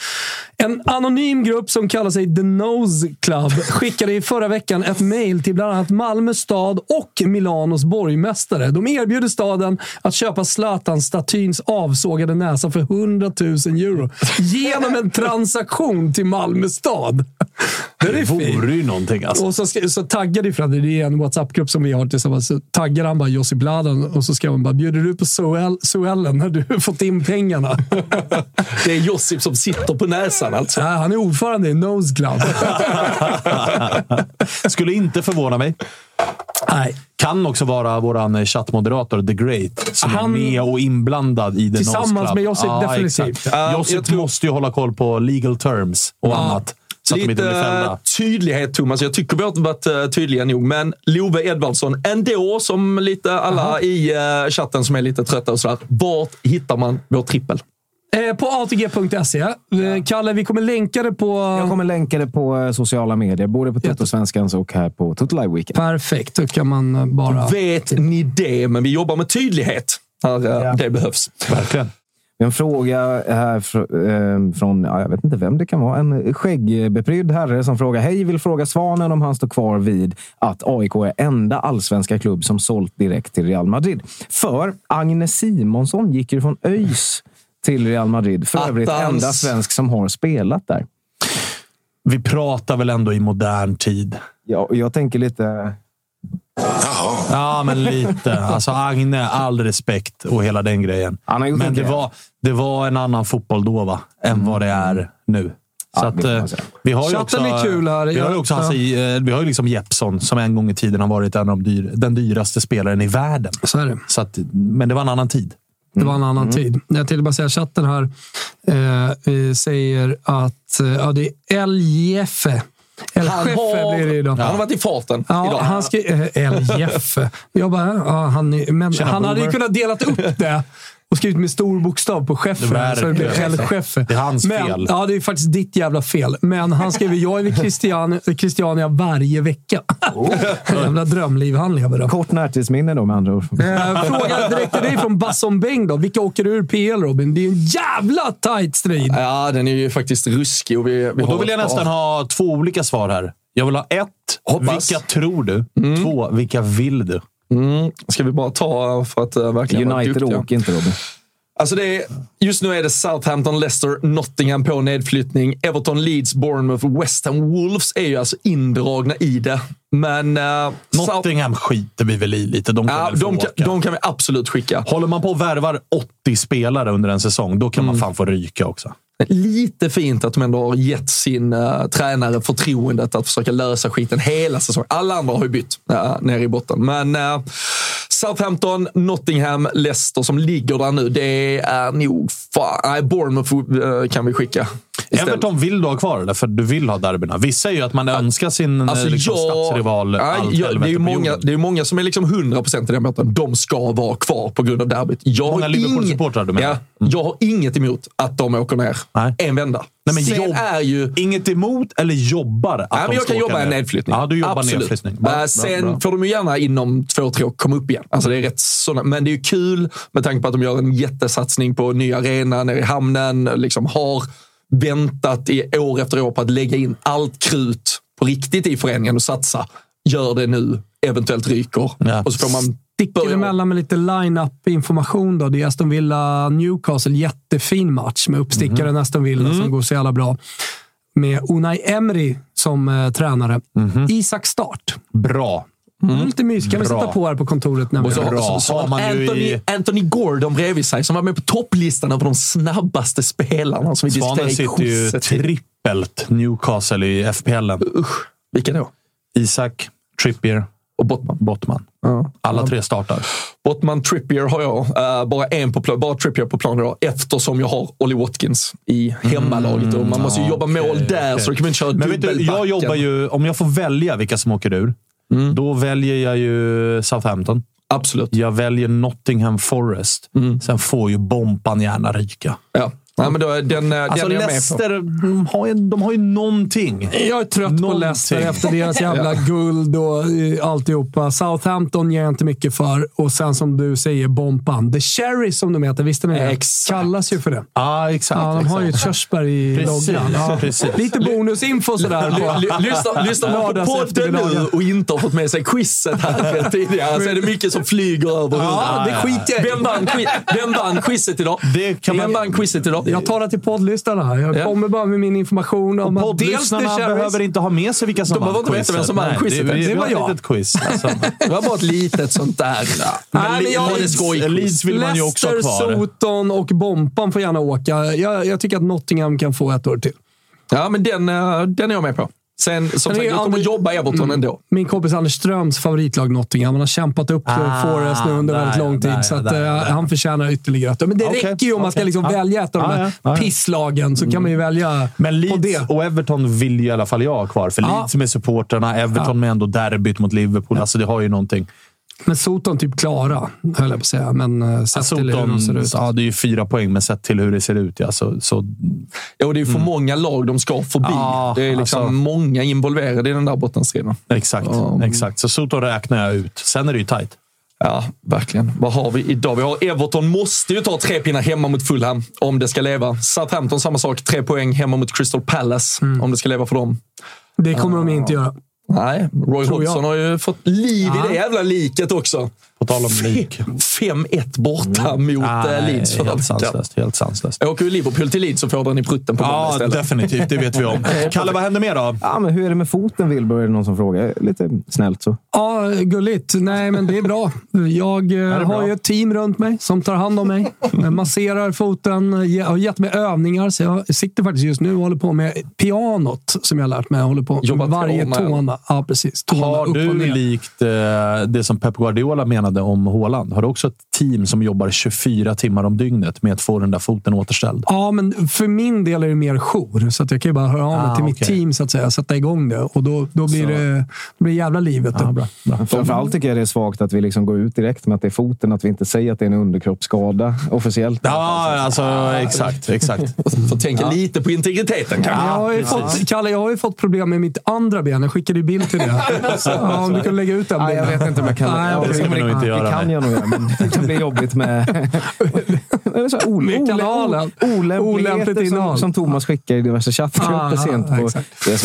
En anonym grupp som kallar sig The Nose Club skickade i förra veckan ett mejl till bland annat Malmö stad och Milanos borgmästare. De erbjuder staden att köpa Zlatan-statyns avsågade näsa för 100 000 euro genom en transaktion till Malmö stad. Det är Det fint. vore ju någonting alltså. Och så, så taggade Freddy, det är en WhatsApp-grupp som vi har tillsammans, så taggar han bara Josip Bladan och så skrev han bara “Bjuder du på Suell- Suellen när du fått in pengarna?” Det är Josip som sitter på näsan alltså. ja, Han är ordförande i Nose Club. Skulle inte förvåna mig. Nej. Kan också vara vår chattmoderator The Great som Han- är med och inblandad i The Tillsammans med Josip, definitivt. exakt. Ja, jag Josip tror- måste ju hålla koll på legal terms och annat. Så Lite fällda. tydlighet, Thomas. Jag tycker vi har varit eh, tydliga nog, men Love Edvardsson ändå, som lite alla i eh, chatten som är lite trötta och sådär. Vart hittar man vår trippel? Eh, på atg.se. Eh, Kalle, vi kommer länka det på... Jag kommer länka det på eh, sociala medier, både på Toto-svenskans och här på Toto Live Weekend. Perfekt, då kan man eh, bara... Vet ni det? Men vi jobbar med tydlighet när eh, det behövs. Verkligen. En fråga här fr- från, ja, jag vet inte vem det kan vara, en skäggbeprydd herre som frågar Hej, vill fråga Svanen om han står kvar vid att AIK är enda allsvenska klubb som sålt direkt till Real Madrid. För Agnes Simonsson gick ju från ÖIS till Real Madrid. För övrigt Attans. enda svensk som har spelat där. Vi pratar väl ändå i modern tid. Ja, och jag tänker lite... Ja, men lite. Alltså Agne, all respekt och hela den grejen. Men en det var, det var en annan fotboll då, va? Än vad det är nu. Så Ja, att, eh, vi har ju också, är kul här. Vi har ju också Hasse, eh, vi har ju liksom Jeppsson som en gång i tiden har varit en av dyr, den dyraste spelaren i världen. Så är det. Så att, men det var en annan tid. Det var en annan tid. Jag till bara säga chatten här eh, säger att eh, ja, det är LJFE. El Han har, blir det idag. han har varit i farten Ja, idag. han ska... Eh, El Jefe. Jag bara, ja, han, är- men Tjena, han hade ju kunnat delat upp det och skrivit med stor bokstav på. Verkligen. Så det blir El Jefe. Det är hans men, fel. Ja, det är faktiskt ditt jävla fel. Men han skriver, jag är vid Christian, Christiania varje vecka. jävla drömliv han lever då. Kort närtidsminne då med andra ord. Eh, fråga direkt till dig från Basson Beng då. Vilka åker ur PL, Robin? Det är en jävla tight strid. Ja, den är ju faktiskt ruskig. Och, vi, vi Och då vill jag nästan ha två olika svar här. Jag vill ha ett, Hoppas. vilka tror du? Två, vilka vill du? Mm. Ska vi bara ta för att uh, verkligen vara United åker inte Robin. Alltså det är, just nu är det Southampton, Leicester, Nottingham på nedflyttning. Everton, Leeds, Bournemouth, West Ham, Wolves är ju alltså indragna i det. Men... Uh, South- Nottingham skiter vi väl i lite. De kan ja, de, kan, de kan vi absolut skicka. Håller man på och värvar 80 spelare under en säsong, då kan man fan få ryka också. Lite fint att de ändå har gett sin uh, tränare förtroendet att försöka lösa skiten hela säsongen. Alla andra har ju bytt uh, nere i botten. Men uh, Southampton, Nottingham, Leicester som ligger där nu. Det är nog... Fan, nej, Bournemouth uh, kan vi skicka. Istället. Everton vill du ha kvar det, för du vill ha derbyna. Vissa säger ju att man önskar sin Alltså, liksom, jag- stadsrival Nej, allt jag, det, är många, det är många som är liksom 100% i den båten. De ska vara kvar på grund av derbyt. Jag Många Liverpool-supportrar du menar? Ja, jag har inget emot att de åker ner Nej. en vända. Nej, men Sen jobb- är ju... Inget emot eller jobbar att Nej, de men jag ska kan jobba en ner? nedflyttning. Ja, du jobbar Absolut. nedflyttning. Bra, Äh, bra, sen bra. får de ju gärna inom två, tre år komma upp igen. Alltså, det är rätt såna, men det är ju kul med tanke på att de gör en jättesatsning på en ny arena nere i hamnen. Liksom har väntat i år efter år på att lägga in allt krut på riktigt i föreningen och satsa. Gör det nu, eventuellt ryker. Ja. Och så får man Sticker emellan med lite line-up-information. Då. Det är Aston Villa-Newcastle. Jättefin match med uppstickaren Mhm. Aston Villa som går så jävla bra. Med Unai Emery som eh, tränare. Mhm. Isak Start. Bra. Är lite mysigt. kan vi sätta på här på kontoret. När Och så, Bra. så, så har man ju Anthony, i- Anthony Gordon bredvid sig som var med på topplistan över de snabbaste spelarna som vi Svanen sitter ju trippelt Newcastle i FPL. Usch, vilka då? Isak, Trippier Och Bottman. Bottman. Alla tre startar. Bottman Trippier har jag. eh, bara en på plan, bara Trippier på plan idag. Eftersom jag har Ollie Watkins i hemmalaget. och man måste ju jobba mål där, Mm, okej. så då kan inte köra Men vet du, jag jobbar ju... Om jag får välja vilka som åker ur, Mm. då väljer jag ju Southampton. Absolut. Jag väljer Nottingham Forest. Mm. Sen får ju Bompan gärna ryka. Ja. Nej, men då, den, eh, Alltså den på. Leicester, de har, ju, de har ju någonting. Jag är trött på Någonting. Leicester efter deras jävla guld och eh, alltihopa. Southampton ger jag inte mycket för. Och sen som du säger, Bompan. The Cherry som de heter, visste ni det? Exakt. Kallas ju för det. Ja, exakt. Ja, de har ju ett exakt. körsbär i loggan. Ja. Lite bonusinfo sådär. Ly- på- ly- Lyssnar lyssnar man på podden nu och inte har fått med sig quizet här tidigare så är det mycket som flyger över Ja, det skiter jag i. Vem vann, quizet idag? Det kan Vem vann quizet idag? Jag tar det till poddlyssnarna. Jag Ja. kommer bara med min information om att The Poddlyssnarna Cherries... behöver inte ha med sig vilka som De vann veta vem som vann quizet. Det, Det var ett jag. litet quiz. Alltså. Det var bara ett litet sånt där. Nej, men jag- skojquiz. Leeds vill man ju också ha kvar. Soton och Bompan får gärna åka. Jag, jag tycker att Nottingham kan få ett år till. Ja, men den, eh, den är jag med på. Sen, som Men sagt, det är jag kommer Anders- jobba Everton ändå. Min kompis Anders Ströms favoritlag Nottingham. Han har kämpat upp Ah, Forest nu under där, väldigt lång tid. där, så att, där, eh, där. han förtjänar ytterligare ett. Men det Okej, räcker ju om man ska liksom Ja. välja ett av de Ja, här ja, pisslagen. Så kan man ju välja Men på Leeds det. och Everton vill ju i alla fall jag ha kvar. För. Leeds med supporterna, Everton med ändå derbyt mot Liverpool. Alltså det har ju någonting. Men Soton typ klara, höll jag på att säga. Men uh, sett Alltså, till hur de ser ut. ja, det är ju fyra poäng, men sett till hur det ser ut, ja, så, så Ja, och det är för många lag de ska förbi. Ja, det är liksom alltså. många involverade i den där bottenstriden. exakt. exakt. Så Soto räknar jag ut. Sen är det ju tajt. Ja, verkligen. Vad har vi idag? Vi har Everton måste ju ta tre pinnar hemma mot Fulham om det ska leva. Southampton samma sak. Tre poäng hemma mot Crystal Palace om det ska leva för dem. Det kommer de inte göra. Nej, Roy Tror jag. Hodgson har ju fått liv Ja. i det jävla liket också. På tal om lik. 5-1 borta mot Nej, äh, Leeds förra helt sanslöst. Helt sanslöst. Åker ju Liverpool till Leeds så får den i prutten på Ja, istället. definitivt. Det vet vi om. Kalle, vad händer mer då? Ja, men hur är det med foten, Wilbur? Är det någon som frågar? Lite snällt så. Ja, gulligt. Nej, men det är bra. Jag eh, det har bra? ju ett team runt mig som tar hand om mig. Jag masserar foten, har gett mig övningar. Så jag sitter faktiskt just nu och håller på med pianot som jag har lärt mig. Jag håller på med varje tårna. tårna. Ja, precis. Tårna Har du likt eh, det som Pep Guardiola menade om Haaland, har du också ett team som jobbar 24 timmar om dygnet med att få den där foten återställd? Ja, men för min del är det mer jour. Så att jag kan ju bara höra av mig Ah, till mitt okej. team, så att säga. Sätta igång det. Och då, då blir Så. det, då blir jävla livet. Ja, bra, bra. Framförallt tycker jag det är svagt att vi liksom går ut direkt med att det är foten. Att vi inte säger att det är en underkroppsskada officiellt. Ja, alltså exakt. exakt. Får tänka lite på integriteten Jag kanske. har ju fått, Kalle, jag har ju fått problem med mitt andra ben. Jag skickade ju bild till det. Ja, om du kan lägga ut den Nej, jag bilden. vet inte om jag kan. Nej, Ja, det ska inte göra. Det kan nej. jag nog göra, men det kan bli jobbigt med... Kanalen. Olämpligheter Olämpligt som, innehåll. som Thomas skickar i diverse chattgrupper Ah, sent på... så,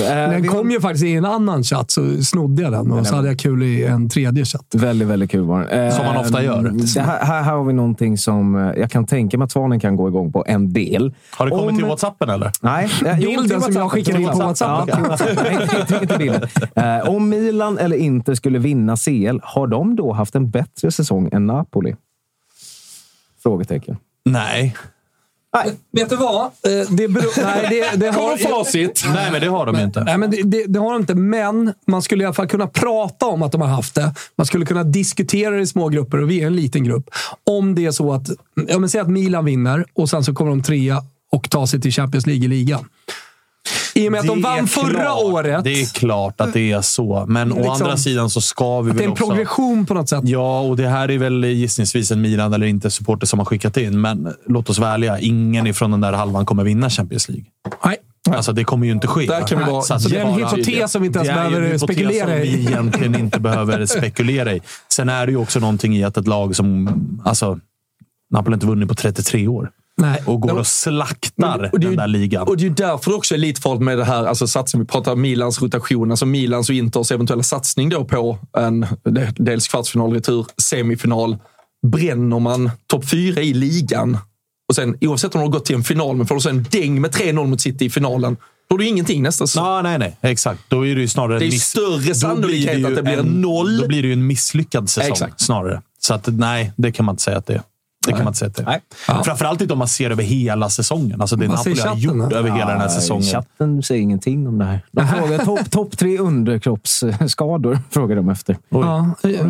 äh, Den kom ju faktiskt i en annan chatt, så snodde jag den. Och så hade jag kul i en tredje chatt. Väldigt, väldigt kul var den. Eh, Som man ofta gör. Det här, här har vi någonting som eh, jag kan tänka mig att Svanen kan gå igång på en del. Har det kommit Om- till Whatsappen eller? Nej. eh, jo, Bilden till som jag WhatsApp. skickade in på WhatsApp. Ja. Nej, inte- inte Om Milan eller Inter skulle vinna CL, har de då haft en bättre säsong än Napoli? Frågetecken. Nej. Vet du vad? Eh, Det beror, nej, det, det har, facit. Nej, men det har de ju inte. Nej, men det, det, det har de inte, men man skulle i alla fall kunna prata om att de har haft det. Man skulle kunna diskutera det i små grupper, och vi är en liten grupp. Om det är så att, ja, men säg att Milan vinner och sen så kommer de trea och tar sig till Champions League i ligan. I och med att de Det är vann förra klart. året. Det är klart att det är så, men å Liksom, andra sidan så ska vi Att det väl är en också... progression på något sätt. Ja, och det här är väl gissningsvis en Milan eller inte supporter som har skickat in. Men låt oss vara ärliga. Ingen ifrån den där halvan kommer vinna Champions League. Nej. Alltså, det kommer ju inte ske. Där kan vi vara- Så det är en hypotes som vi inte ens det är ju en behöver hypotes spekulera som i. vi egentligen inte behöver spekulera i. Sen är det ju också någonting i att ett lag som... Alltså, Napoli har inte vunnit på 33 år. Nej. Och går och slaktar Och det är den ju- där ligan. Och det är ju därför det också är lite farligt med det här alltså satsningen. Vi pratar Milans rotation, alltså Milans och Inters eventuella satsning då på en de- dels kvartsfinal, retur, semifinal. Bränner man topp fyra i ligan och sen oavsett om de har gått till en final, men får du sen däng med 3-0 mot City i finalen, då har du ingenting nästa säsong. Ja, nej, nej. Exakt. Då är det ju snarare Det är ju miss- större sannolikhet ju att det blir en noll. Då blir det ju en misslyckad säsong Exakt. snarare. Så att, nej, det kan man inte säga att det är. Det kan man inte säga att det är. Nej. Framförallt inte om man ser över hela säsongen. Alltså det Napoli har gjort över hela den här Ja, säsongen. Chatten säger ingenting om det här. De frågar topp top tre underkroppsskador. Frågar de efter. Ja, eh,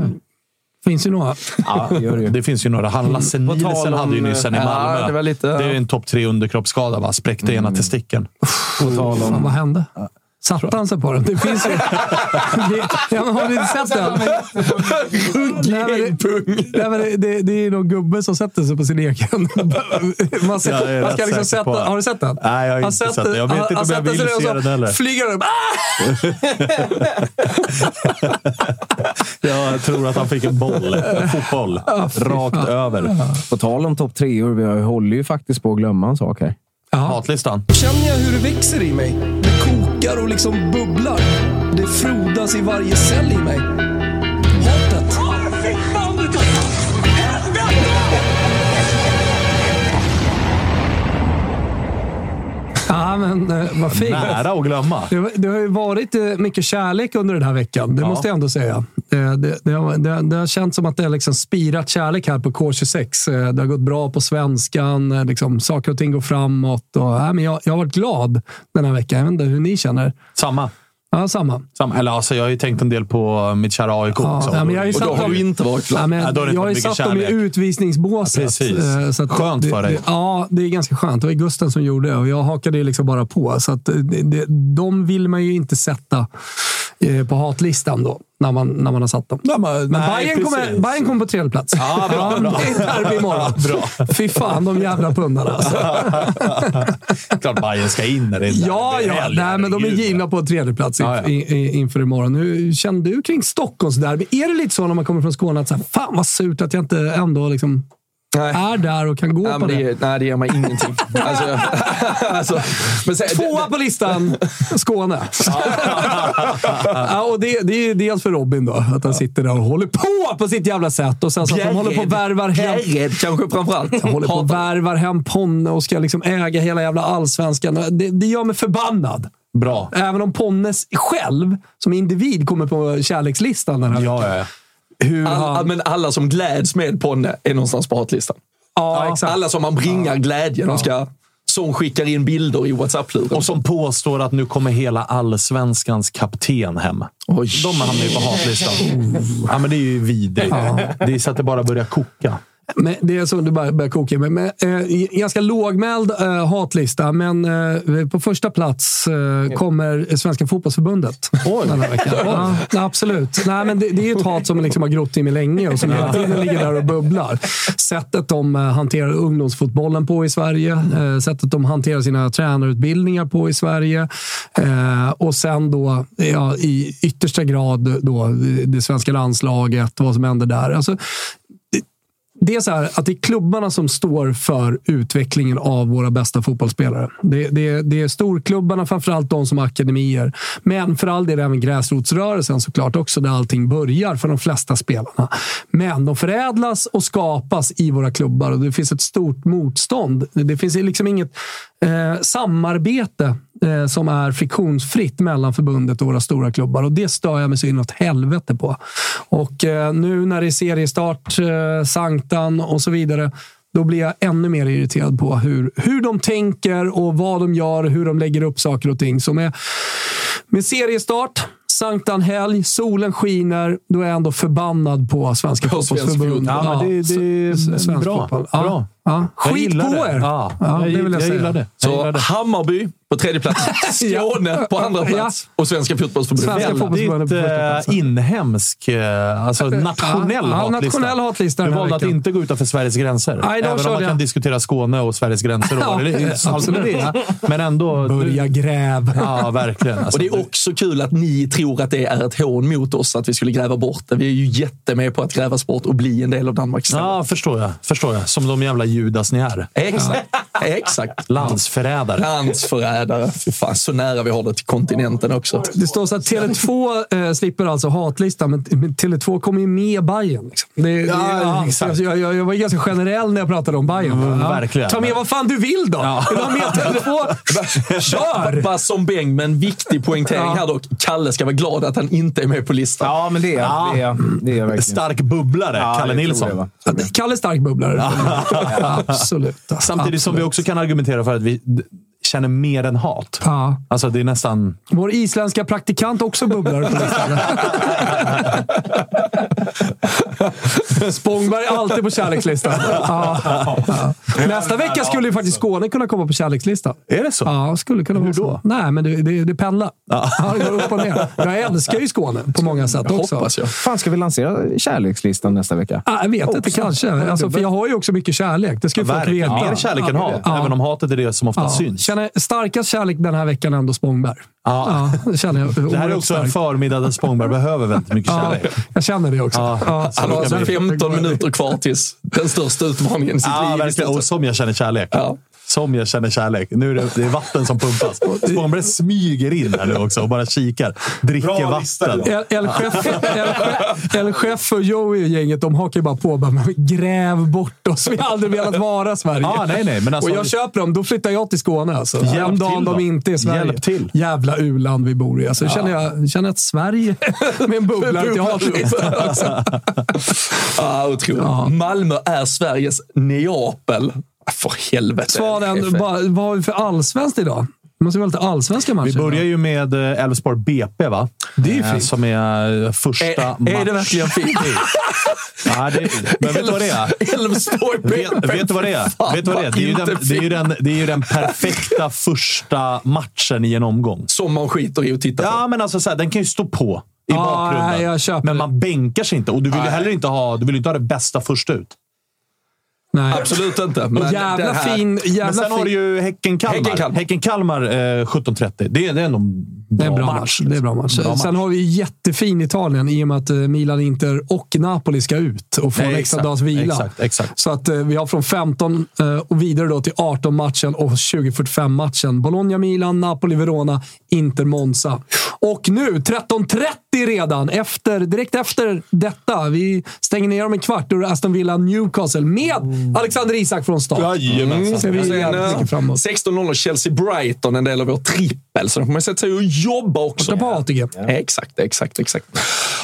finns ju några. Ja, gör det. Det finns ju några. Han Lasse Nielsen hade ju nyss en i ja, Malmö. det var lite- det är en topp tre underkroppsskada. Va? Spräckte ena testikeln. På tal Fan, om... vad hände? Satte han sig på den? Det finns ju... Ja, men har ni inte sett den? Nej, men det, nej, men det, det, det är någon gubbe som sätter sig på sin egen. Man, ser, Jag är man ska liksom sätta, har du sett den? Nej, jag har Han inte sett den. Jag vet han- inte om jag sätter vill sig ner och se så den heller. Flyger upp. Jag tror att han fick en boll. En fotboll. Rakt över. På tal om topp treor, vi håller ju faktiskt på att glömma en sak här. Ja. Matlistan. Känner jag hur det växer i mig. Kokar och liksom bubblar. Det frodas i varje cell i mig. Ja, men eh, vad fint. Nära att glömma. Det, har- det har ju varit eh, mycket kärlek under den här veckan. Det Ja. måste jag ändå säga. Det, det, det, har, det, det har känts som att det har liksom spirat kärlek här på K26. Eh, Det har gått bra på svenskan. eh, Liksom, saker och ting går framåt. Och, ja, men jag, jag har varit glad den här veckan. Jag vet inte hur ni känner. Samma. Ja, samma. Samma. Eller alltså, jag har ju tänkt en del på mitt kära AIK Ja, också. ja, men jag har ju Och då har du inte varit. Ja, men Ja, jag har ju satt mycket dem i kärlek. utvisningsbåset. Precis. Eh, så Skönt det, för dig. Det, ja, det är ganska skönt. Det var Gusten som gjorde det och jag hakade ju liksom bara på. Så att eh, det, de vill man ju inte sätta eh, på hatlistan då, när man, när man har satt dem. men, Men nej, Bayern kommer. Bayern kommer på tredje plats. Ja, bra, bra. Det är derby imorgon. Bra. Fy fan, de jävla pundarna. Alltså. Klart Bayern ska in när det är Ja, derby. ja. Helg, Nej, men de är givna på tredje plats Ja, ja. inför imorgon. Hur kände du kring Stockholmsderby? Är det lite så när man kommer från Skåne att så här, fan vad surt att jag inte ändå liksom Nej. är där och kan gå Nej, på det? det, nej, det ger mig ingenting. Alltså, alltså, men sen, Tvåa på listan, Skåne. ja, och det, det är dels för Robin då, att han sitter där och håller på på sitt jävla sätt. Och sen så att de håller på och värvar hem... Bjärred kanske framförallt. De håller på och värvar hem Ponne och ska liksom äga hela jävla allsvenskan. Det, det gör mig förbannad. Bra. Även om Ponnes själv, som individ, kommer på kärlekslistan den här Ja, veckan. ja, ja. Hur All, han... men alla som gläds med Ponne är någonstans på hatlistan. ja, exakt. Alla som man bringar glädje. De ska, som skickar in bilder i WhatsApp-luren. Och som påstår att nu kommer hela allsvenskans kapten hem. Oj. De hamnar ju på hatlistan. Ja, men det är ju vidrigt. Det är så att det bara börjar koka. Men det är så du bara börjar koka med. Men, eh, ganska lågmäld eh, hatlista, men eh, på första plats eh, kommer Svenska fotbollsförbundet. Den här veckan. Ja, absolut. Nej, men det, det är ett hat som liksom har grott i mig länge och som hela tiden ligger där och bubblar. Sättet de eh, hanterar ungdomsfotbollen på i Sverige, eh, sättet de hanterar sina tränarutbildningar på i Sverige eh, och sen då ja, i yttersta grad då, det svenska landslaget, vad som händer där. Alltså, det är så här att det är klubbarna som står för utvecklingen av våra bästa fotbollsspelare. Det, det, det är storklubbarna, framförallt de som har akademier. Men för all del även gräsrotsrörelsen såklart också, där allting börjar för de flesta spelarna. Men de förädlas och skapas i våra klubbar och det finns ett stort motstånd. Det finns liksom inget eh, samarbete eh, som är friktionsfritt mellan förbundet och våra stora klubbar. Och Det stör jag mig så inåt helvete på. Och eh, nu när det är seriestart, eh, Sanktan och så vidare, då blir jag ännu mer irriterad på hur, hur de tänker och vad de gör, hur de lägger upp saker och ting. Så med, med seriestart, Sanktanhelg, solen skiner, då är jag ändå förbannad på Svenska På svensk fotbollsförbund. fotboll. Ja, men det, det är bra. fotboll. bra. Ja. Jag Skit på det. er! Ja, Ja, jag, det vill jag jag säga. gillar det. Jag gillar Så det. Hammarby på tredje plats, Skåne på andra plats och Svenska fotbollsförbundet. Svenska fotbollsförbundet Väldigt eh, inhemsk, eh, alltså nationell ja, hatlista. nationell hatlista Du valde att inte gå utanför Sveriges gränser. Nej, då Även om man kan jag. diskutera Skåne och Sveriges gränser. Och det. Men ändå... Börja gräv. Ja, verkligen. Alltså, Och det är också kul att ni tror att det är ett hån mot oss att vi skulle gräva bort det. Vi är ju jättemed på att grävas bort och bli en del av Danmark. Ja, förstår jag. Förstår jag. Som de jävla judas ni är. Exakt. Exakt. Landsförrädare. Landsförrädare. Fy fan, så nära vi har det till kontinenten också. Det står så att Tele2 eh, slipper alltså hatlistan, men, men Tele2 kommer ju med Bajen. Liksom. Det, det, Ja, exakt. jag, jag, jag var ganska generell när jag pratade om Bajen. Mm, verkligen. Ta med vad fan du vill då! Vill du ha med Tele2? Kör! Bara som Beng, men viktig poängtering Ja. här dock. Kalle ska vara glad att han inte är med på listan. Ja, men det är Ja. det. Är, det är jag verkligen. Stark bubblare, Ja, Kalle jag Nilsson. Kalle stark bubblare. Absolut. Samtidigt som vi också kan argumentera för att vi känner mer än hat. Ja. Alltså, det är nästan... Vår isländska praktikant också på listan. Spångberg är alltid på kärlekslistan. Ja. Ja. Nästa vecka skulle ju faktiskt Skåne kunna komma på kärlekslistan. Är det så? Ja, skulle kunna vara så. Nej, men det, det, det pendlar. Ja. det går upp och ner. Jag älskar ju Skåne på många sätt också. Hoppas jag. Fan, ska vi lansera kärlekslistan nästa vecka? Ja, jag vet inte, Också. kanske. Alltså, för jag har ju också mycket kärlek. Det ska ju folk veta. Mer kärlek än hat. Ja. Även om hatet är det som ofta Ja. syns. Känner starkast kärlek den här veckan ändå Spångberg. Ja. Ja, det känner jag. Det här är också en starkt. förmiddag där Spångberg behöver väldigt mycket Ja, kärlek. jag känner det också. Ja. Ja, Han har alltså bli- 15 minuter kvar tills den största utmaningen i sitt Ja, liv. verkligen. Och som jag känner kärlek. Ja. Som jag känner kärlek. Nu är det, det är vatten som pumpas. Spångberg smyger in här nu också och bara kikar. Dricker vatten. El- El-Chef El- El-Chef och Joey och gänget de hakar ju bara på. Bara, "Men gräv bort oss. Vi har aldrig velat vara Sverige. Ja, nej, nej, men alltså- och jag köper dem. Då flyttar jag till Skåne. Alltså. Hjälp Den dagen till då. de inte är Sverige. Hjälp till. Jävla u-land vi bor i. Alltså, ja. känner jag känner att Sverige med en bubblare till hatlistan. Alltså. Ja, otroligt. Malmö är Sveriges Neapel. Ah, För helvete. Svanen, Chefen. vad har vi för allsvenskt idag? Det måste vara lite allsvenska matcher. Vi börjar ju med eh, Elfsborg BP, va? Det är ju Eh, fint. Som är eh, första Är, match. är det verkligen fint? Ja, det, men vet du vad det är? Elfsborg Vet, vet du vad det är? Fan, vet du vad det är? Det är, ju den, det, är ju den, det är ju den perfekta första matchen i en omgång. Som man skiter i att titta på. Ja, men alltså så här, den kan ju stå på i Ja, bakgrunden. nej, jag köper men man bänkar sig inte. Och du vill ju heller inte ha, du vill inte ha det bästa först ut. Nej. Absolut inte. Men jävla fin... Jävla Men sen fin. har du ju Häcken-Kalmar. Häcken-Kalmar. Häcken-Kalmar eh, 17.30. Det, det är nog en Det är en bra match. match. Det är en bra match. Bra Sen har vi jättefin Italien i och med att eh, Milan, Inter och Napoli ska ut och få en Nej, extra exakt, dags vila. exakt, exakt. Så att eh, vi har från 15 eh, och vidare då till 18 matchen och 2045 matchen. Bologna, Milan, Napoli, Verona, Inter, Monza. Och nu 13.30 redan, efter, direkt efter detta. Vi stänger ner om en kvart. Då är Aston Villa, Newcastle med Alexander Isak från start. Jajamensan. Emot. 16.00 Chelsea-Brighton, en del av vår trippel. Så då får man sätta sig och jobba också. Borta på ATG. Exakt, exakt, exakt.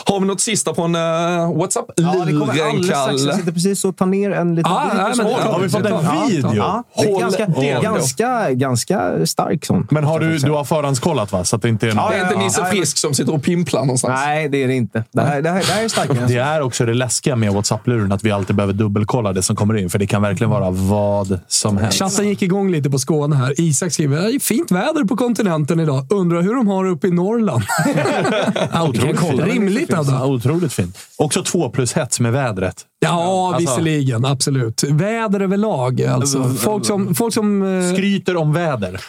Har vi något sista från uh, WhatsApp? Ja, det kommer Luren, alldeles strax. Jag sitter precis och tar ner en liten Ah, video. nej, men- har vi fått en Ja, video? Ja, det är ganska, ganska, ganska stark sån. Men har du, du har förhandskollat va? Så att det inte är något... Det är inte Nisse Frisk som sitter och pimplar någonstans. Nej, det är det inte. Det här, det här, det här är starkare. Det är också det läskiga med WhatsApp-luren, att vi alltid behöver dubbelkolla det som kommer in. För det kan verkligen vara vad som helst. Chatten gick igång lite på Skåne här. Isak skriver fint väder på kontinenten idag. Undrar hur de har det uppe i Norrland. Otroligt. Rimligt Ja, ändå. otroligt fint. Också två plus hets med vädret. Ja, Alltså- visserligen. Absolut. Väder överlag. Alltså. Folk som... Folk som eh, Skryter om väder.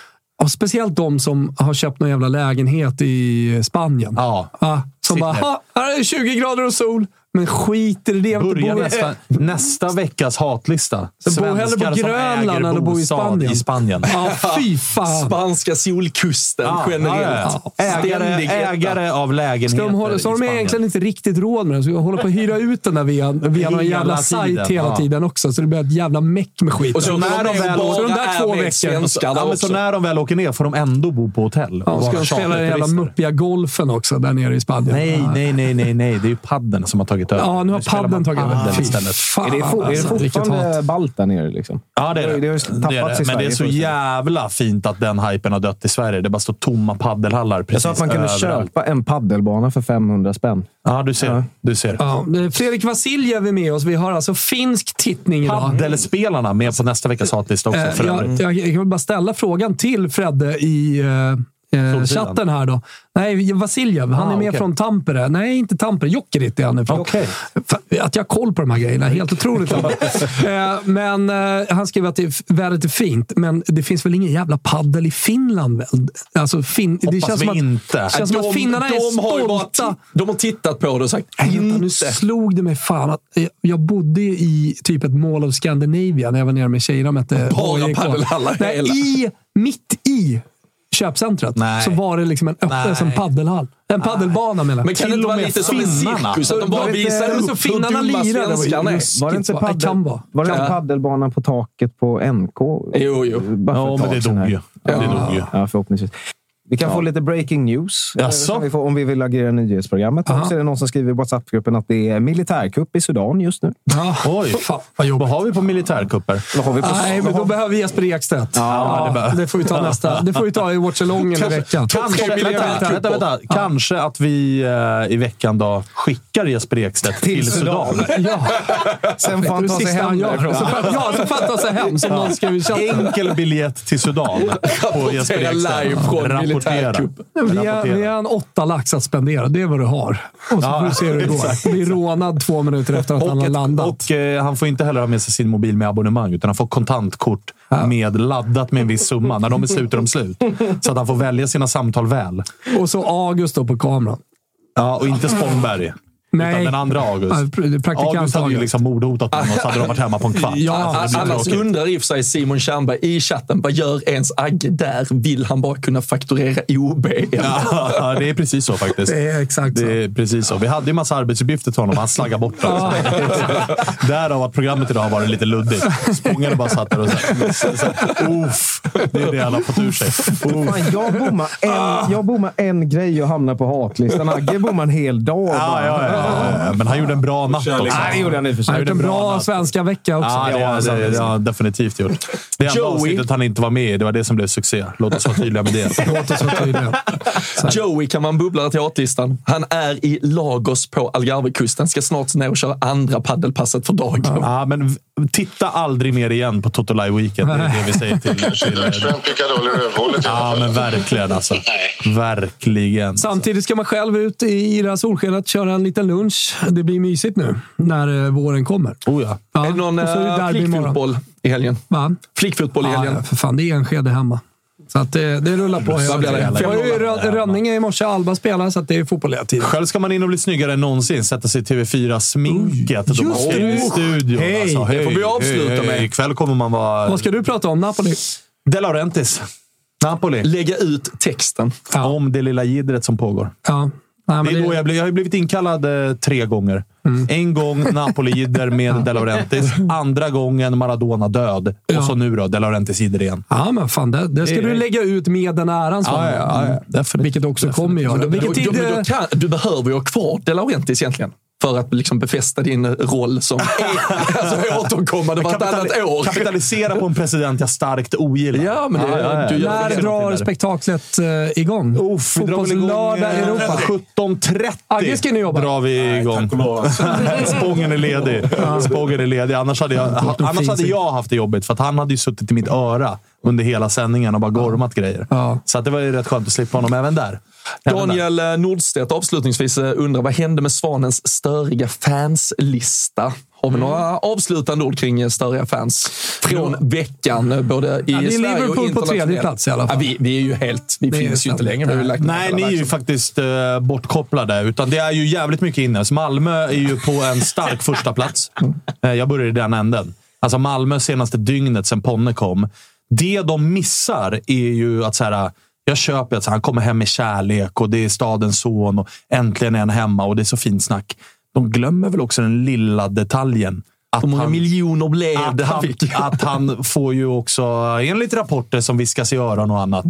och speciellt de som har köpt någon jävla lägenhet i Spanien. Ja. Ja, som Sitt bara, ner. "Ha, här är det 20 grader och sol. Men skiter i det. Börja bo- nästa, nästa veckas hatlista. Så bo hellre på Grönland än bo i Spanien. i Spanien. Ja, fy fan. Spanska solkusten Ja, generellt. ja, ja. Ägare, ägare av lägenheter Ska de hålla, så har de egentligen inte riktigt råd med det. Så vi håller på att hyra ut den där via, via någon jävla sajt hela ja. tiden också. Så det blir ett jävla meck med skit. Och så när de de väl- så de där är två med veckor. svenskar Ja, där men så när de väl åker ner får de ändå bo på hotell. och Ja, ska de spela den jävla muppiga golfen också där nere i Spanien? Nej, nej, nej, nej, nej. Det är ju padden som har tagit tagit över. Ja, nu har padden tagit över. istället. fan, Är det, for, är det alltså, fortfarande ballt där nere? Liksom? Ja, det är det. Det tappats det, är det. i Men det är så jävla fint att den hypen har dött i Sverige. Det bara står tomma paddelhallar Jag precis sa att man kunde överallt. köpa en paddelbana för 500 spänn. Ja, du ser. Du ser. Ja, är Fredrik Vasiljev är med oss. Vi har alltså finsk tittning idag. Paddelspelarna med på nästa veckas hatlista också Eh, för jag, jag, jag kan bara ställa frågan till Fredde i eh, chatten här då. Nej, Vasiljev. Han Ah, är med okej. från Tampere. Nej, inte Tampere. Jokerit är han ifrån. Fan, Att jag har koll på de här grejerna. Helt otroligt. eh, men eh, han skriver att det, är- vädret är fint, men det finns väl ingen jävla paddel i Finland? Väl? Alltså, fin, det Hoppas känns vi som att, inte. Det känns som att finnarna är de bara stolta. ti- de har tittat på det och sagt nu inte. slog det mig fan att jag- jag bodde i typ ett Mall of Scandinavia när jag var nere med tjejerna och mötte Bara hela. i, Mitt i köpcentret Nej. så var det liksom en öppen som paddelhall. En paddelbana menar jag. Men kan det inte vara lite som en cirkus? Att de bara Var det inte- visar upp så hur finnarna dumma lirade, var ju svenskarna är. ruskigt. Var det inte Ja, vara. Var det vara. paddelbanan på taket på NK? Jo, jo. Ja, men det dog ju. Det dog ju. Ja, förhoppningsvis. Vi kan få lite breaking news vi får, om vi vill agera i nyhetsprogrammet. Aha. Och så är det någon som skriver i WhatsApp-gruppen att det är militärkupp i Sudan just nu. Ja, Oj. Fan, vad jobbigt. Vad har vi på militärkupper? Vad har vi på Nej, men då behöver vi Jesper Ekstedt. Ja, det behöver- det får vi ta nästa. Det får vi ta i Watchalongen i veckan. Kanske, Tre vänta, vänta, vänta. Kanske att vi eh, i veckan då skickar Jesper Ekstedt till, Sudan. Ja, Sen får han ta sig hem därifrån. Ja, så får han ta sig hem som någon. Enkel biljett till Sudan på Jesper Ekstedt. Rapportera. Vi har, Rapportera. vi har en åtta lax att spendera. Det är vad du har. Och så Ja, får du se hur det går. blir rånad två minuter efter att han har ett, landat. och eh, han får inte heller ha med sig sin mobil med abonnemang, utan han får kontantkort med laddat med en viss summa. När de är slut är de slut. Så att han får välja sina samtal väl. Och så August då på kameran. Ja, och inte Spångberg. Utan Nej. den andra August. Ja, pr- praktikant August hade ju liksom mordhotat honom och så hade de varit hemma på en kvart. Ja, Alltså, Annars undrar i och för sig Simon Tjernberg i chatten, vad gör ens Agge där? Vill han bara kunna fakturera OB? Ja, det är precis så faktiskt. Det är exakt så. Det är precis så. Vi hade ju massa arbetsuppgifter till honom. Han slaggade bort dem. Därav att programmet idag har varit lite luddigt. Spångare bara satt där och så Uff, det är det han har fått ur sig. Fan, jag bommar en, jag bommar en grej och hamnar på hatlistan. Agge bommar en hel dag. Ja, ja, ja, ja. Men han gjorde en bra natt också. Nej, det gjorde han i och för Han gjort en bra svenska vecka också. Ja, det, har- det, det har han definitivt gjort. Det enda avsnittet han inte var med i, det var det som blev succé. Låt oss vara tydliga med det. Låt oss vara tydliga. Joey kan man bubbla till artlistan. Han är i Lagos på Algarvekusten. Ska snart ner och köra andra paddelpasset för dagen. Ja, men titta aldrig mer igen på Toto Live Weekend. Det är det vi säger till... till Picadoll i rövhålet. ja, men verkligen alltså. Verkligen. Samtidigt ska man själv ut i det här solskenet, köra en liten lunch. Det blir mysigt nu när eh, våren kommer. Oh ja. Ja, Är det någon är det imorgon. flickfotboll i helgen? Va? Flickfotboll i helgen? ja, för fan. Det är Enskede hemma. Så att det, det rullar på hela tiden. Det var ju Rönninge i morse. Alba spelar, så att det är fotboll hela tiden. Själv ska man in och bli snyggare än någonsin. Sätta sig i TV4-sminket. De just ska in i studion. Hej, alltså. det får vi avsluta hej, med. hej. Ikväll kommer man vara... Vad ska du prata om? Napoli? De Laurentiis. Napoli. Lägga ut texten. Ja. Om det lilla jiddret som pågår. Ja. Nej, men Det är då det, jag, blir, jag har ju blivit inkallad eh, tre gånger. En gång Napoli-jidder med De Laurentiis. Andra gången Maradona död. Ja. Och så nu då De Laurentiis jidder igen. ja, men fan. Det, det ska Det du lägga ut med den äran. Ja, ja, ja, definitivt. Vilket också kommer göra. Du, Vilket tid... du, du, kan, du behöver ju ha kvar De Laurentiis egentligen. För att liksom befästa din roll som alltså, återkommande vartannat år. Kapitalisera på en president jag starkt ogillar. Ja, men det, du gör När det. drar spektaklet eh, igång? Fotbollslördag eh, Europa. 17.30 Agge ska ni jobba. drar vi igång. Spången är ledig. Spången är ledig. Annars hade, jag, annars hade jag haft det jobbigt, för att han hade ju suttit i mitt öra under hela sändningen och bara gormat grejer. Ja. Så att det var ju rätt skönt att slippa honom även där. Även. Daniel Nordstedt avslutningsvis eh, undrar vad hände med Svanens störiga fanslista? Har vi några avslutande ord kring eh, störiga fans från veckan? eh, Både i Ja, det är Sverige och Liverpool på internationellt? tredje plats i alla fall. Ja, vi, vi är ju helt... Vi Det finns ju inte längre. Vi Nej, ni är ju faktiskt eh, bortkopplade. Utan det är ju jävligt mycket inne. Så Malmö är ju på en stark första plats. Eh, jag börjar i den änden. Alltså Malmö senaste dygnet sen Ponne kom. Det de missar är ju att så här, jag köper att han kommer hem med kärlek och det är stadens son och äntligen är han hemma och det är så fint snack. De glömmer väl också den lilla detaljen. Att Hur många han- miljoner blev att han att han får ju också, enligt rapporter som viskas i öron och annat,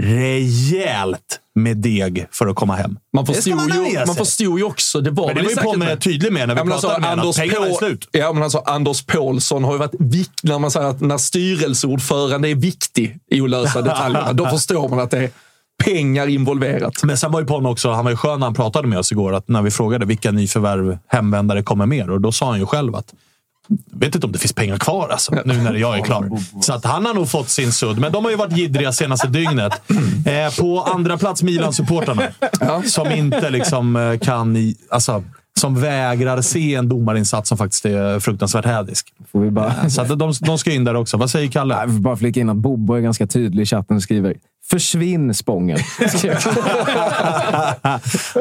rejält med deg för att komma hem. Man förstod, man med ju, man förstod ju också, det var Men det var ju Ponne med- tydlig med när vi Ja, pratade med honom, att pengarna är slut. Ja, men alltså, Anders Paulsson har ju varit viktig. När man säger att när styrelseordförande är viktig i att lösa detaljerna, då förstår man att det är pengar involverat. Men sen var ju Ponne också, han var ju skön när han pratade med oss igår, att när vi frågade vilka nyförvärv hemvändare kommer mer. Och då sa han ju själv att vet inte om det finns pengar kvar alltså, nu när jag är klar. Så att han har nog fått sin sudd. Men de har ju varit jiddriga senaste dygnet. Eh, på andra plats Milan-supportrarna. Som inte liksom eh, kan... I, alltså, som vägrar se en domarinsats som faktiskt är fruktansvärt hädisk. Får vi bara... Så att de, de ska in där också. Vad säger Kalle? Jag vill bara flika in att Bobbo är ganska tydlig i chatten och skriver “Försvinn Spången”.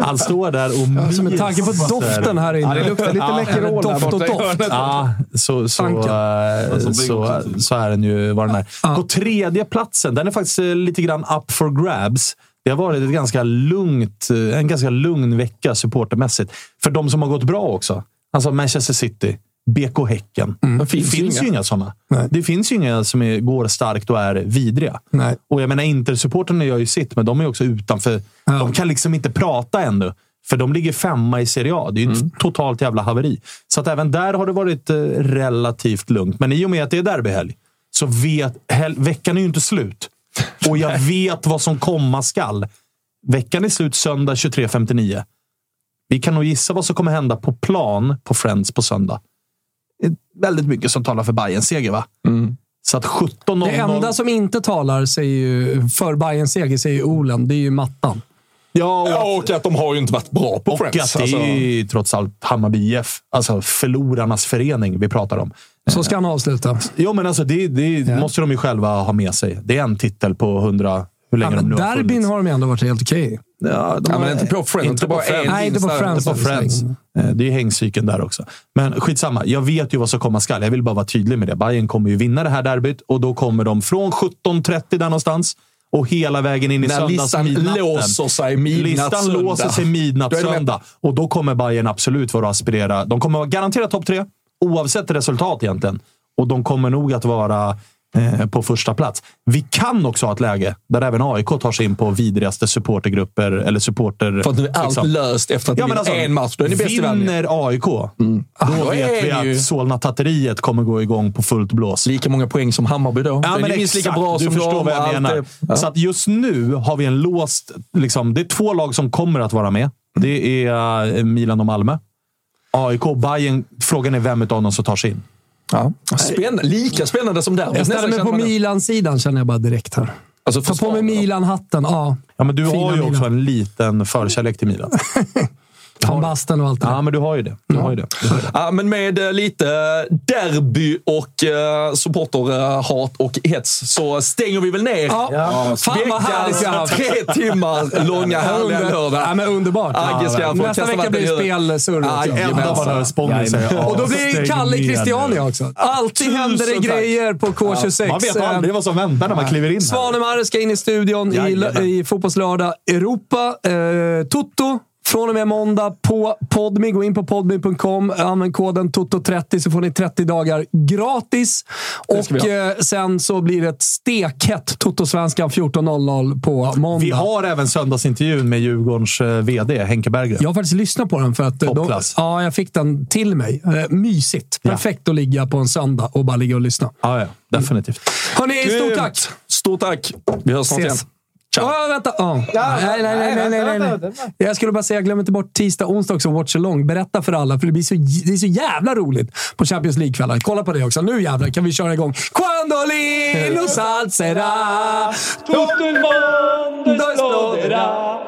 Han står där och Alltså med tanke på myser. doften här inne. Ja, det luktar lite Läkerol där Doft och borta doft. Ja, så, så, eh, så, så är den ju vad den är. På tredje platsen, den är faktiskt eh, lite grann up for grabs. Det har varit ett ganska lugnt, eh, en ganska lugn vecka supportermässigt. För de som har gått bra också. Alltså Manchester City, BK Häcken. Det finns, ju ju inga. inga sådana. Nej. Det finns ju inga som är, går starkt och är vidriga. Nej. Och jag menar, Inter-supporterna gör ju sitt, men de är också utanför. Ja. De kan liksom inte prata ännu. För de ligger femma i Serie A. Det är ju ett totalt jävla haveri. Så att även där har det varit eh, relativt lugnt. Men i och med att det är derbyhelg så vet... Hel, veckan är ju inte slut. Och jag vet vad som komma skall. Veckan är slut söndag 23.59. Vi kan nog gissa vad som kommer hända på plan på Friends på söndag. Väldigt mycket som talar för Bayerns seger, va? Så att 17.00... Det enda som inte talar säger ju, för Bayerns seger säger Olen. Det är ju mattan. Ja, och Ja, och att de har ju inte varit bra på Och Friends. att det Alltså, är trots allt Hammarby IF, alltså förlorarnas förening vi pratar om. Så ska han avsluta. Jo, men alltså det, det måste de ju själva ha med sig. Det är en titel på 100... Hur Ja, länge men de nu har derbyn funnits. har de ju ändå varit helt okej. Ja, de Ja, men inte på Friends. Inte på en Friends. Nej, inte på. Friends. På Friends. Eh, Det är ju hängcykeln där också. Men skitsamma. Jag vet ju vad som komma skall. Jag vill bara vara tydlig med det. Bayern kommer ju vinna det här derbyt och då kommer de från 17.30 där någonstans och hela vägen in i söndags listan midnatten. låser sig midnatt Listan söndag. låser sig midnatt söndag. Och då kommer Bayern absolut vara aspirera. De kommer vara garanterat topp tre, oavsett resultat egentligen. Och de kommer nog att vara eh, på första plats. Vi kan också ha ett läge där även AIK tar sig in på vidrigaste supportergrupper eller supporter... För att nu är allt liksom. löst efter att Ja, det men alltså, en match. Då är ni bäst i världen. vinner AIK, då Då vet är vi det ju- att Solna-tatteriet kommer gå igång på fullt blås. Lika många poäng som Hammarby då. Ja, Då är men minst lika bra du som förstår vad jag menar. det- Ja. Så att just nu har vi en låst... Liksom, det är två lag som kommer att vara med. Det är eh, Milan och Malmö. AIK och Bayern. Frågan är vem av dem som tar sig in. Ja. Spännande. Lika spännande som derbyt. Jag ställer mig på. Milan-sidan känner jag bara direkt här. Alltså, Ta på mig. Milan-hatten. Ja, Ja, men du Fina har ju också Milan. en liten förkärlek till Milan. van Basten och allt det. Ja, men du har ju det. Du har ju det. Du har ju det. Ja, men med eh, lite derby och uh, supporterhat och hets så stänger vi väl ner Ja. Fan vad härligt haft. tre timmar långa härliga lördag. Ja, men underbart. Få Nästa testa vecka blir det spelsurr också. Enda. Och då blir det "Stäng Kalle Christiania nu." också. Alltid händer det grejer på K26. Man vet aldrig vad som väntar när man kliver in här. Svanemar ska in i studion i, i Fotbollslördag Europa. Eh, Toto. Från och med måndag på Podmi. Gå in på podmi.com. Använd koden TOTO30 så får ni 30 dagar gratis. Och eh, sen så blir det ett stekhett Toto-svenskan 14.00 på måndag. Vi har även söndagsintervjun med Djurgårdens eh, VD, Henke Berggren. Jag har faktiskt lyssnat på den för att... eh. De, ja, jag fick den till mig. Mysigt. Ja. Perfekt att ligga på en söndag och bara ligga och lyssna. Ja, ja, definitivt. Hörni, stort tack! Stort tack. Vi hörs snart igen. Ses. Ja, vänta. Ja. nej, nej, nej, nej, nej, nej, nej. Jag skulle bara säga, glöm inte bort tisdag, onsdag också, Watch Along. Berätta för alla, för det, blir så, det är så jävla roligt på Champions League-kvällar. Kolla på det också. Nu jävlar kan vi köra igång. Quando Lino salserà Tutto il mondo esploderà.